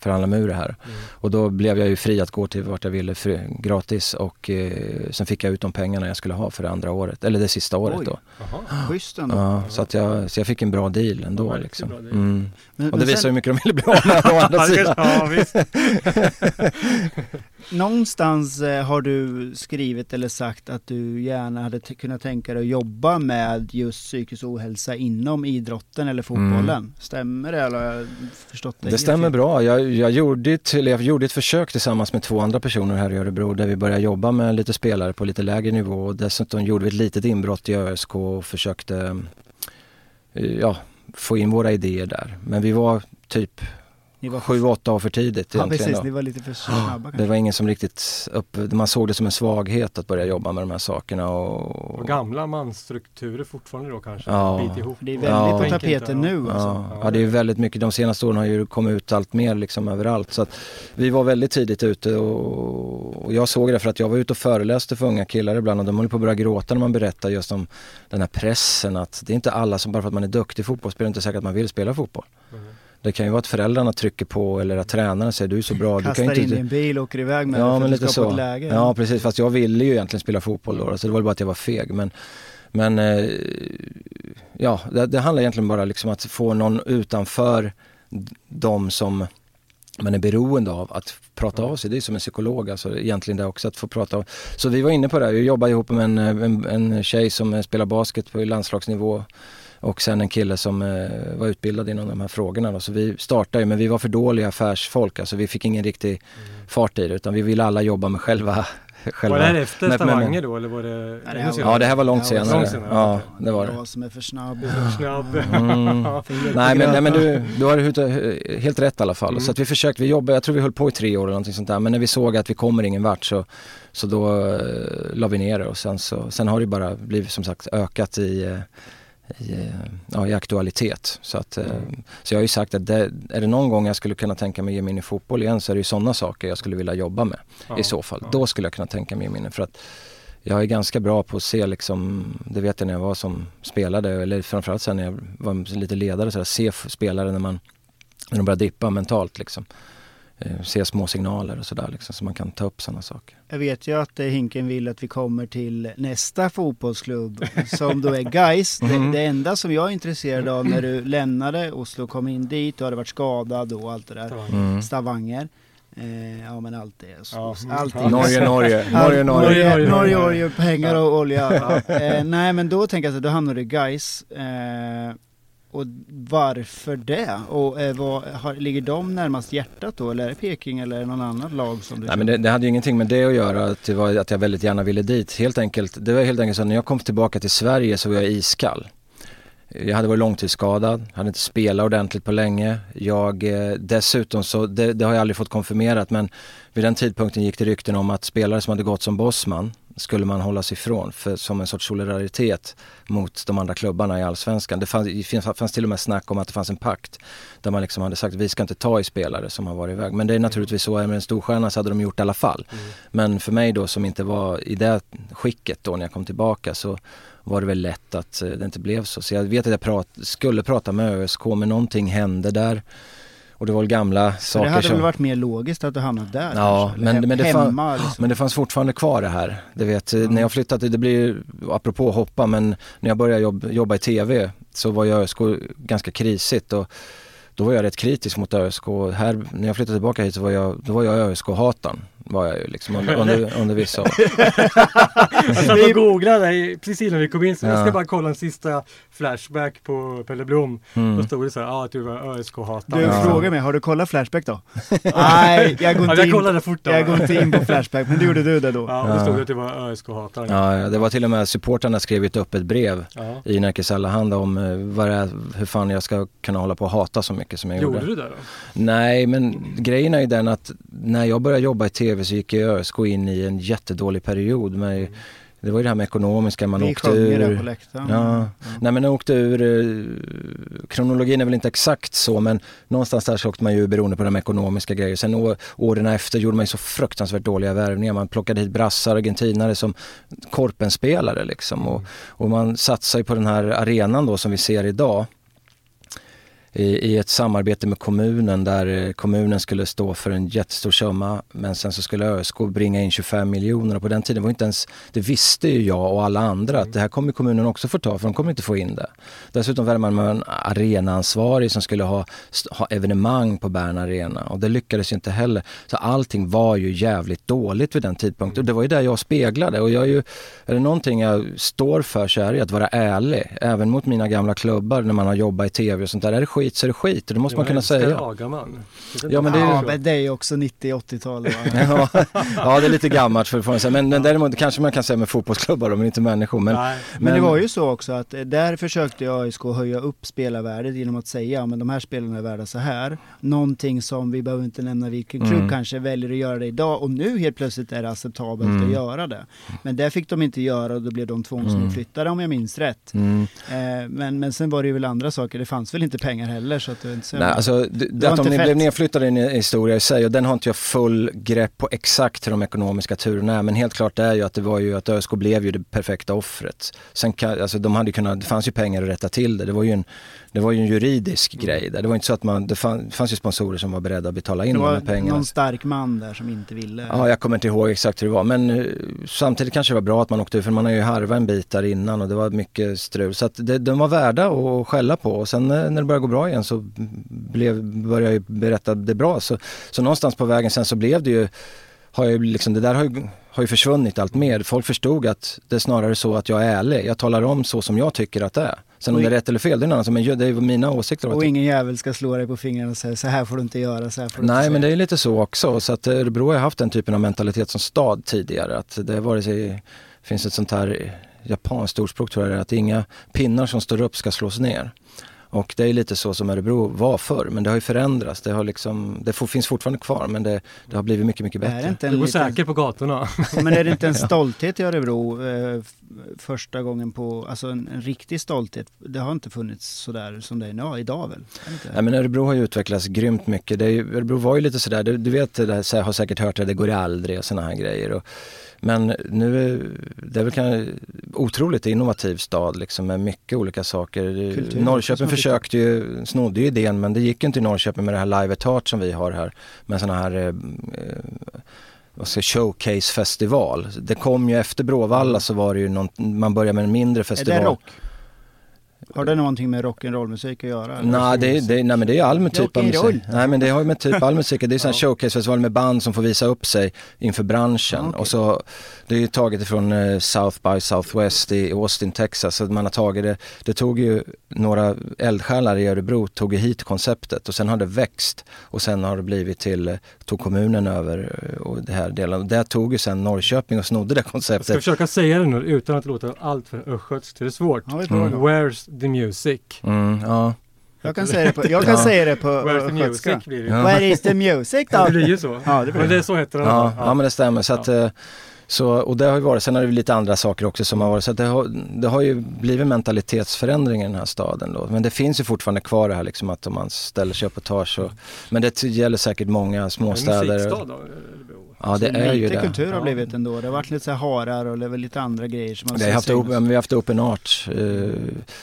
förhandla med ur det här? Mm. Och då blev jag ju fri att gå till vart jag ville fri, gratis och eh, sen fick jag ut de pengarna jag skulle ha för det andra året, eller det sista året Oj. då. Jaha, schysst ändå. Ja, så, att jag, så jag fick en bra deal ändå ja, liksom. Mm. Men, och det visar sen... hur mycket de ville bli av med å andra sidan. ja, visst. någonstans eh, har du skrivit eller sagt att du gärna hade kunnat tänka dig att jobba med just psykisk ohälsa inom idrotten eller fotbollen. Mm. Stämmer det eller har jag förstått det? Det stämmer bra. Jag, jag, gjorde ett, jag gjorde ett försök tillsammans med två andra personer här i Örebro där vi började jobba med lite spelare på lite lägre nivå och dessutom gjorde vi ett litet inbrott i ÖSK och försökte eh, ja, få in våra idéer där. Men vi var typ Sju, åtta år för tidigt Ja precis, ni var lite för snabba kanske. Det var ingen som riktigt, upp, man såg det som en svaghet att börja jobba med de här sakerna och... och gamla mansstrukturer fortfarande då kanske? Ja. Bit ihop. Det är väldigt ja. på tapeten nu alltså. Ja. ja det är väldigt mycket, de senaste åren har ju kommit ut allt mer liksom överallt så att vi var väldigt tidigt ute och, och jag såg det för att jag var ute och föreläste för unga killar ibland och de höll på att börja gråta när man berättar just om den här pressen att det är inte alla som bara för att man är duktig fotbollsspelare inte säkert att man vill spela fotboll. Mm. Det kan ju vara att föräldrarna trycker på eller att tränaren säger du är så bra. Kastar du kan in inte... i en bil och åker iväg med ja, för men att lite så. ett läge. Ja precis, fast jag ville ju egentligen spela fotboll då, så det var bara att jag var feg. Men, men eh, ja, det, det handlar egentligen bara liksom att få någon utanför de som man är beroende av att prata av sig. Det är som en psykolog alltså egentligen det också att få prata av. Så vi var inne på det, vi jobbar ihop med en, en, en tjej som spelar basket på landslagsnivå och sen en kille som eh, var utbildad inom de här frågorna. Då. Så vi startade ju, men vi var för dåliga affärsfolk, alltså vi fick ingen riktig mm. fart i det utan vi ville alla jobba med själva Själva, var det här efter Stavanger då eller var det? Ja, det här var, ja det här var långt det senare. Långt senare. Ja, det var det. Jag som är för snabb. För snabb. Mm. nej, men, nej men du, du har helt rätt i alla fall. Mm. Så att vi försökte, vi jobbade, jag tror vi höll på i tre år eller någonting sånt där. Men när vi såg att vi kommer ingen vart så, så då uh, la vi ner det och sen, så, sen har det bara blivit som sagt ökat i uh, i, ja, i aktualitet. Så, att, mm. så jag har ju sagt att det, är det någon gång jag skulle kunna tänka mig ge mig in i fotboll igen så är det ju sådana saker jag skulle vilja jobba med ja, i så fall. Ja. Då skulle jag kunna tänka mig ge mig in för att jag är ganska bra på att se liksom, det vet jag när jag var som spelare eller framförallt sen när jag var lite ledare, så att se spelare när man när de börjar dippa mentalt liksom. Eh, se små signaler och sådär liksom, så man kan ta upp sådana saker. Jag vet ju att eh, Hinken vill att vi kommer till nästa fotbollsklubb som då är Gais. Mm. Det, det, enda som jag är intresserad av när du lämnade Oslo och kom in dit, du hade varit skadad och allt det där. Mm. Stavanger. Eh, ja men allt det. Så, ja. Norge, Norge, Norge, Norge, Norge, Norge, Norge, pengar och olja. Ja. Eh, nej men då tänker jag att då hamnar du i Gais. Eh, och varför det? Och eh, vad, har, ligger de närmast hjärtat då? Eller är det Peking eller är det någon annan lag som du Nej men det, det, hade ju ingenting med det att göra, att, det var, att jag väldigt gärna ville dit. Helt enkelt, det var helt enkelt så att när jag kom tillbaka till Sverige så var jag iskall. Jag hade varit långtidsskadad, hade inte spelat ordentligt på länge. Jag, eh, dessutom så, det, det, har jag aldrig fått konfirmerat men vid den tidpunkten gick det rykten om att spelare som hade gått som Bosman skulle man hålla sig ifrån för, som en sorts solidaritet mot de andra klubbarna i Allsvenskan. Det fanns, det fanns till och med snack om att det fanns en pakt där man liksom hade sagt att vi ska inte ta i spelare som har varit iväg. Men det är naturligtvis så, med en storstjärna så hade de gjort i alla fall. Mm. Men för mig då som inte var i det skicket då när jag kom tillbaka så var det väl lätt att eh, det inte blev så. Så jag vet att jag prat, skulle prata med ÖSK men någonting hände där. Och det var väl gamla saker som... Det hade väl varit mer logiskt att du hamnat där Ja, kanske, men, men, det hemma, fann, liksom. men det fanns fortfarande kvar det här. Det vet, mm. när jag flyttade, det blir, apropå hoppa, men när jag började jobba, jobba i TV så var ÖSK ganska krisigt och då var jag rätt kritisk mot ÖSK. Här, när jag flyttade tillbaka hit så var jag, då var jag ÖSK-hataren var jag ju liksom under, under, under vissa år. jag satt och googlade precis innan vi kom in så ja. jag ska bara kolla en sista Flashback på Pelle Blom. Mm. Då stod det så här, ah, att du var ÖSK-hatare. Du ja. frågar mig, har du kollat Flashback då? Nej, jag går inte, ja, jag kollade fort då. jag går inte in på Flashback, men det gjorde du det då. Ja, då stod det att du var ÖSK-hatare. Ja, ja, det var till och med supportrarna skrev ett öppet brev ja. i Närkes Allehanda om uh, vad är, hur fan jag ska kunna hålla på och hata så mycket som jag gjorde. Gjorde du det då? Nej, men grejen är ju den att när jag började jobba i TV så gick ÖSK in i en jättedålig period med mm. Det var ju det här med ekonomiska, man Vi åkte ur. det på läktaren. Ja. Mm. Nej men man åkte ur, eh, kronologin är väl inte exakt så men någonstans där så åkte man ju beroende på de ekonomiska grejer. Sen å, åren efter gjorde man ju så fruktansvärt dåliga värvningar. Man plockade hit brassar, argentinare som korpenspelare liksom. Och, och man satsar ju på den här arenan då som vi ser idag i, ett samarbete med kommunen där eh, kommunen skulle stå för en jättestor summa men sen så skulle ÖSK bringa in 25 miljoner och på den tiden var inte ens, det visste ju jag och alla andra att det här kommer kommunen också få ta för de kommer inte få in det. Dessutom värvade man med en arenaansvarig som skulle ha, ha evenemang på Bern Arena och det lyckades ju inte heller. Så allting var ju jävligt dåligt vid den tidpunkten och det var ju där jag speglade och jag är ju, är det någonting jag står för så är det att vara ärlig, även mot mina gamla klubbar när man har jobbat i TV och sånt där. Är det skit skit så är det skit, det måste man kunna säga. Agaman. Ja men det är, ja, men det är också 90-80-tal ja, ja det är lite gammalt för att säga. Men, men däremot kanske man kan säga med fotbollsklubbar men inte människor. Men, men, men, det var ju så också att eh, där försökte AIK höja upp spelarvärdet genom att säga men de här spelarna är värda så här. Någonting som vi behöver inte nämna vilken klubb mm. kanske väljer att göra det idag och nu helt plötsligt är det acceptabelt mm. att göra det. Men det fick de inte göra och då blev de tvångsnedflyttade mm. om jag minns rätt. Mm. Eh, men, men sen var det ju väl andra saker, det fanns väl inte pengar heller så att det inte Nej, alltså, det, det att de fett. blev nedflyttade är en historia i sig och den har inte jag full grepp på exakt hur de ekonomiska turerna är men helt klart är ju att det var ju att ÖSK blev ju det perfekta offret. Sen kan, alltså de hade kunnat, det fanns ju pengar att rätta till det. Det var ju en det var ju en juridisk grej där. Det var inte så att man, det fann, fanns ju sponsorer som var beredda att betala in Det de här var pengarna. någon stark man där som inte ville. Ja, jag kommer inte ihåg exakt hur det var men eh, samtidigt kanske det var bra att man åkte ut för man har ju harvat en bit där innan och det var mycket strul. Så att det, de var värda att skälla på och sen eh, när det började gå bra igen så blev, började jag ju berätta det bra. Så, så någonstans på vägen sen så blev det ju, har ju liksom, det där har ju, har ju försvunnit allt mer. Folk förstod att det är snarare så att jag är ärlig. Jag talar om så som jag tycker att det är. Sen om det är rätt eller fel, det är en annan. Men det är mina åsikter. Och ingen jävel ska slå dig på fingrarna och säga så här får du inte göra, så här får du Nej inte men det är lite så också. Så att Örebro har haft den typen av mentalitet som stad tidigare. Att det vare sig finns ett sånt här japanskt ordspråk tror jag att inga pinnar som står upp ska slås ner. Och det är lite så som Örebro var förr men det har ju förändrats. Det, har liksom, det finns fortfarande kvar men det, det har blivit mycket, mycket Det här är bättre. inte en Du går liten- säker på gatorna. Men är det inte en stolthet i Örebro eh, första gången på, alltså en, en riktig stolthet? Det har inte funnits sådär som det är nu, idag väl? Nej men Örebro har ju utvecklats grymt mycket. Det är ju, Örebro var ju lite sådär, du, du vet, det där, har säkert hört det, det går aldrig och sådana här grejer. Och, men nu är det är väl kanske otroligt innovativ stad liksom med mycket olika saker. Kultur, Norrköping försökte ju, snodde ju idén men det gick inte i Norrköping med det här Live at Heart som vi har här. Med sådana här eh, eh, vad ska showcase-festival. Det kom ju efter Bråvalla så var det ju någon, man började med en mindre är festival. det rock? Har det någonting med rock'n'roll-musik att göra? Nej, det, det, nej men det är all typ av musik. Nej men det har ju med typ all musik, det är sån Ja. showcasefestival med band som får visa upp sig inför branschen. Ja, okej. Och så, det är ju taget ifrån eh, South by Southwest i Austin, Texas. Så man har tagit det, det tog ju några eldsjälar i Örebro tog ju hit konceptet och sen har det växt och sen har det blivit till, eh, tog kommunen över eh, och det här delen. Och där tog ju sen Norrköping och snodde det Jag ska konceptet. försöka säga det nu utan att låta allt för östgötskt. Det är svårt. Ja, då. Where's the music? Mm, ja. Jag kan säga det på, jag kan Ja. säga det på Where's the music blir det. Ja. Where is the music Ja, då? det blir ju så. Ja, det blir Men det är så heter alla Ja, fall. ja men det stämmer. Så att, eh, så, och det har ju varit, sen har det lite andra saker också som har varit, så att det, har, det har ju blivit mentalitetsförändring i den här staden då. Men det finns ju fortfarande kvar det här liksom att om man ställer sig upp och tar så. Men det gäller säkert många småstäder. musikstad då. Ja det är ju det. kultur har blivit ändå. Det har varit lite så här harar och det lite andra grejer som har Vi har haft, men vi har haft Open Art eh,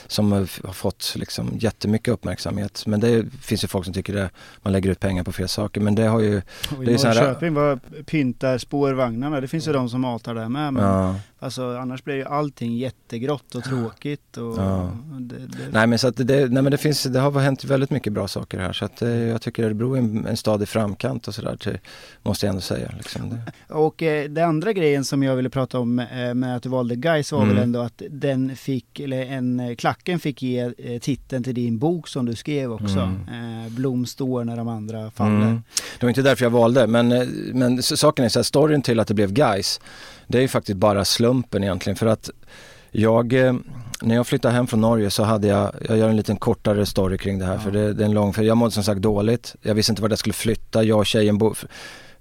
som har fått liksom jättemycket uppmärksamhet. Men det finns ju folk som tycker det, man lägger ut pengar på fel saker. Men det har ju, Och det I är så här- Norrköping var pyntar spårvagnarna. Det finns ju de som matar där med. Men ja. Alltså, annars blir ju allting jättegrått och tråkigt. Och, Ja. och det, det, Nej men så att det, nej, men det finns, det har hänt väldigt mycket bra saker här så att eh, jag tycker Örebro är en, en stad i framkant och sådär, måste jag ändå säga. Liksom. Och eh, det andra grejen som jag ville prata om eh, med att du valde Gais var Mm. väl ändå att den fick, eller en, eh, klacken fick ge eh, titeln till din bok som du skrev också. Eh, Blom står när de andra faller. Mm. det var inte därför jag valde men, eh, men saken är så här, storyn till att det blev guys det är ju faktiskt bara slumpen egentligen för att jag, eh, när jag flyttade hem från Norge så hade jag, jag gör en liten kortare story kring det här Ja. för det, det är en lång, för jag mådde som sagt dåligt. Jag visste inte vart jag skulle flytta, jag och tjejen bo,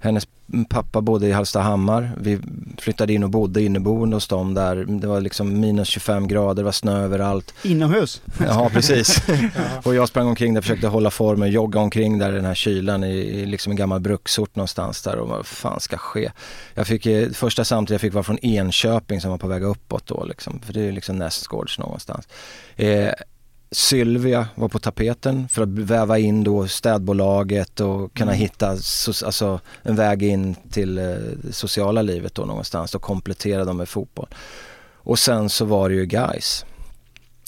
hennes pappa bodde i Hallstahammar. Vi flyttade in och bodde inneboende hos dem där. Det var liksom minus 25 grader, det var snö överallt. Inomhus. Ja precis. och jag sprang omkring där, försökte hålla formen, jogga omkring där i den här kylan i, i liksom en gammal bruksort någonstans där och vad fan ska ske? Jag fick, eh, första samtalet jag fick var från Enköping som var på väg uppåt då liksom, för det är liksom nästgårds någonstans. Eh, Sylvia var på tapeten för att väva in då städbolaget och kunna Mm. hitta so- alltså, en väg in till eh, det sociala livet då någonstans och komplettera dem med fotboll. Och sen så var det ju guys.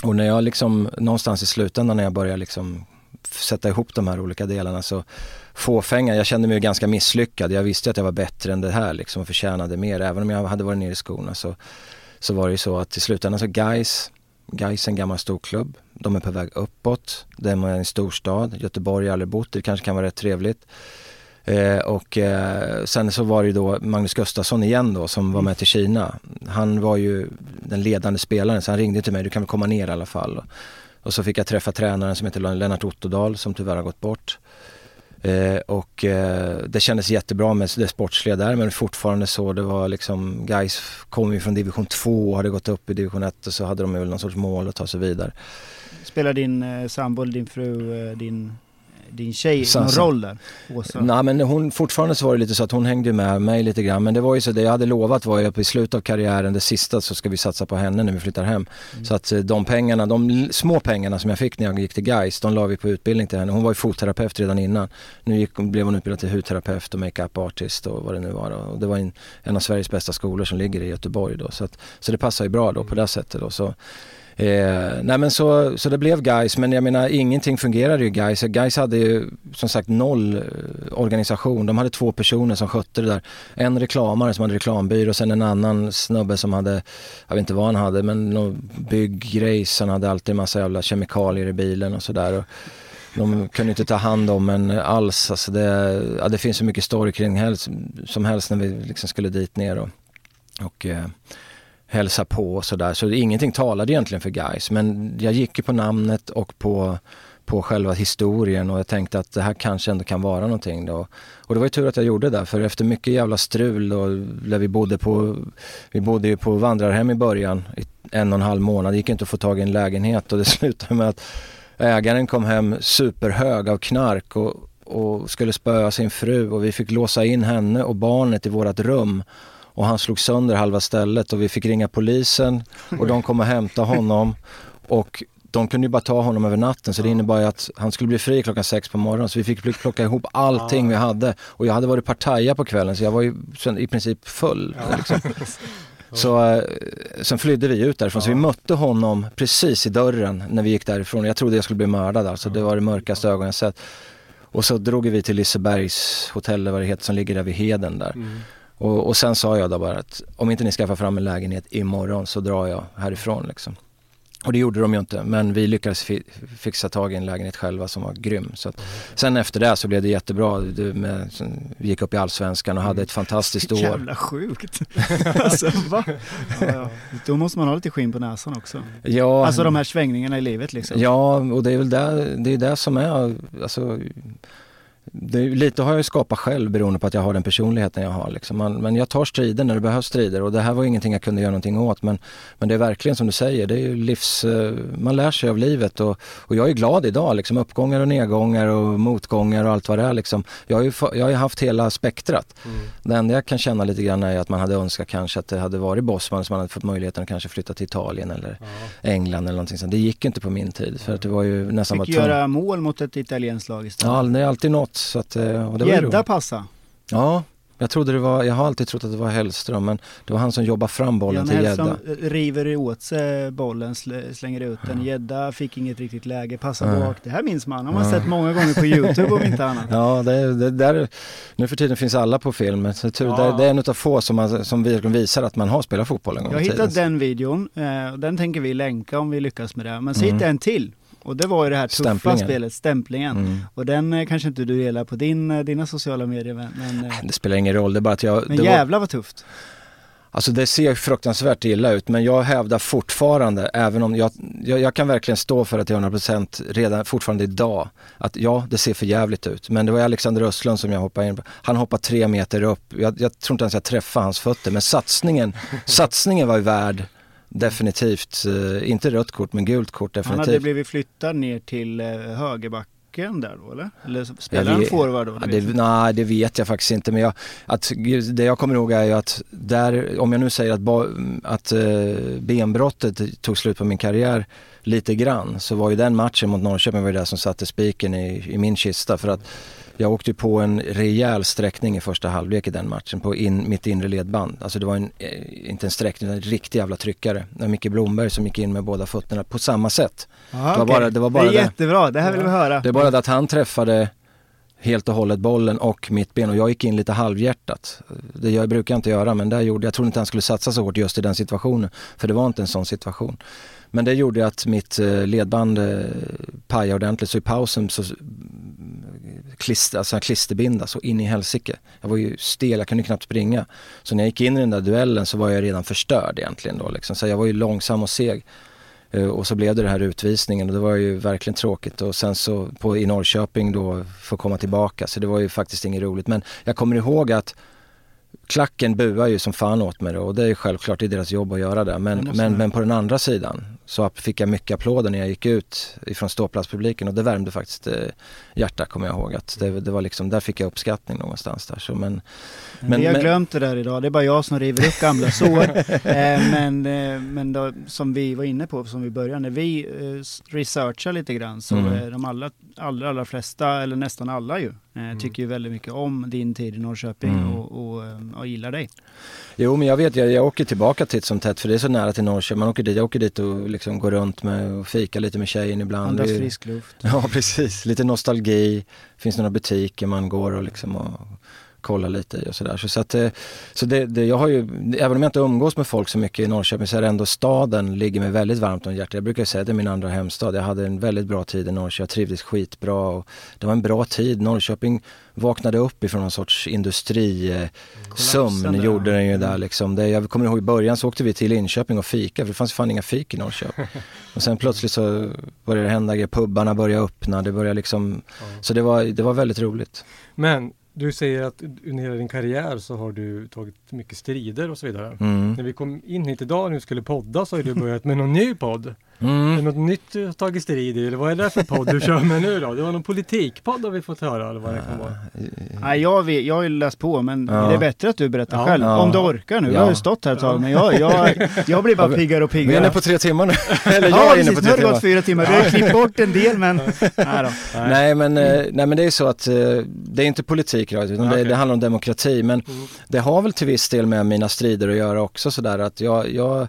Och när jag liksom någonstans i slutändan när jag började liksom sätta ihop de här olika delarna så fåfänga, jag kände mig ganska misslyckad. Jag visste att jag var bättre än det här liksom och förtjänade mer. Även om jag hade varit nere i skorna så, så var det ju så att i slutändan så guys är en gammal storklubb. De är på väg uppåt. det är en storstad. Göteborg har jag aldrig bott Det kanske kan vara rätt trevligt. Eh, och eh, sen så var det ju då Magnus Gustafsson igen då som var med till Kina. Han var ju den ledande spelaren så han ringde till mig, du kan väl komma ner i alla fall. Och så fick jag träffa tränaren som heter Lennart Ottodal som tyvärr har gått bort. Eh, och eh, det kändes jättebra med det sportsliga där men fortfarande så det var liksom guys kom ju från division 2 och hade gått upp i division 1 och så hade de väl någon sorts mål att ta sig vidare. Spelar din eh, sambo, din fru, eh, din, din tjej någon roll där? Åsa? Nej men hon, fortfarande så var det lite så att hon hängde med mig lite grann. Men det var ju så, det jag hade lovat var ju att i slutet av karriären, det sista, så ska vi satsa på henne när vi flyttar hem. Mm. Så att eh, de pengarna, de l- små pengarna som jag fick när jag gick till Gais, de la vi på utbildning till henne. Hon var ju fotterapeut redan innan. Nu gick, blev hon utbildad till hudterapeut och makeup artist och vad det nu var. Då. Och det var en, en av Sveriges bästa skolor som ligger i Göteborg då. Så, att, så det passar ju bra då på det sättet då. Så, Eh, nej men så, så det blev Guys men jag menar ingenting fungerade ju Guys. Guys hade ju som sagt noll eh, organisation. De hade två personer som skötte det där. En reklamare som hade reklambyrå och sen en annan snubbe som hade, jag vet inte vad han hade men någon byggrejs. Han hade alltid en massa jävla kemikalier i bilen och sådär. De kunde inte ta hand om en alls. Alltså det, ja, det finns så mycket story kring helst, som helst när vi liksom skulle dit ner och, och eh, hälsa på och sådär. Så ingenting talade egentligen för guys. Men jag gick ju på namnet och på, på själva historien och jag tänkte att det här kanske ändå kan vara någonting då. Och det var ju tur att jag gjorde det för efter mycket jävla strul och där vi bodde på, vi bodde ju på vandrarhem i början i en och en halv månad. Det gick inte att få tag i en lägenhet och det slutade med att ägaren kom hem superhög av knark och, och skulle spöa sin fru och vi fick låsa in henne och barnet i vårat rum och han slog sönder halva stället och vi fick ringa polisen och de kom och hämtade honom och de kunde ju bara ta honom över natten så det innebar ju att han skulle bli fri klockan sex på morgonen så vi fick pl- plocka ihop allting vi hade och jag hade varit partaja på kvällen så jag var ju i princip full. Liksom. Så eh, sen flydde vi ut därifrån så vi mötte honom precis i dörren när vi gick därifrån. Jag trodde jag skulle bli mördad alltså, det var det mörkaste ögon jag sett. Och så drog vi till Lisebergs hotell vad det heter som ligger där vid Heden där. Och, och sen sa jag då bara att om inte ni skaffar fram en lägenhet imorgon så drar jag härifrån liksom. Och det gjorde de ju inte men vi lyckades fi fixa tag i en lägenhet själva som var grym. Så att, sen efter det så blev det jättebra. Det med, vi gick upp i Allsvenskan och hade ett fantastiskt år. Jävla sjukt. alltså va? Ja, ja. Då måste man ha lite skinn på näsan också. Ja, Alltså de här svängningarna i livet liksom. Ja, och det är väl det, det, är det som är, alltså, det lite har jag ju skapat själv beroende på att jag har den personligheten jag har. Liksom. Man, men jag tar strider när det behövs strider och det här var ingenting jag kunde göra någonting åt. Men, men det är verkligen som du säger, det är livs, eh, man lär sig av livet och, och jag är glad idag. Liksom, uppgångar och nedgångar och motgångar och allt vad det är. Liksom. Jag, har ju, jag har ju haft hela spektrat. Det enda jag kan känna lite grann är att man hade önskat kanske att det hade varit Bosman som man hade fått möjligheten att kanske flytta till Italien eller England eller någonting sånt. Det gick inte på min tid för att det var ju nästan Fick bara göra mål mot ett italienskt lag istället. Ja, det är alltid något. Så att, eh, och det Gädda passa. Ja, jag trodde det var, jag har alltid trott att det var Hellström men det var han som jobbade fram bollen Jan till Gädda. river åt sig bollen, slä- slänger ut den. Gädda fick inget riktigt läge, passar Ja. bak. Det här minns man. har man Ja. sett många gånger på Youtube om inte annat. Ja, det, det, där, nu för tiden finns alla på film. Så tur, Ja. det, det är en av få som, man, som verkligen visar att man har spelat fotboll en gång Jag har hittat den videon, eh, den tänker vi länka om vi lyckas med det. Men så Mm. hittade jag en till. Och det var ju det här tuffa Stämplingen. spelet, stämplingen. Mm. Och den eh, kanske inte du delar på din, eh, dina sociala medier men, eh, Det spelar ingen roll, det är bara att jag... men det var, vad tufft. Alltså det ser fruktansvärt illa ut men jag hävdar fortfarande, även om jag, jag, jag kan verkligen stå för att jag 100% redan fortfarande idag, att ja det ser för jävligt ut. Men det var Alexander Östlund som jag hoppade in på. Han hoppade tre meter upp, jag, jag tror inte ens jag träffade hans fötter men satsningen, satsningen var ju värd definitivt, eh, inte rött kort men gult kort Han definitivt. hade blivit flyttad ner till eh, högerbacken där då eller? Eller spelar han forward då? Det nej, det vet jag faktiskt inte. Men jag, att, det jag kommer ihåg är ju att där, om jag nu säger att, ba, att eh, benbrottet tog slut på min karriär lite grann så var ju den matchen mot Norrköping var det som satte spiken i, i min kista. För att jag åkte på en rejäl sträckning i första halvlek i den matchen på in, mitt inre ledband. Alltså det var en, eh, inte en sträckning, utan en riktig jävla tryckare. Det var Micke Blomberg som gick in med båda fötterna på samma sätt. Aha, det var okej. bara- det var bara det är det. jättebra, det här vill vi höra. Det är bara det att han träffade helt och hållet bollen och mitt ben och jag gick in lite halvhjärtat. Det jag brukar jag inte göra men där gjorde jag, trodde inte han skulle satsa så hårt just i den situationen. För det var inte en sån situation. Men det gjorde att mitt eh, ledband eh, pajade ordentligt så i pausen så klister, alltså klisterbinda så in i helsike. Jag var ju stel, jag kunde knappt springa. Så när jag gick in i den där duellen så var jag redan förstörd egentligen då liksom. Så jag var ju långsam och seg. Eh, och så blev det den här utvisningen och det var ju verkligen tråkigt och sen så på, i Norrköping då få komma tillbaka så det var ju faktiskt inget roligt. Men jag kommer ihåg att klacken buar ju som fan åt mig då och det är självklart, det är deras jobb att göra det. Men, men, men på den andra sidan så fick jag mycket applåder när jag gick ut ifrån ståplatspubliken och det värmde faktiskt eh, hjärtat kommer jag ihåg. Att det, det var liksom, där fick jag uppskattning någonstans där. Så, men, Men- vi har men- glömt det där idag, det är bara jag som river upp gamla sår. eh, men eh, men då, som vi var inne på, som vi började, när vi eh, researchar lite grann så Mm. är de allra, allra, allra flesta, eller nästan alla ju, eh, tycker ju väldigt mycket om din tid i Norrköping Mm. och, och, eh, och gillar dig. Jo men jag vet, jag, jag åker tillbaka titt som tätt för det är så nära till Norrköping. Man åker dit, jag åker dit och liksom går runt med och fika lite med tjejen ibland. Andas frisk luft. Ja precis, lite nostalgi. Finns några butiker man går och liksom och kollar lite i och sådär. Så, så, att, eh, så det, det, jag har ju, även om jag inte umgås med folk så mycket i Norrköping så är det ändå staden ligger mig väldigt varmt om hjärtat. Jag brukar säga att det är min andra hemstad. Jag hade en väldigt bra tid i Norrköping, jag trivdes skitbra och det var en bra tid. Norrköping vaknade upp ifrån någon sorts industrisömn där. gjorde den ju där liksom. Det, jag kommer ihåg i början så åkte vi till Linköping och fika för det fanns fan inga fik i Norrköping. Och sen plötsligt så började det hända grejer, pubbarna började öppna, det började liksom så det var, det var väldigt roligt. Men du säger att under hela din karriär så har du tagit mycket strider och så vidare. Mm. När vi kom in hit idag när vi skulle podda så har du börjat med någon ny podd. Är det Mm. något nytt du har tagit strid i eller vad är det för podd du kör med nu då? Det var någon politikpodd har vi fått höra eller vad det kan vara. Nej, jag, vet, jag har ju läst på men Ja. det är bättre att du berättar Ja. själv. Ja. Om du orkar nu. Ja. Jag har ju stått här ett tag men jag, jag, jag blir bara piggare och Vi är piggare. inne på tre timmar nu. Eller jag Ja är inne precis, på nu har tre det gått timmar. fyra timmar. Vi har klippt bort en del men... Nej då. Nej men, eh, nej men det är så att eh, det är inte politik rakt, utan det, det handlar om demokrati. Men Mm. det har väl till viss del med mina strider att göra också sådär att jag, jag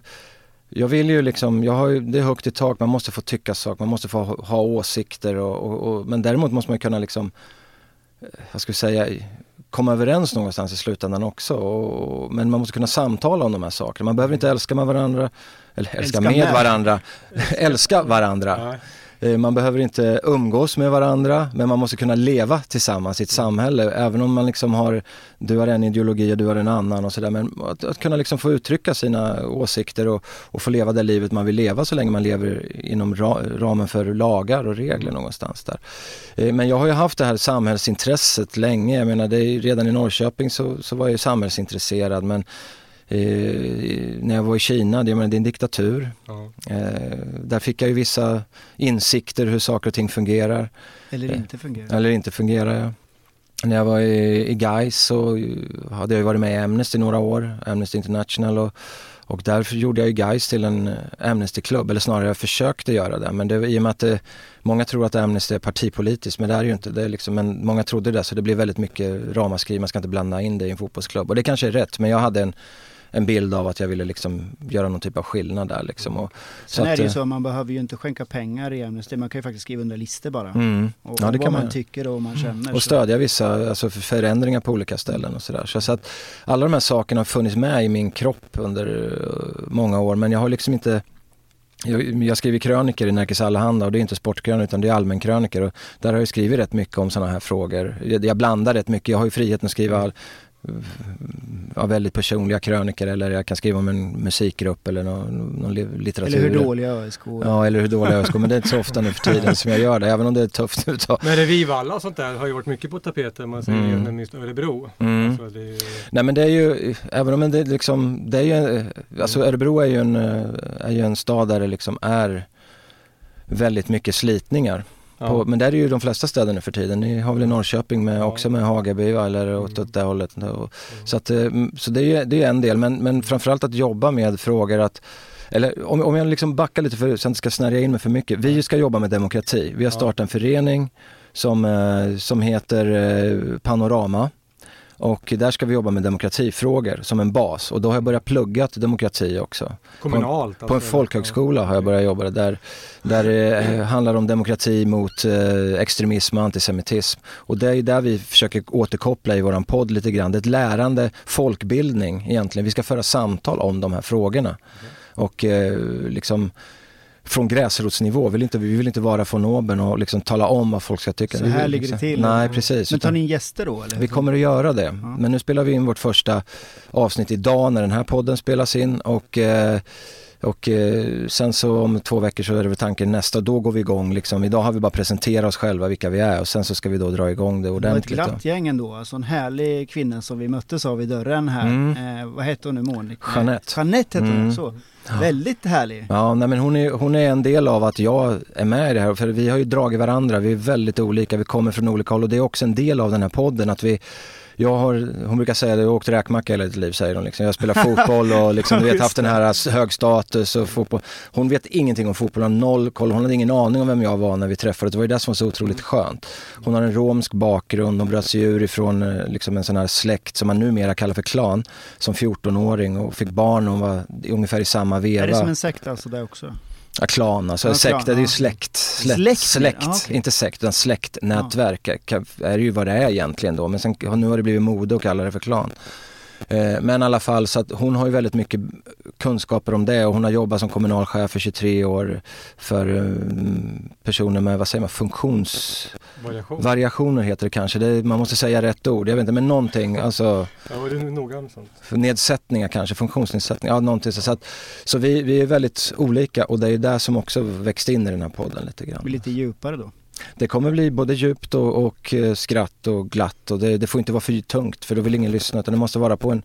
jag vill ju liksom, jag har ju, det är högt i tak, man måste få tycka saker, man måste få ha, ha åsikter och, och, och, men däremot måste man ju kunna liksom, eh, vad ska vi säga, komma överens någonstans i slutändan också. Och, men man måste kunna samtala om de här sakerna. Man behöver inte älska med varandra, eller älska, Älska med med. varandra, älska varandra. Nej. Eh, man behöver inte umgås med varandra men man måste kunna leva tillsammans i ett samhälle även om man liksom har, du har en ideologi och du har en annan och sådär men att, att kunna liksom få uttrycka sina åsikter och, och få leva det livet man vill leva så länge man lever inom ra, ramen för lagar och regler någonstans där. Eh, men jag har ju haft det här samhällsintresset länge, jag menar det är, redan i Norrköping så, så var jag ju samhällsintresserad men Eh, när jag var i Kina, det, menar, det är en diktatur. Ja. Eh, där fick jag ju vissa insikter hur saker och ting fungerar Eller inte fungerar. eller inte fungerar. Ja. När jag var i, i Gais så hade jag ju varit med i Amnesty några år, Amnesty International och, och därför gjorde jag ju Gais till en eh, Amnesty-klubb, eller snarare jag försökte göra det. Men det, i och med att det, många tror att Amnesty är partipolitiskt, men det är ju inte. Det är liksom, men många trodde det, så det blev väldigt mycket ramaskri, man ska inte blanda in det i en fotbollsklubb. Och det kanske är rätt, men jag hade en, en bild av att jag ville liksom göra någon typ av skillnad där liksom. Och, Sen att, är det ju eh, så, man behöver ju inte skänka pengar i Amnesty. Man kan ju faktiskt skriva under listor bara. Mm. Och, Ja, det och kan vad man man. tycker och vad man känner. Och så- stödja vissa alltså för förändringar på olika ställen och sådär. Så, så att alla de här sakerna har funnits med i min kropp under eh, många år men jag har liksom inte jag, jag skriver kröniker i Nerikes Allehanda och det är inte sportkrönikor utan det är allmänkrönikor och där har jag skrivit rätt mycket om sådana här frågor. Jag, jag blandar rätt mycket, jag har ju friheten att skriva all, ja, väldigt personliga krönikor eller jag kan skriva om en musikgrupp eller någon, någon li- litteratur. Eller hur dåliga ÖSK är. Ja, eller hur dåliga ska men det är inte så ofta nu för tiden som jag gör det, även om det är tufft nu. Men Revivalla och sånt där har ju varit mycket på tapeten. Man säger Mm. minst Örebro. Mm. Alltså, det är, ju- Nej men det är ju, även om det liksom, det är ju, alltså Örebro är ju en, eh, är ju en stad där det liksom är väldigt mycket slitningar. Ja. På, men där är ju de flesta städer nu för tiden. Ni har väl i Norrköping med, Ja. också med Hagaby va, eller åt, Mm. åt det hållet. Och, så att, eh, så det är det är en del men, men framförallt att jobba med frågor att eller om, om jag liksom backar lite för, så jag inte ska snärja in mig för mycket. Vi ska jobba med demokrati. Vi har startat en förening som, eh, som heter eh, Panorama. Och där ska vi jobba med demokratifrågor som en bas och då har jag börjat plugga till demokrati också. kommunalt. På en alltså. folkhögskola har jag börjat jobba där. Där det eh, handlar om demokrati mot eh, extremism och antisemitism. Och det är där vi försöker återkoppla i våran podd lite grann. Det är ett lärande, folkbildning egentligen. Vi ska föra samtal om de här frågorna. Och eh, liksom från gräsrotsnivå, vill inte, vi vill inte vara från oben och liksom tala om vad folk ska tycka. Så Vi här vill ligger det liksom- till. Nej precis. Men tar ni in gäster då eller? vi kommer att göra det. Men nu spelar vi in vårt första avsnitt idag när den här podden spelas in och eh, Och eh, sen så om två veckor så är det väl tanken nästa, då går vi igång liksom. Idag har vi bara presenterat oss själva vilka vi är och sen så ska vi då dra igång det Det var ett ordentligt. glatt gäng ändå, alltså en härlig kvinna som vi möttes av i dörren här. Mm. Eh, vad hette hon nu, Monica? Jeanette. Jeanette hette hon, Mm. så. Väldigt härlig. Ja, nej, men hon är, hon är en del av att jag är med i det här, för vi har ju dragit varandra, vi är väldigt olika, vi kommer från olika håll och det är också en del av den här podden att vi jag har, hon brukar säga det, jag har åkt räkmacka hela mitt liv säger hon. Liksom. Jag spelar fotboll och liksom, du vet, haft den här hög status och fotboll. Hon vet ingenting om fotboll, har noll koll, hon hade ingen aning om vem jag var när vi träffades. Det var ju det som var så otroligt skönt. Hon har en romsk bakgrund, hon bröt sig ur ifrån eh, liksom en sån här släkt som man numera kallar för klan som 14-åring och fick barn när hon var ungefär i samma veva. Är det som en sekt alltså där också? Ja, klan, alltså Ja, sekt, det är ju ja. släkt. Släkt, Släkt, släkt, ja, okej. inte sekt utan släktnätverk kan- är ju vad det är egentligen då. Men sen, nu har det blivit mode att kalla det för klan. Eh, Men i alla fall så att hon har ju väldigt mycket kunskaper om det och hon har jobbat som kommunalchef för 23 år för eh, personer med, vad säger man, funktionsvariationer Variation. heter det kanske. Det, man måste säga rätt ord, jag vet inte, men någonting, alltså Ja, var du noga med sånt? för nedsättningar kanske, funktionsnedsättningar, ja någonting så. så, att, så vi, vi är väldigt olika och det är det som också växt in i den här podden lite Blir grann. lite djupare då. Det kommer bli både djupt och, och eh, skratt och glatt och det, det får inte vara för tungt för då vill ingen lyssna utan det måste vara på en,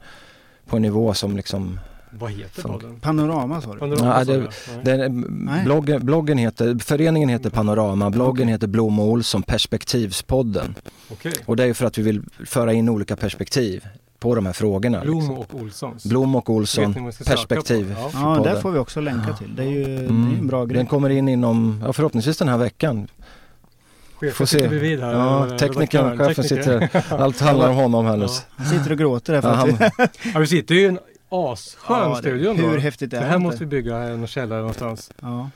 på en nivå som liksom Vad heter Fan. podden? Panorama sa du? Panorama, Ja, det- den, bloggen, bloggen heter, föreningen heter Panorama, bloggen heter Blom och Olsson Perspektivspodden. Okej. Och det är ju för att vi vill föra in olika perspektiv på de här frågorna. Blom liksom. och Olssons. Blom och Olsson perspektiv. Ja. Ja, där får vi också länka till. Det är ju det är Mm. en bra grej. Den kommer in inom, ja, förhoppningsvis den här veckan. Får Chefen se. sitter bredvid här. Ja, eh, teknikern, chefen sitter, allt handlar om honom här nu. Ja. Han sitter och gråter här för Ja, att vi... han, Ja, vi sitter ju asskön Ja, det- studio Hur häftigt är Så det här inte? måste vi bygga en källare någonstans. Ja.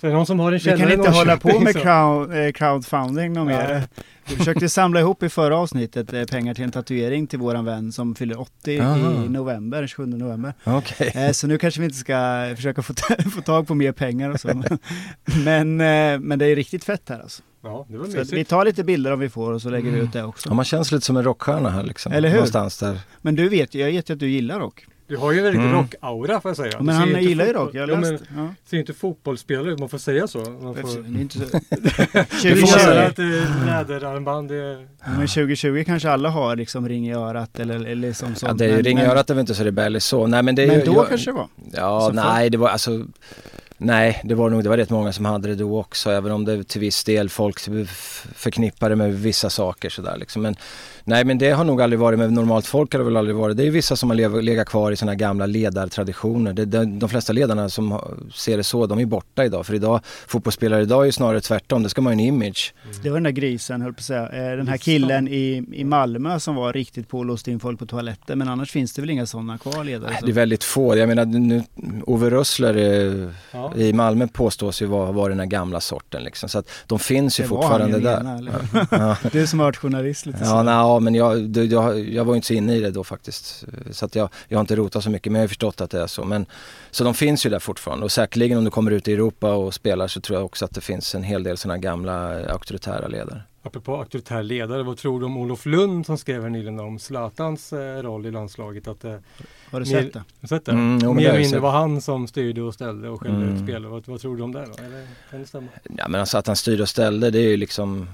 Så är det någon som har en Vi källare kan i inte hålla på med så- crowd, eh, crowdfunding något mer. Vi försökte samla ihop i förra avsnittet eh, pengar till en tatuering till våran vän som fyller 80 Aha. i november, 27 november. Okej. Eh, Så nu kanske vi inte ska försöka få, få tag på mer pengar och så. Men, eh, men det är riktigt fett här alltså. Ja, det var Så att vi mysigt. tar lite bilder om vi får och så lägger vi ut det Ja, också. man känns lite som en rockstjärna här liksom. Eller hur? Någonstans där. Men du vet jag vet ju att du gillar rock. Du har ju en väldigt Mm. rock-aura får jag säga. Men Du han inte gillar ju rock, jag har Ja, men läst. Ja. ser inte fotbollsspelare ut, man får säga så. Man Det får... är inte så... Det får man 2020, säga. att läderarmband det är... men 2020 kanske alla har liksom ring i örat eller, eller liksom sånt. Ja, det är ju men, ring i men, örat är väl inte så rebelliskt så. Nej men det är men ju, då jag, kanske det var. Ja, Så för- nej det var alltså Nej, det var nog, det var rätt många som hade det då också, även om det till viss del folk förknippade med vissa saker sådär liksom. Men nej, men det har nog aldrig varit, med normalt folk har det väl aldrig varit. Det är vissa som har legat kvar i sådana gamla ledartraditioner. Det, det, de flesta ledarna som ser det så, de är borta idag. För idag, fotbollsspelare idag är ju snarare tvärtom, det ska man ha en image. Det var den där grisen, höll på att säga. Eh, Den här killen i, i Malmö som var riktigt på och låste in folk på toaletten. Men annars finns det väl inga sådana kvar ledare? Nej, det är väldigt få. Jag menar nu, Ove Rössler eh, Ja. i Malmö påstås ju vara, vara den här gamla sorten liksom. Så att de finns ju Det var han fortfarande ju där. eller? Ja. Du som har varit journalist lite Ja, så men jag, det- jag, jag var ju inte så inne i det då faktiskt. Så att jag, jag har inte rotat så mycket men jag har förstått att det är så. Men, så de finns ju där fortfarande och säkerligen om du kommer ut i Europa och spelar så tror jag också att det finns en hel del sådana gamla auktoritära ledare. Apropå auktoritär ledare, vad tror du om Olof Lund som skrev här nyligen om Zlatans eh, roll i landslaget? Att, eh, Har du mer- sett det? sett det? Mm, jo, men Mer eller mindre var han som styrde och ställde och skällde Mm. ut spelare. Vad, vad tror du om det då? Eller, kan det stämma? Ja men alltså att han styrde och ställde det är ju liksom,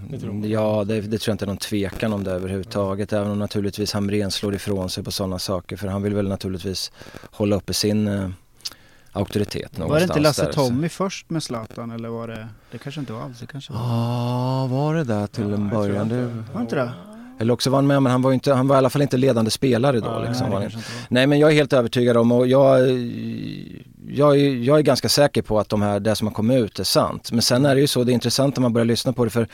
Det ja det, det tror jag inte är någon tvekan om det överhuvudtaget. Även om naturligtvis Hamrén slår ifrån sig på sådana saker för han vill väl naturligtvis hålla uppe sin eh, auktoritet någonstans Var det inte Lasse Tommy först med Zlatan eller var det? Det kanske inte var alls. Det kanske var. Ja, var det där till Ja, en början? det- Var inte det? eller också var han med men han var, inte, han var i alla fall inte ledande spelare då. Nej, liksom, Nej. Nej men jag är helt övertygad om och jag, jag, är, jag är ganska säker på att de här, det som har kommit ut är sant. Men sen är det ju så, det är intressant när man börjar lyssna på det för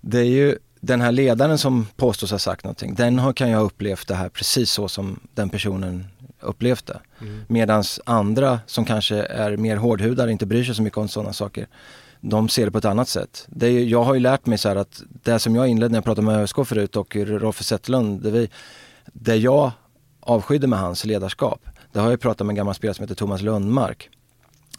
det är ju den här ledaren som påstås ha sagt någonting, den har, kan jag ha upplevt det här precis så som den personen upplevt det. Mm. Medan andra som kanske är mer hårdhudade, inte bryr sig så mycket om sådana saker, de ser det på ett annat sätt. Det är, jag har ju lärt mig så här att det som jag inledde när jag pratade med ÖSK förut och Rolf Zetterlund, det, vi, det jag avskydde med hans ledarskap, det har jag pratat med en gammal spelare som heter Thomas Lundmark.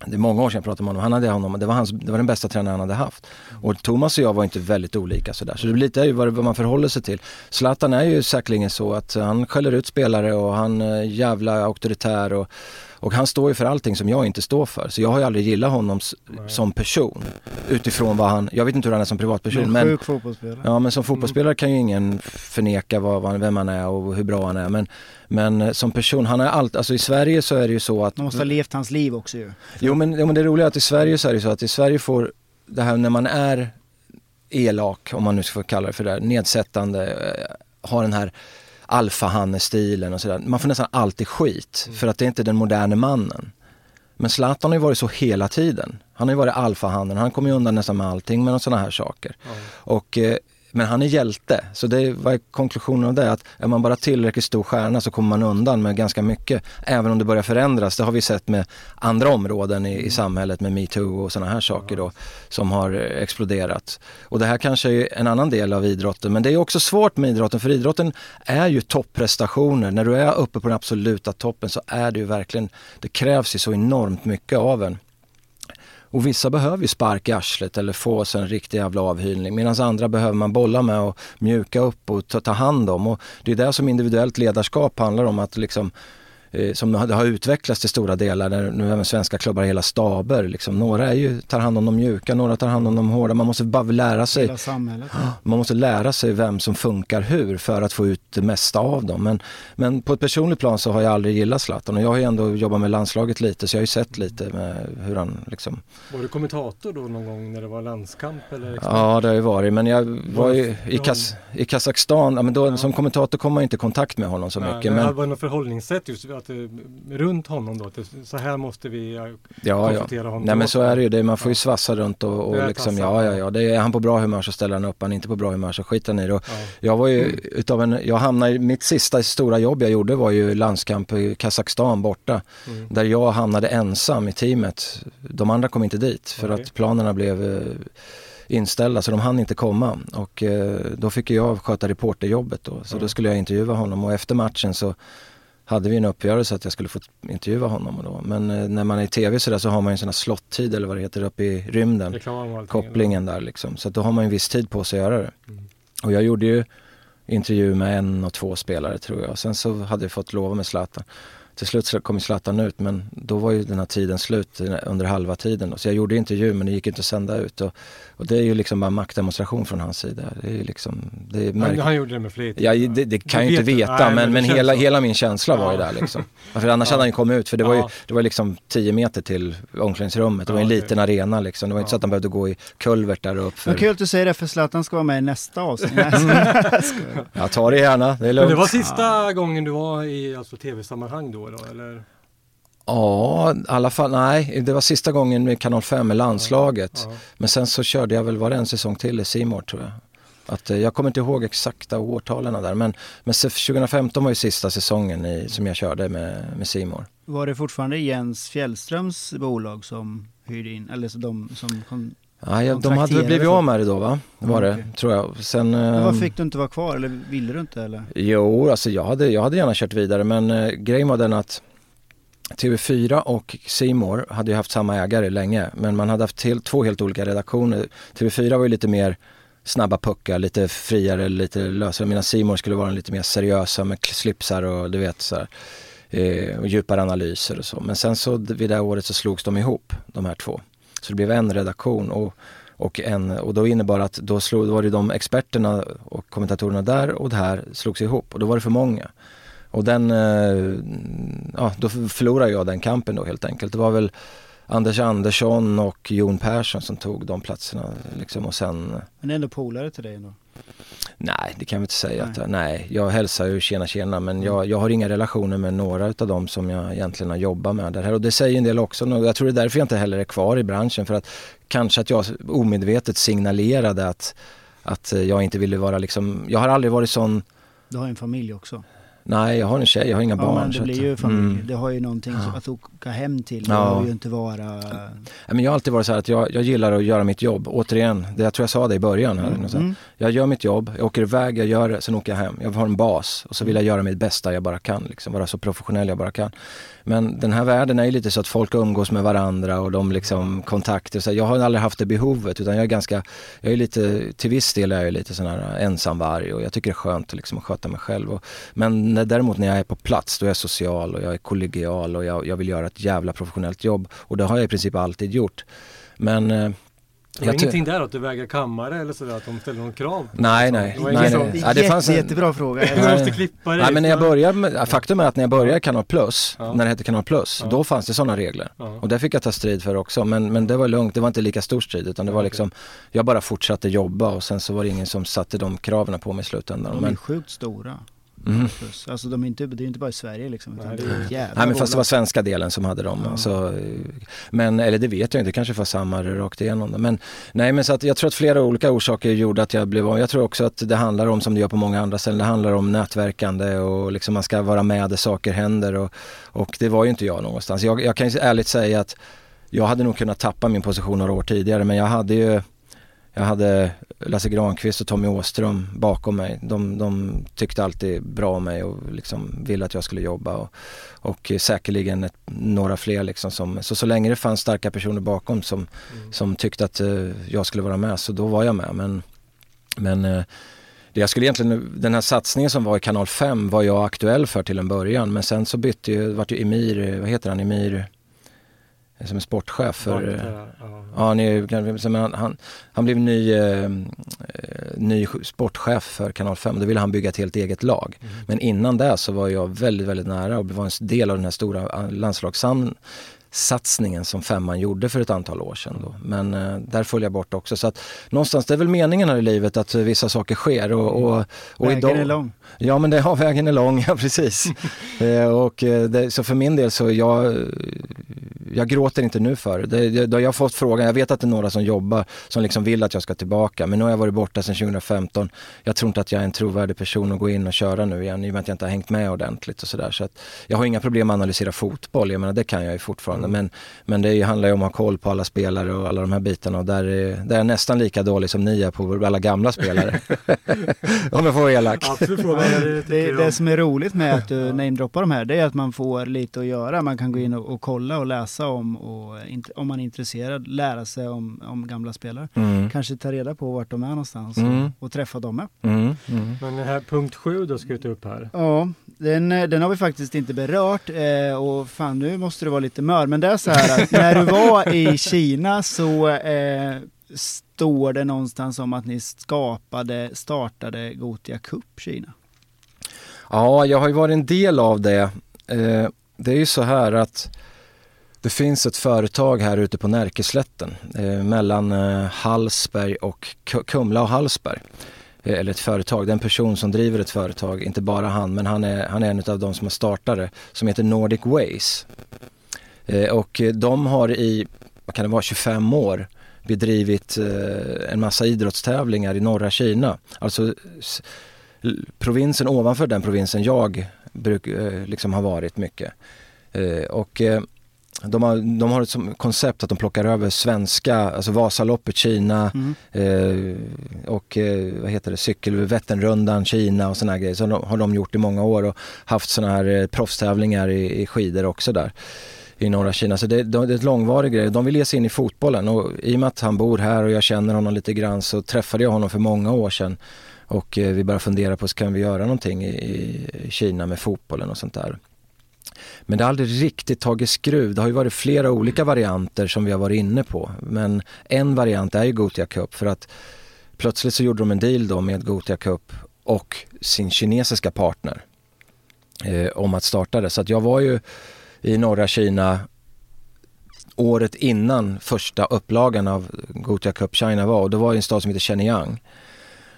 Det är många år sedan jag pratade med honom. Han hade honom, det var, hans, det var den bästa tränaren han hade haft. Och Thomas och jag var inte väldigt olika sådär. Så det blir lite vad, vad man förhåller sig till. Zlatan är ju säkerligen så att han skäller ut spelare och han är jävla auktoritär och, och han står ju för allting som jag inte står för. Så jag har ju aldrig gillat honom s- som person. Utifrån vad han, jag vet inte hur han är som privatperson. Men Men, sjuk fotbollsspelare. ja, men som fotbollsspelare kan ju ingen förneka vad, vad, vem han är och hur bra han är. Men, men eh, som person, han är allt, alltså i Sverige så är det ju så att De måste ha levt hans liv också ju. Jo men, jo men det roliga är att i Sverige så är det så att i Sverige får det här när man är elak, om man nu ska få kalla det för det, nedsättande, eh, har den här alfahanne-stilen och sådär. Man får nästan alltid skit för att det är inte den moderna mannen. Men Zlatan har ju varit så hela tiden. Han har ju varit alfahannen, han kommer ju undan nästan med allting med sådana här saker. Och, eh, men han är hjälte, så det, vad är konklusionen av det? Att är man bara tillräckligt stor stjärna så kommer man undan med ganska mycket. Även om det börjar förändras, det har vi sett med andra områden i, i samhället med metoo och sådana här saker då som har exploderat. Och det här kanske är en annan del av idrotten, men det är också svårt med idrotten för idrotten är ju topprestationer. När du är uppe på den absoluta toppen så är det ju verkligen, det krävs ju så enormt mycket av en. Och vissa behöver ju spark i arslet eller få sig en riktig jävla avhyrning medan andra behöver man bolla med och mjuka upp och ta, ta hand om. Och det är det som individuellt ledarskap handlar om att liksom som har, utvecklats till stora delar, där nu även svenska klubbar har hela staber. Liksom. Några är ju, tar hand om de mjuka, några tar hand om de hårda. Man måste bara lära sig Hela samhället. man måste lära sig vem som funkar hur för att få ut det mesta av dem. Men, men på ett personligt plan så har jag aldrig gillat Zlatan och jag har ju ändå jobbat med landslaget lite så jag har ju sett lite med hur han liksom Var du kommentator då någon gång när det var landskamp eller? expert? Ja det har ju varit men jag var ju i. Kas i Kazakstan, ja, men då, Ja. som kommentator kom man inte i kontakt med honom så Nej, mycket. men Men, var det något förhållningssätt just att, eh, runt honom då? Att så här måste vi eh, ja, ja. konfrontera honom. Nej men så är det ju, det, man får ju Ja. svassa runt och, och är liksom, ja ja ja, det är, är han på bra humör så ställer han upp, är han inte på bra humör så skiter han i det. Och Ja. Jag var ju utav en, jag hamnade, mitt sista stora jobb jag gjorde var ju landskamp i Kazakstan borta. Mm. Där jag hamnade ensam i teamet. De andra kom inte dit för Okej. att planerna blev eh, inställda så de hann inte komma. Och eh, då fick jag sköta reporterjobbet då. Så Ja. då skulle jag intervjua honom och efter matchen så hade vi en uppgörelse att jag skulle få intervjua honom. och Då. Men eh, när man är i tv så, där så har man ju en sån här slottid eller vad det heter uppe i rymden kopplingen där liksom. Så då har man en viss tid på sig att göra det. Mm. Och jag gjorde ju intervju med en och två spelare tror jag. Sen så hade jag fått lova med Zlatan. Till slut kom Zlatan ut men då var ju den här tiden slut under halva tiden. Så jag gjorde intervju men det gick inte att sända ut. Och, och det är ju liksom bara maktdemonstration från hans sida. Det är ju liksom, det är Han, märkligt. han gjorde det med flit. Ja, det, det kan jag ju inte veta Nej, men, men hela, så. hela min känsla var ju Ja. där liksom. För annars Ja. hade han ju kommit ut för det var ju, Ja. det var liksom 10 meter till omklädningsrummet. Det var Ja, en liten arena liksom. Det var inte så Ja. att han behövde gå i kulvert där upp. För, Men kul att du säger det för Zlatan ska vara med i nästa avsnitt. Mm. jag tar det gärna, det är Men lugnt. det var sista gången du var i alltså, tv-sammanhang då, då eller? Ja, i alla fall, nej, det var sista gången med Kanal 5 med landslaget. Ja. Men sen så körde jag väl, var det en säsong till i Simor tror jag. Att, eh, jag kommer inte ihåg exakta årtalen där men, men se- 2015 var ju sista säsongen i, som jag körde med, Simor. Var det fortfarande Jens Fjällströms bolag som hyrde in, eller så de som kom? Ja, jag, de hade väl blivit av med det då va? Var det, Okej. tror jag. Sen, Men varför fick du inte vara kvar eller ville du inte eller? Jo, alltså jag hade, jag hade gärna kört vidare men eh, grejen var den att TV4 och Simor hade ju haft samma ägare länge men man hade haft helt, två helt olika redaktioner. TV4 var ju lite mer snabba puckar, lite friare, lite lösare medan Simor skulle vara lite mer seriösa med slipsar och du vet så här, eh, och djupare analyser och så. Men sen så vid det här året så slogs de ihop, de här två. Så det blev en redaktion och, och, en, och då innebar att då, slog, då var det de experterna och kommentatorerna där och det här slogs ihop och då var det för många. Och den, eh, ja då förlorade jag den kampen då helt enkelt. Det var väl Anders Andersson och Jon Persson som tog de platserna liksom och sen Men det är ändå polare till dig ändå. Nej, det kan jag inte säga. Nej. Att, nej, jag hälsar ju tjena tjena men jag, jag har inga relationer med några utav dem som jag egentligen har jobbat med där. Och det säger en del också. Jag tror det är därför jag inte heller är kvar i branschen för att kanske att jag omedvetet signalerade att, att jag inte ville vara liksom, jag har aldrig varit sån, Du har en familj också. Nej jag har en tjej, jag har inga Ja barn. men det blir ju familj. Mm. Det har ju någonting Ja. att åka hem till. Det Ja. ju inte vara... Nej, Men jag har alltid varit så här att jag, jag gillar att göra mitt jobb. Återigen, det jag tror jag sa det i början. Här, sånt. Mm. Jag gör mitt jobb, jag åker iväg, jag gör det, sen åker jag hem. Jag har en bas och så vill jag göra mitt bästa jag bara kan. Liksom, vara så professionell jag bara kan. Men den här världen är ju lite så att folk umgås med varandra och de liksom kontakter. Så jag har aldrig haft det behovet utan jag är ganska, jag är lite, till viss del är jag lite sån här ensamvarg och jag tycker det är skönt att liksom sköta mig själv. Och, men när, däremot när jag är på plats då är jag social och jag är kollegial och jag, jag vill göra ett jävla professionellt jobb. Och det har jag i princip alltid gjort. Men eh, det var ingenting där att du vägrar kammare eller sådär, att de ställer någon krav? Nej, nej. Det nej, nej. Ja, det fanns en- jättebra fråga. Du måste klippa dig. Nej men när jag började, med, faktum är att när jag började Kanal Plus, Ja. när det hette Kanal Plus, Ja. då fanns det sådana regler. Ja. Och det fick jag ta strid för också, men, men det var lugnt, det var inte lika stor strid utan det var liksom, jag bara fortsatte jobba och sen så var det ingen som satte de kraven på mig i slutändan. De är Men, sjukt stora. Mm. Alltså de är inte, det är inte bara i Sverige liksom. Utan Nej, det är- jävla Nej men fast det var svenska delen som hade dem. Ja. Alltså, men, eller det vet jag inte, det kanske var samma rakt igenom. Men, nej men så att jag tror att flera olika orsaker gjorde att jag blev av. Jag tror också att det handlar om, som det gör på många andra ställen, det handlar om nätverkande och liksom man ska vara med där saker händer och, och det var ju inte jag någonstans. Jag, jag kan ju ärligt säga att jag hade nog kunnat tappa min position några år tidigare men jag hade ju jag hade Lasse Granqvist och Tommy Åström bakom mig. De, de tyckte alltid bra om mig och liksom ville att jag skulle jobba. Och, och säkerligen ett, några fler liksom som, så så länge det fanns starka personer bakom som, Mm. som tyckte att eh, jag skulle vara med så då var jag med. Men, men eh, det jag skulle egentligen, den här satsningen som var i kanal 5 var jag aktuell för till en början men sen så bytte ju, vart ju Emir, vad heter han, Emir som är sportchef för eh, Ja, ja. Ja, han, han, han, han blev ny, eh, eh, ny sportchef för Kanal 5 då ville han bygga ett helt eget lag. Mm. Men innan det så var jag väldigt, väldigt nära och var en del av den här stora landslagssatsningen som femman gjorde för ett antal år sedan. Då. Men eh, där föll jag bort också. Så att någonstans, det är väl meningen här i livet att eh, vissa saker sker. Och, och, och Vägen idag, är lång. Ja men det, ja, vägen är lång, ja precis. eh, och eh, det, så för min del så jag, jag gråter inte nu för det. det. det- Jag har fått frågan, jag vet att det är några som jobbar som liksom vill att jag ska tillbaka men nu har jag varit borta sedan 2015. Jag tror inte att jag är en trovärdig person att gå in och köra nu igen i och med att jag inte har hängt med ordentligt och sådär. Så jag har inga problem med att analysera fotboll, jag menar det kan jag ju fortfarande. Men, men det handlar ju om att ha koll på alla spelare och alla de här bitarna och där är, där är jag nästan lika dålig som ni är på alla gamla spelare. om jag får vara elak. Det, Det, det som är roligt med att du namedroppar de här, det är att man får lite att göra. Man kan gå in och, och kolla och läsa om, och om man är intresserad, lära sig om, om gamla spelare. Mm. Kanske ta reda på vart de är någonstans Mm. och, och träffa dem med. Mm. Mm. Men den här punkt sju då ska vi ta upp här. Ja, den, eh, den har vi faktiskt inte berört eh, och fan nu måste du vara lite mör. Men det är så här att när du var i Kina så eh, står det någonstans om att ni skapade, startade Gotia Cup Kina. Ja, jag har ju varit en del av det. Eh, det är ju så här att det finns ett företag här ute på Närkeslätten eh, mellan eh, Hallsberg och Kumla och Hallsberg. Eh, eller ett företag, det är en person som driver ett företag, inte bara han, men han är, han är en av de som har startat det, som heter Nordic Ways. Eh, och de har i, vad kan det vara, 25 år bedrivit eh, en massa idrottstävlingar i norra Kina. Alltså provinsen ovanför den provinsen jag bruk, liksom har varit mycket. Och de har, de har ett som koncept att de plockar över svenska, alltså Vasaloppet Kina Mm. eh, och eh, vad heter det, cykel, Vätternrundan Kina och sådana grejer. Så de, har de gjort i många år och haft sådana här eh, proffstävlingar i, i skidor också där i norra Kina. Så det, det är ett långvarig grej. De vill ge sig in i fotbollen och i och med att han bor här och jag känner honom lite grann så träffade jag honom för många år sedan och eh, vi började fundera på, kan vi göra någonting i, i Kina med fotbollen och sånt där. Men det har aldrig riktigt tagit skruv. Det har ju varit flera olika varianter som vi har varit inne på. Men en variant är ju Gothia Cup för att plötsligt så gjorde de en deal då med Gothia Cup och sin kinesiska partner eh, om att starta det. Så att jag var ju i norra Kina året innan första upplagan av Gothia Cup China var och det var i en stad som heter Shenyang.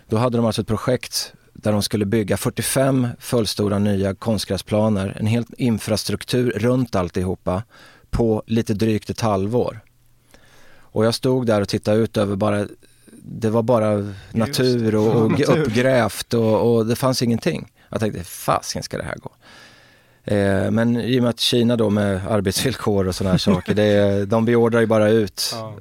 Då hade de alltså ett projekt där de skulle bygga 45 fullstora nya konstgräsplaner, en hel infrastruktur runt alltihopa på lite drygt ett halvår. Och jag stod där och tittade ut över bara, det var bara natur och, och uppgrävt och, och det fanns ingenting. Jag tänkte, fasken ska det här gå? Eh, men i och med att Kina då med arbetsvillkor och sådana här saker, det är, de beordrar ju bara ut Ja.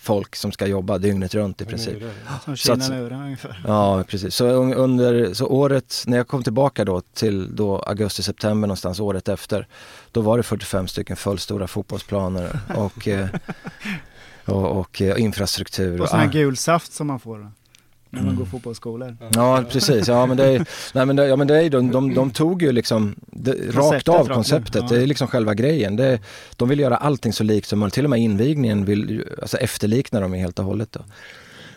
folk som ska jobba dygnet runt i princip. Som Så att- Kina nu ungefär. Ja, precis. Så un- under så året, när jag kom tillbaka då till då augusti-september någonstans året efter, då var det 45 stycken fullstora fotbollsplaner och, eh, och, och eh, infrastruktur. Och sån här Ah, gul saft som man får. När man Mm. går fotbollsskolor. Ja precis, ja men det är, nej, men det, ja, men det är, de, de, de tog ju liksom det, rakt av konceptet, ja. det är liksom själva grejen. Det, de vill göra allting så likt som möjligt, till och med invigningen vill alltså efterlikna dem helt och hållet. Då.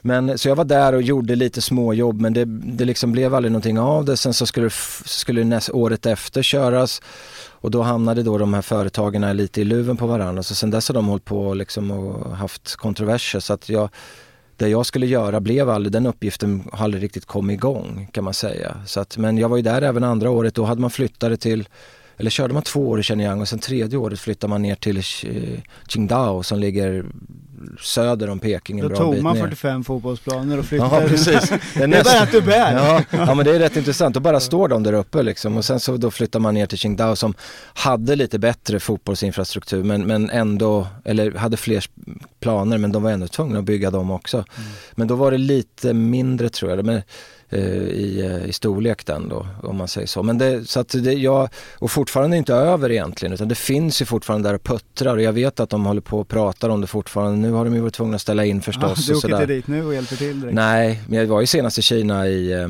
Men, så jag var där och gjorde lite småjobb men det, det liksom blev aldrig någonting av det. Sen så skulle, skulle näst, året efter köras och då hamnade då de här företagen lite i luven på varandra. Så sen dess har de hållit på liksom och haft kontroverser så att jag det jag skulle göra blev aldrig, den uppgiften har aldrig riktigt kommit igång kan man säga. Så att, men jag var ju där även andra året, då hade man flyttat det till eller körde man två år i Shenyang och sen tredje året flyttade man ner till eh, Qingdao som ligger söder om Peking en Då bra tog man ner. 45 fotbollsplaner och flyttade. Ja precis. Det Det är bara att du bär. Ja, ja men det är rätt intressant, då bara står de där uppe liksom och sen så då flyttar man ner till Qingdao som hade lite bättre fotbollsinfrastruktur men, men ändå, eller hade fler planer men de var ändå tvungna att bygga dem också. Men då var det lite mindre tror jag, men, i, eh, i storlek den då om man säger så. Men det, så att det, jag, och fortfarande inte över egentligen utan det finns ju fortfarande där och puttrar och jag vet att de håller på och pratar om det fortfarande. Nu har de ju varit tvungna att ställa in Ja, förstås. du och åker inte dit nu och hjälper till direkt. Nej, men jag var ju senast i Kina i eh, eh, ja,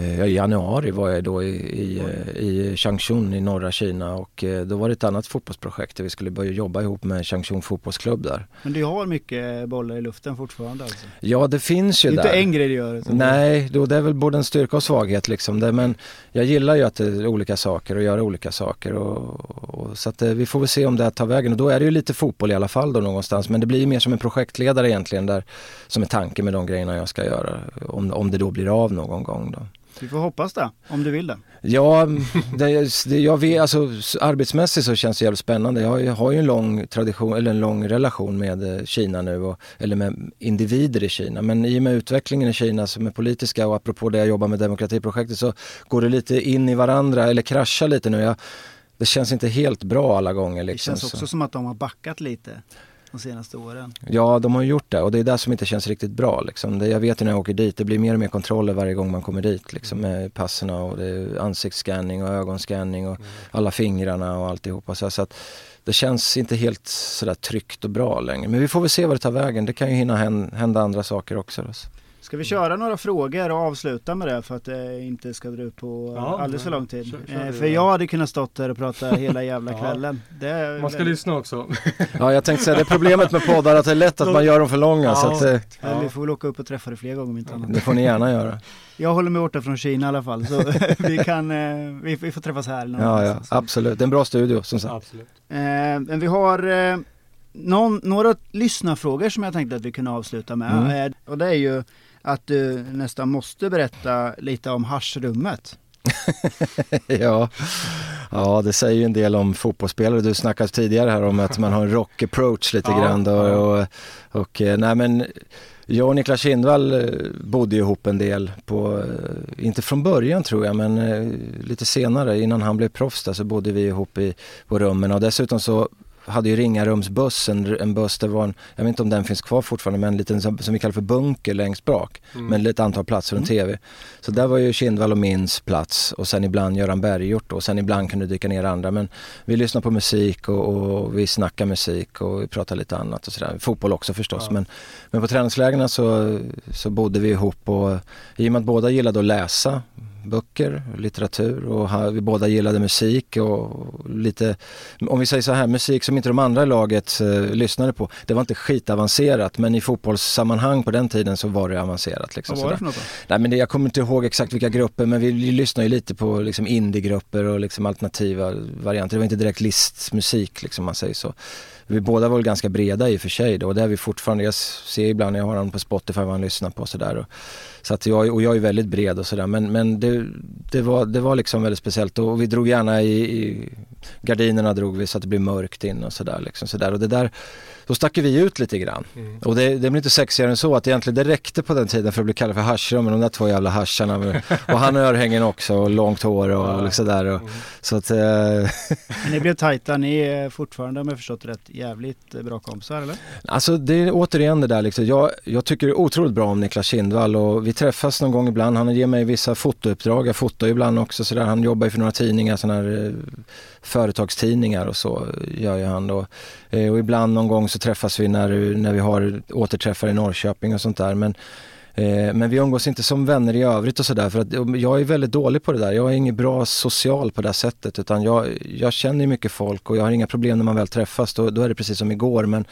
i januari var jag då i, i, eh, i Changchun i norra Kina och eh, då var det ett annat fotbollsprojekt där vi skulle börja jobba ihop med Changchun fotbollsklubb där. Men du har mycket bollar i luften fortfarande alltså? Ja det finns Det ju är där. inte en grej du gör? Nej, då det är väl både en styrka och svaghet liksom. Det, men jag gillar ju att det är olika saker och göra olika saker. Och, och, så att eh, vi får väl se om det här tar vägen. Och då är det ju lite fotboll i alla fall då någonstans. Men det blir ju mer som en projektledare egentligen där, som är tanken med de grejerna jag ska göra. Om, om det då blir av någon gång då. Vi får hoppas det, om du vill det. Ja, det, det, jag vet, alltså, arbetsmässigt så känns det jävligt spännande. Jag har, ju- har ju en lång tradition, eller en lång relation med eh, Kina nu, och, eller med individer i Kina. Men i och med utvecklingen i Kina som är politiska och apropå det jag jobbar med demokratiprojektet så går det lite in i varandra, eller kraschar lite nu. Jag, det känns inte helt bra alla gånger. Det Liksom, känns så. också som att de har backat lite de senaste åren. Ja, de har gjort det och det är det som inte känns riktigt bra. Liksom. Det, jag vet ju när jag åker dit, det blir mer och mer kontroller varje gång man kommer dit. Liksom, med passerna och det ansiktsscanning och ögonscanning och alla fingrarna och alltihopa. Så, så att det känns inte helt sådär tryggt och bra längre. Men vi får väl se vad det tar vägen. Det kan ju hinna hän- hända andra saker också. Då. Ska vi köra några frågor och avsluta med det för att det inte ska dra ut på Ja, alldeles för lång tid? kör- kör Eh, för jag hade kunnat stått där och prata hela jävla Ja. kvällen. Det är Man ska lyssna också. Ja, jag tänkte säga det är problemet med poddar att det är lätt att man gör dem för långa. Så Ja. att, eh, Eller vi får väl åka upp och träffa dig fler gånger om inte annat. det får ni gärna göra. Jag håller mig borta från Kina i alla fall så vi kan, eh, vi, vi får träffas här. någon Ja, ja, absolut. Det är en bra studio som sagt. Absolut. Eh, men vi har eh, någon, några lyssnarfrågor som jag tänkte att vi kunde avsluta med. Mm. Och det är ju att du nästan måste berätta lite om haschrummet. Ja. ja, det säger ju en del om fotbollsspelare. Du snackade tidigare här om att man har en rock approach lite Ja, grann. Då, och, och, eh, nej men jag och Niklas Kindvall eh, bodde ihop en del på, eh, inte från början tror jag, men lite senare innan han blev proffs där så bodde vi ihop i, på rummen och dessutom så hade ju Ringarumsbuss, en, en buss där var en, jag vet inte om den finns kvar fortfarande, men en liten som, som vi kallar för bunker längst bak Mm. med ett antal platser och en TV. Så där var ju Kindvall och Mins plats och sen ibland Göran Berghjort och sen ibland kunde dyka ner andra. Men vi lyssnar på musik och, och vi snackar musik och vi pratar lite annat och sådär. Fotboll också förstås. Ja. Men, men på träningslägren så, så bodde vi ihop och i och med att båda gillade att läsa böcker, litteratur och vi båda gillade musik och lite, om vi säger så här, musik som inte de andra i laget eh, lyssnade på. Det var inte skitavancerat men i fotbollssammanhang på den tiden så var det avancerat. Liksom, Vad var det för något då? Nej men det, jag kommer inte ihåg exakt vilka grupper men vi, lyssnar ju lite på liksom indiegrupper och liksom alternativa varianter. Det var inte direkt listmusik liksom man säger så. Vi båda var väl ganska breda i och för sig då och det är vi fortfarande. Jag ser ibland när jag har honom på Spotify vad han lyssnar på och sådär. Så att jag, och jag är väldigt bred och sådär men, men det, det, var, det var liksom väldigt speciellt och vi drog gärna i, i gardinerna drog vi så att det blev mörkt in och sådär liksom sådär och det där då stack vi ut lite grann. Mm. Och det, det blir inte sexigare än så att egentligen det räckte på den tiden för att bli kallad för haschrum med de där två jävla hascharna och han har örhängen också och långt hår och Ja. liksom och, Mm. så att eh, Ni blev tajta, ni är fortfarande om jag förstått rätt jävligt eh, bra kompisar eller? Alltså det är återigen det där liksom. jag, jag tycker otroligt bra om Niklas Kindvall och vi vi träffas någon gång ibland. Han ger mig vissa fotouppdrag, jag fotar ibland också sådär. Han jobbar ju för några tidningar, sådana här eh, företagstidningar och så gör ju han då. Eh, och ibland någon gång så träffas vi när, när vi har återträffar i Norrköping och sånt där. Men, eh, men vi umgås inte som vänner i övrigt och sådär för att jag är väldigt dålig på det där. Jag är ingen bra social på det sättet utan jag, jag känner mycket folk och jag har inga problem när man väl träffas. Då, då är det precis som igår men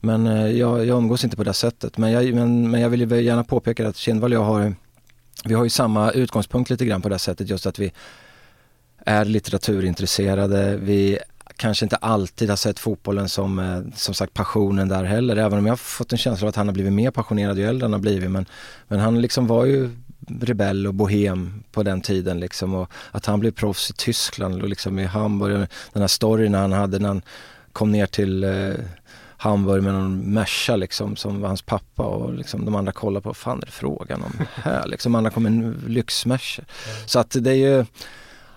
men eh, jag, jag umgås inte på det sättet. Men jag, men, men jag vill gärna påpeka att Kindvall och jag har vi har ju samma utgångspunkt lite grann på det sättet just att vi är litteraturintresserade. Vi kanske inte alltid har sett fotbollen som, eh, som sagt passionen där heller. Även om jag har fått en känsla av att han har blivit mer passionerad ju äldre han har blivit. Men, men han liksom var ju rebell och bohem på den tiden liksom. Och att han blev proffs i Tyskland och liksom i Hamburg. Den här storyn han hade när han kom ner till eh, eh, Hamburg med någon Merca liksom som var hans pappa och liksom de andra kollade på vad fan är det frågan om här liksom. Andra kom en lyxmerca. Mm. Så att det är ju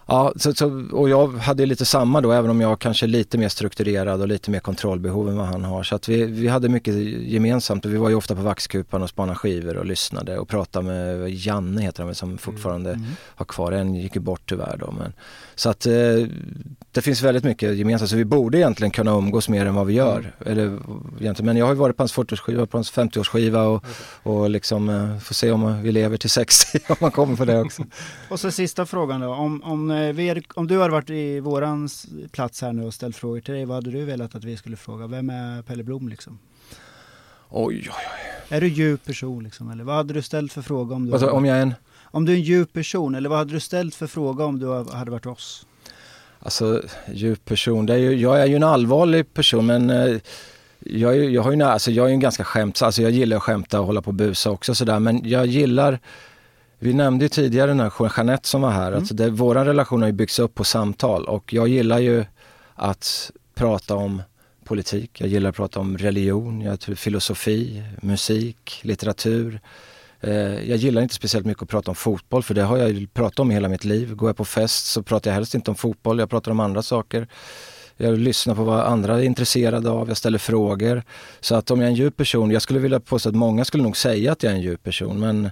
Ja, så, så, och jag hade lite samma då även om jag kanske är lite mer strukturerad och lite mer kontrollbehov än vad han har. Så att vi, vi hade mycket gemensamt och vi var ju ofta på Vaxkupan och spanade skivor och lyssnade och pratade med Janne heter han som fortfarande mm. har kvar, en gick ju bort tyvärr då. Men, så att eh, det finns väldigt mycket gemensamt så vi borde egentligen kunna umgås mer än vad vi gör. Mm. Eller, egentligen. Men jag har ju varit på hans 40-årsskiva, på hans 50-årsskiva och, och liksom eh, får se om vi lever till 60 om man kommer på det också. och så sista frågan då, om, om, eh, om du hade varit i våran plats här nu och ställt frågor till dig, vad hade du velat att vi skulle fråga? Vem är Pelle Blom liksom? Oj, oj, oj. Är du djup person liksom? Eller vad hade du ställt för fråga om du... Alltså, om jag är en? Om du är en djup person, eller vad hade du ställt för fråga om du hade varit oss? Alltså djup person, det är ju, jag är ju en allvarlig person men eh, jag, är, jag, har ju, alltså, jag är ju en ganska skämt, alltså jag gillar att skämta och hålla på och busa också sådär men jag gillar vi nämnde ju tidigare den här Jeanette som var här, mm. alltså det, våran relation har ju byggts upp på samtal och jag gillar ju att prata om politik, jag gillar att prata om religion, jag tror filosofi, musik, litteratur. Eh, jag gillar inte speciellt mycket att prata om fotboll för det har jag pratat om hela mitt liv. Går jag på fest så pratar jag helst inte om fotboll, jag pratar om andra saker. Jag lyssnar på vad andra är intresserade av, jag ställer frågor. Så att om jag är en djup person, jag skulle vilja påstå att många skulle nog säga att jag är en djup person men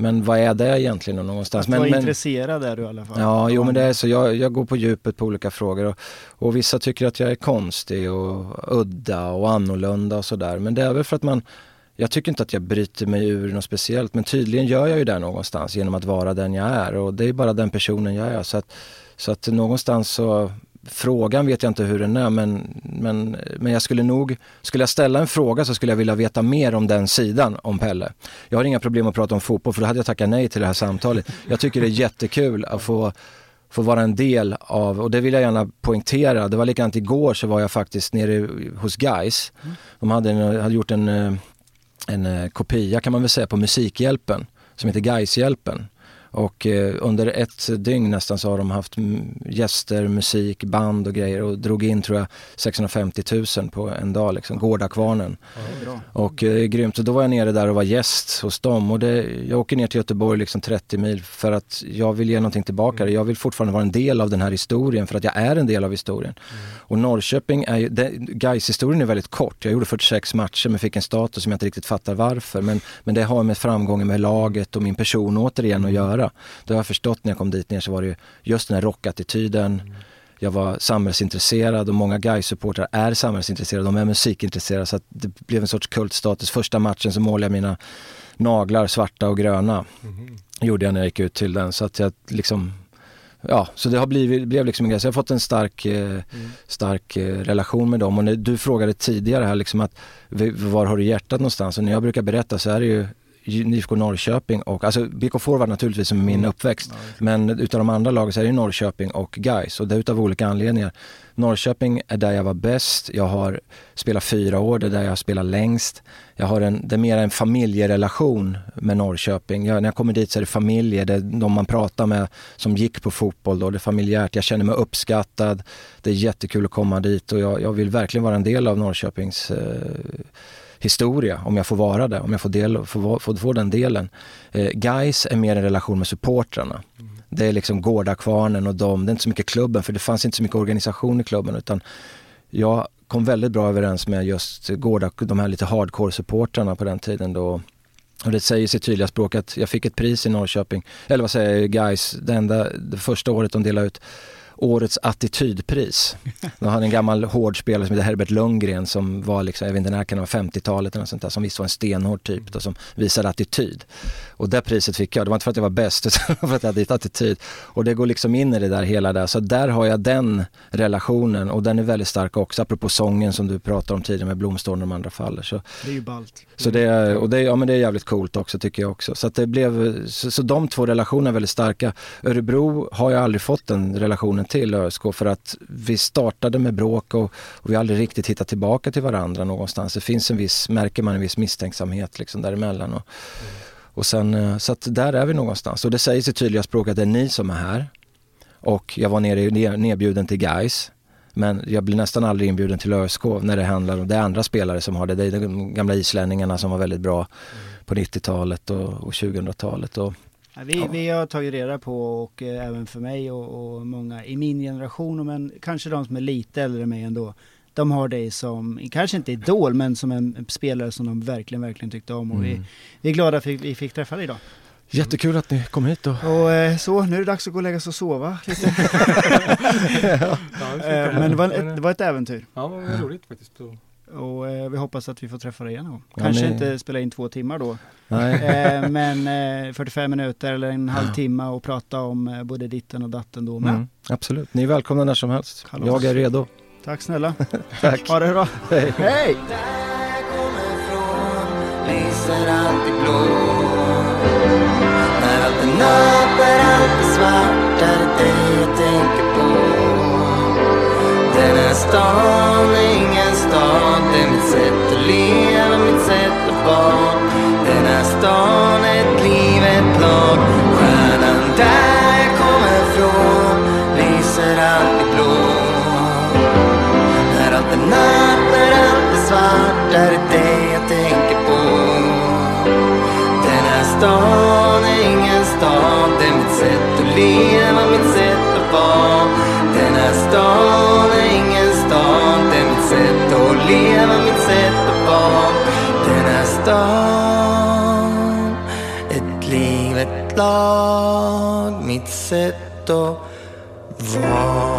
men vad är det egentligen någonstans? Att vara men, intresserad är du i alla fall. Ja, jo men det är så. Jag, jag går på djupet på olika frågor och, och vissa tycker att jag är konstig och udda och annorlunda och sådär. Men det är väl för att man jag tycker inte att jag bryter mig ur något speciellt men tydligen gör jag ju det någonstans genom att vara den jag är och det är bara den personen jag är. Så att, så att någonstans så, frågan vet jag inte hur den är men, men, men jag skulle nog, skulle jag ställa en fråga så skulle jag vilja veta mer om den sidan om Pelle. Jag har inga problem att prata om fotboll för då hade jag tackat nej till det här samtalet. Jag tycker det är jättekul att få få vara en del av, och det vill jag gärna poängtera, det var likadant igår så var jag faktiskt nere hos Guys. De hade, en, hade gjort en eh, en eh, kopia kan man väl säga på Musikhjälpen som heter Gaishjälpen. Och eh, under ett dygn nästan så har de haft gäster, musik, band och grejer och drog in tror jag 650 000 på en dag liksom, Gårdakvarnen. Ja, och eh, grymt. Och då var jag nere där och var gäst hos dem och det, jag åker ner till Göteborg liksom 30 mil för att jag vill ge någonting tillbaka. Mm. Jag vill fortfarande vara en del av den här historien för att jag är en del av historien. Mm. Och Norrköping är ju, Gais historien är väldigt kort. Jag gjorde 46 matcher men fick en status som jag inte riktigt fattar varför. Men, men det har med framgången med laget och min person återigen att göra göra. Det har jag förstått när jag kom dit ner så var det just den här rockattityden. Mm. Jag var samhällsintresserad och många guys supportrar är samhällsintresserade, de är musikintresserade så att det blev en sorts kultstatus. Första matchen så målade jag mina naglar svarta och gröna. Mm. Gjorde jag när jag gick ut till den så att jag liksom Ja, så det har blivit, blev liksom en grej. Så jag har fått en stark, eh, mm. stark eh, relation med dem. Och när du frågade tidigare här liksom att var har du hjärtat någonstans? Och när jag brukar berätta så är det ju IFK Norrköping och, alltså BK Forward naturligtvis som min mm. uppväxt. Men utav de andra lagen så är det Norrköping och Gais och det är utav olika anledningar. Norrköping är där jag var bäst, jag har spelat fyra år, det är där jag har spelat längst. Jag har en, det är mer en familjerelation med Norrköping. Jag, när jag kommer dit så är det familjer, det är de man pratar med som gick på fotboll då, det är familjärt. Jag känner mig uppskattad, det är jättekul att komma dit och jag, jag vill verkligen vara en del av Norrköpings eh, historia om jag får vara det, om jag får, del, får, får, får den delen. Eh, guys är mer en relation med supportrarna. Mm. Det är liksom Gårdakvarnen och dem, det är inte så mycket klubben för det fanns inte så mycket organisation i klubben utan jag kom väldigt bra överens med just Gårda, de här lite hardcore-supportrarna på den tiden då och det säger sitt tydliga språk att jag fick ett pris i Norrköping, eller vad säger jag, guys, det enda, det första året de delade ut årets attitydpris. De hade en gammal hård spelare som heter Herbert Lundgren som var liksom, jag vet inte när kan det vara, 50-talet eller något sånt där, som visst var en stenhård typ då, som visade attityd. Och det priset fick jag, det var inte för att jag var bäst utan för att jag hade attityd. Och det går liksom in i det där hela där, så där har jag den relationen och den är väldigt stark också, apropå sången som du pratade om tidigare med Blomstårn och de andra faller. Så, Det är ju ballt. så det, och det, ja, men det är jävligt coolt också tycker jag också. Så, att det blev, så, så de två relationerna är väldigt starka. Örebro har jag aldrig fått den relationen till eh, ÖSK för att vi startade med bråk och, och vi har aldrig riktigt hittat tillbaka till varandra någonstans. Det finns en viss, märker man en viss misstänksamhet liksom däremellan. Och, och sen, eh, så att där är vi någonstans. Och det sägs i tydliga språk att det är ni som är här. Och jag var nere, nedbjuden till Guys. Men jag blir nästan aldrig inbjuden till ÖSK när det handlar om, det är andra spelare som har det. Det är de gamla islänningarna som var väldigt bra på 90-talet och, och 2000-talet. Och, Ja, Vi, vi har tagit reda på och eh, även för mig och, och många i min generation, men kanske de som är lite äldre än mig ändå. De har dig som, kanske inte idol, men som en spelare som de verkligen, verkligen tyckte om. Och vi, Mm. vi är glada att vi, vi fick träffa dig idag. Jättekul att ni kom hit och Och eh, så, nu är det dags att gå och lägga sig och sova lite. Ja, det Eh. Men det var, ett, det var ett äventyr. Ja, det var roligt faktiskt. Och eh, vi hoppas att vi får träffa dig igen någon. Ja, Kanske men- inte spela in två timmar då. Nej. Eh, men eh, 45 minuter eller en halvtimme och prata om eh, både ditten och datten då med. Mm, absolut, ni är välkomna när som helst. Kalas. Jag är redo. Tack snälla. Tack. Ha det bra. Hej. Hej! Den här stan är sätt att leva, mitt sätt att vara. Den här stan är ett liv, ett lag. Stjärnan där jag kommer från lyser alltid blå. När allt är natt, när allt är svart är det dig jag tänker på. Den här stan är ingen stad, det är mitt sätt att leva, mitt sätt att vara. Den här stan är ingen stad, det är mitt sätt att leva, mitt sätt att vara. Den här stan, ett liv, ett lag, mitt sätt att vara.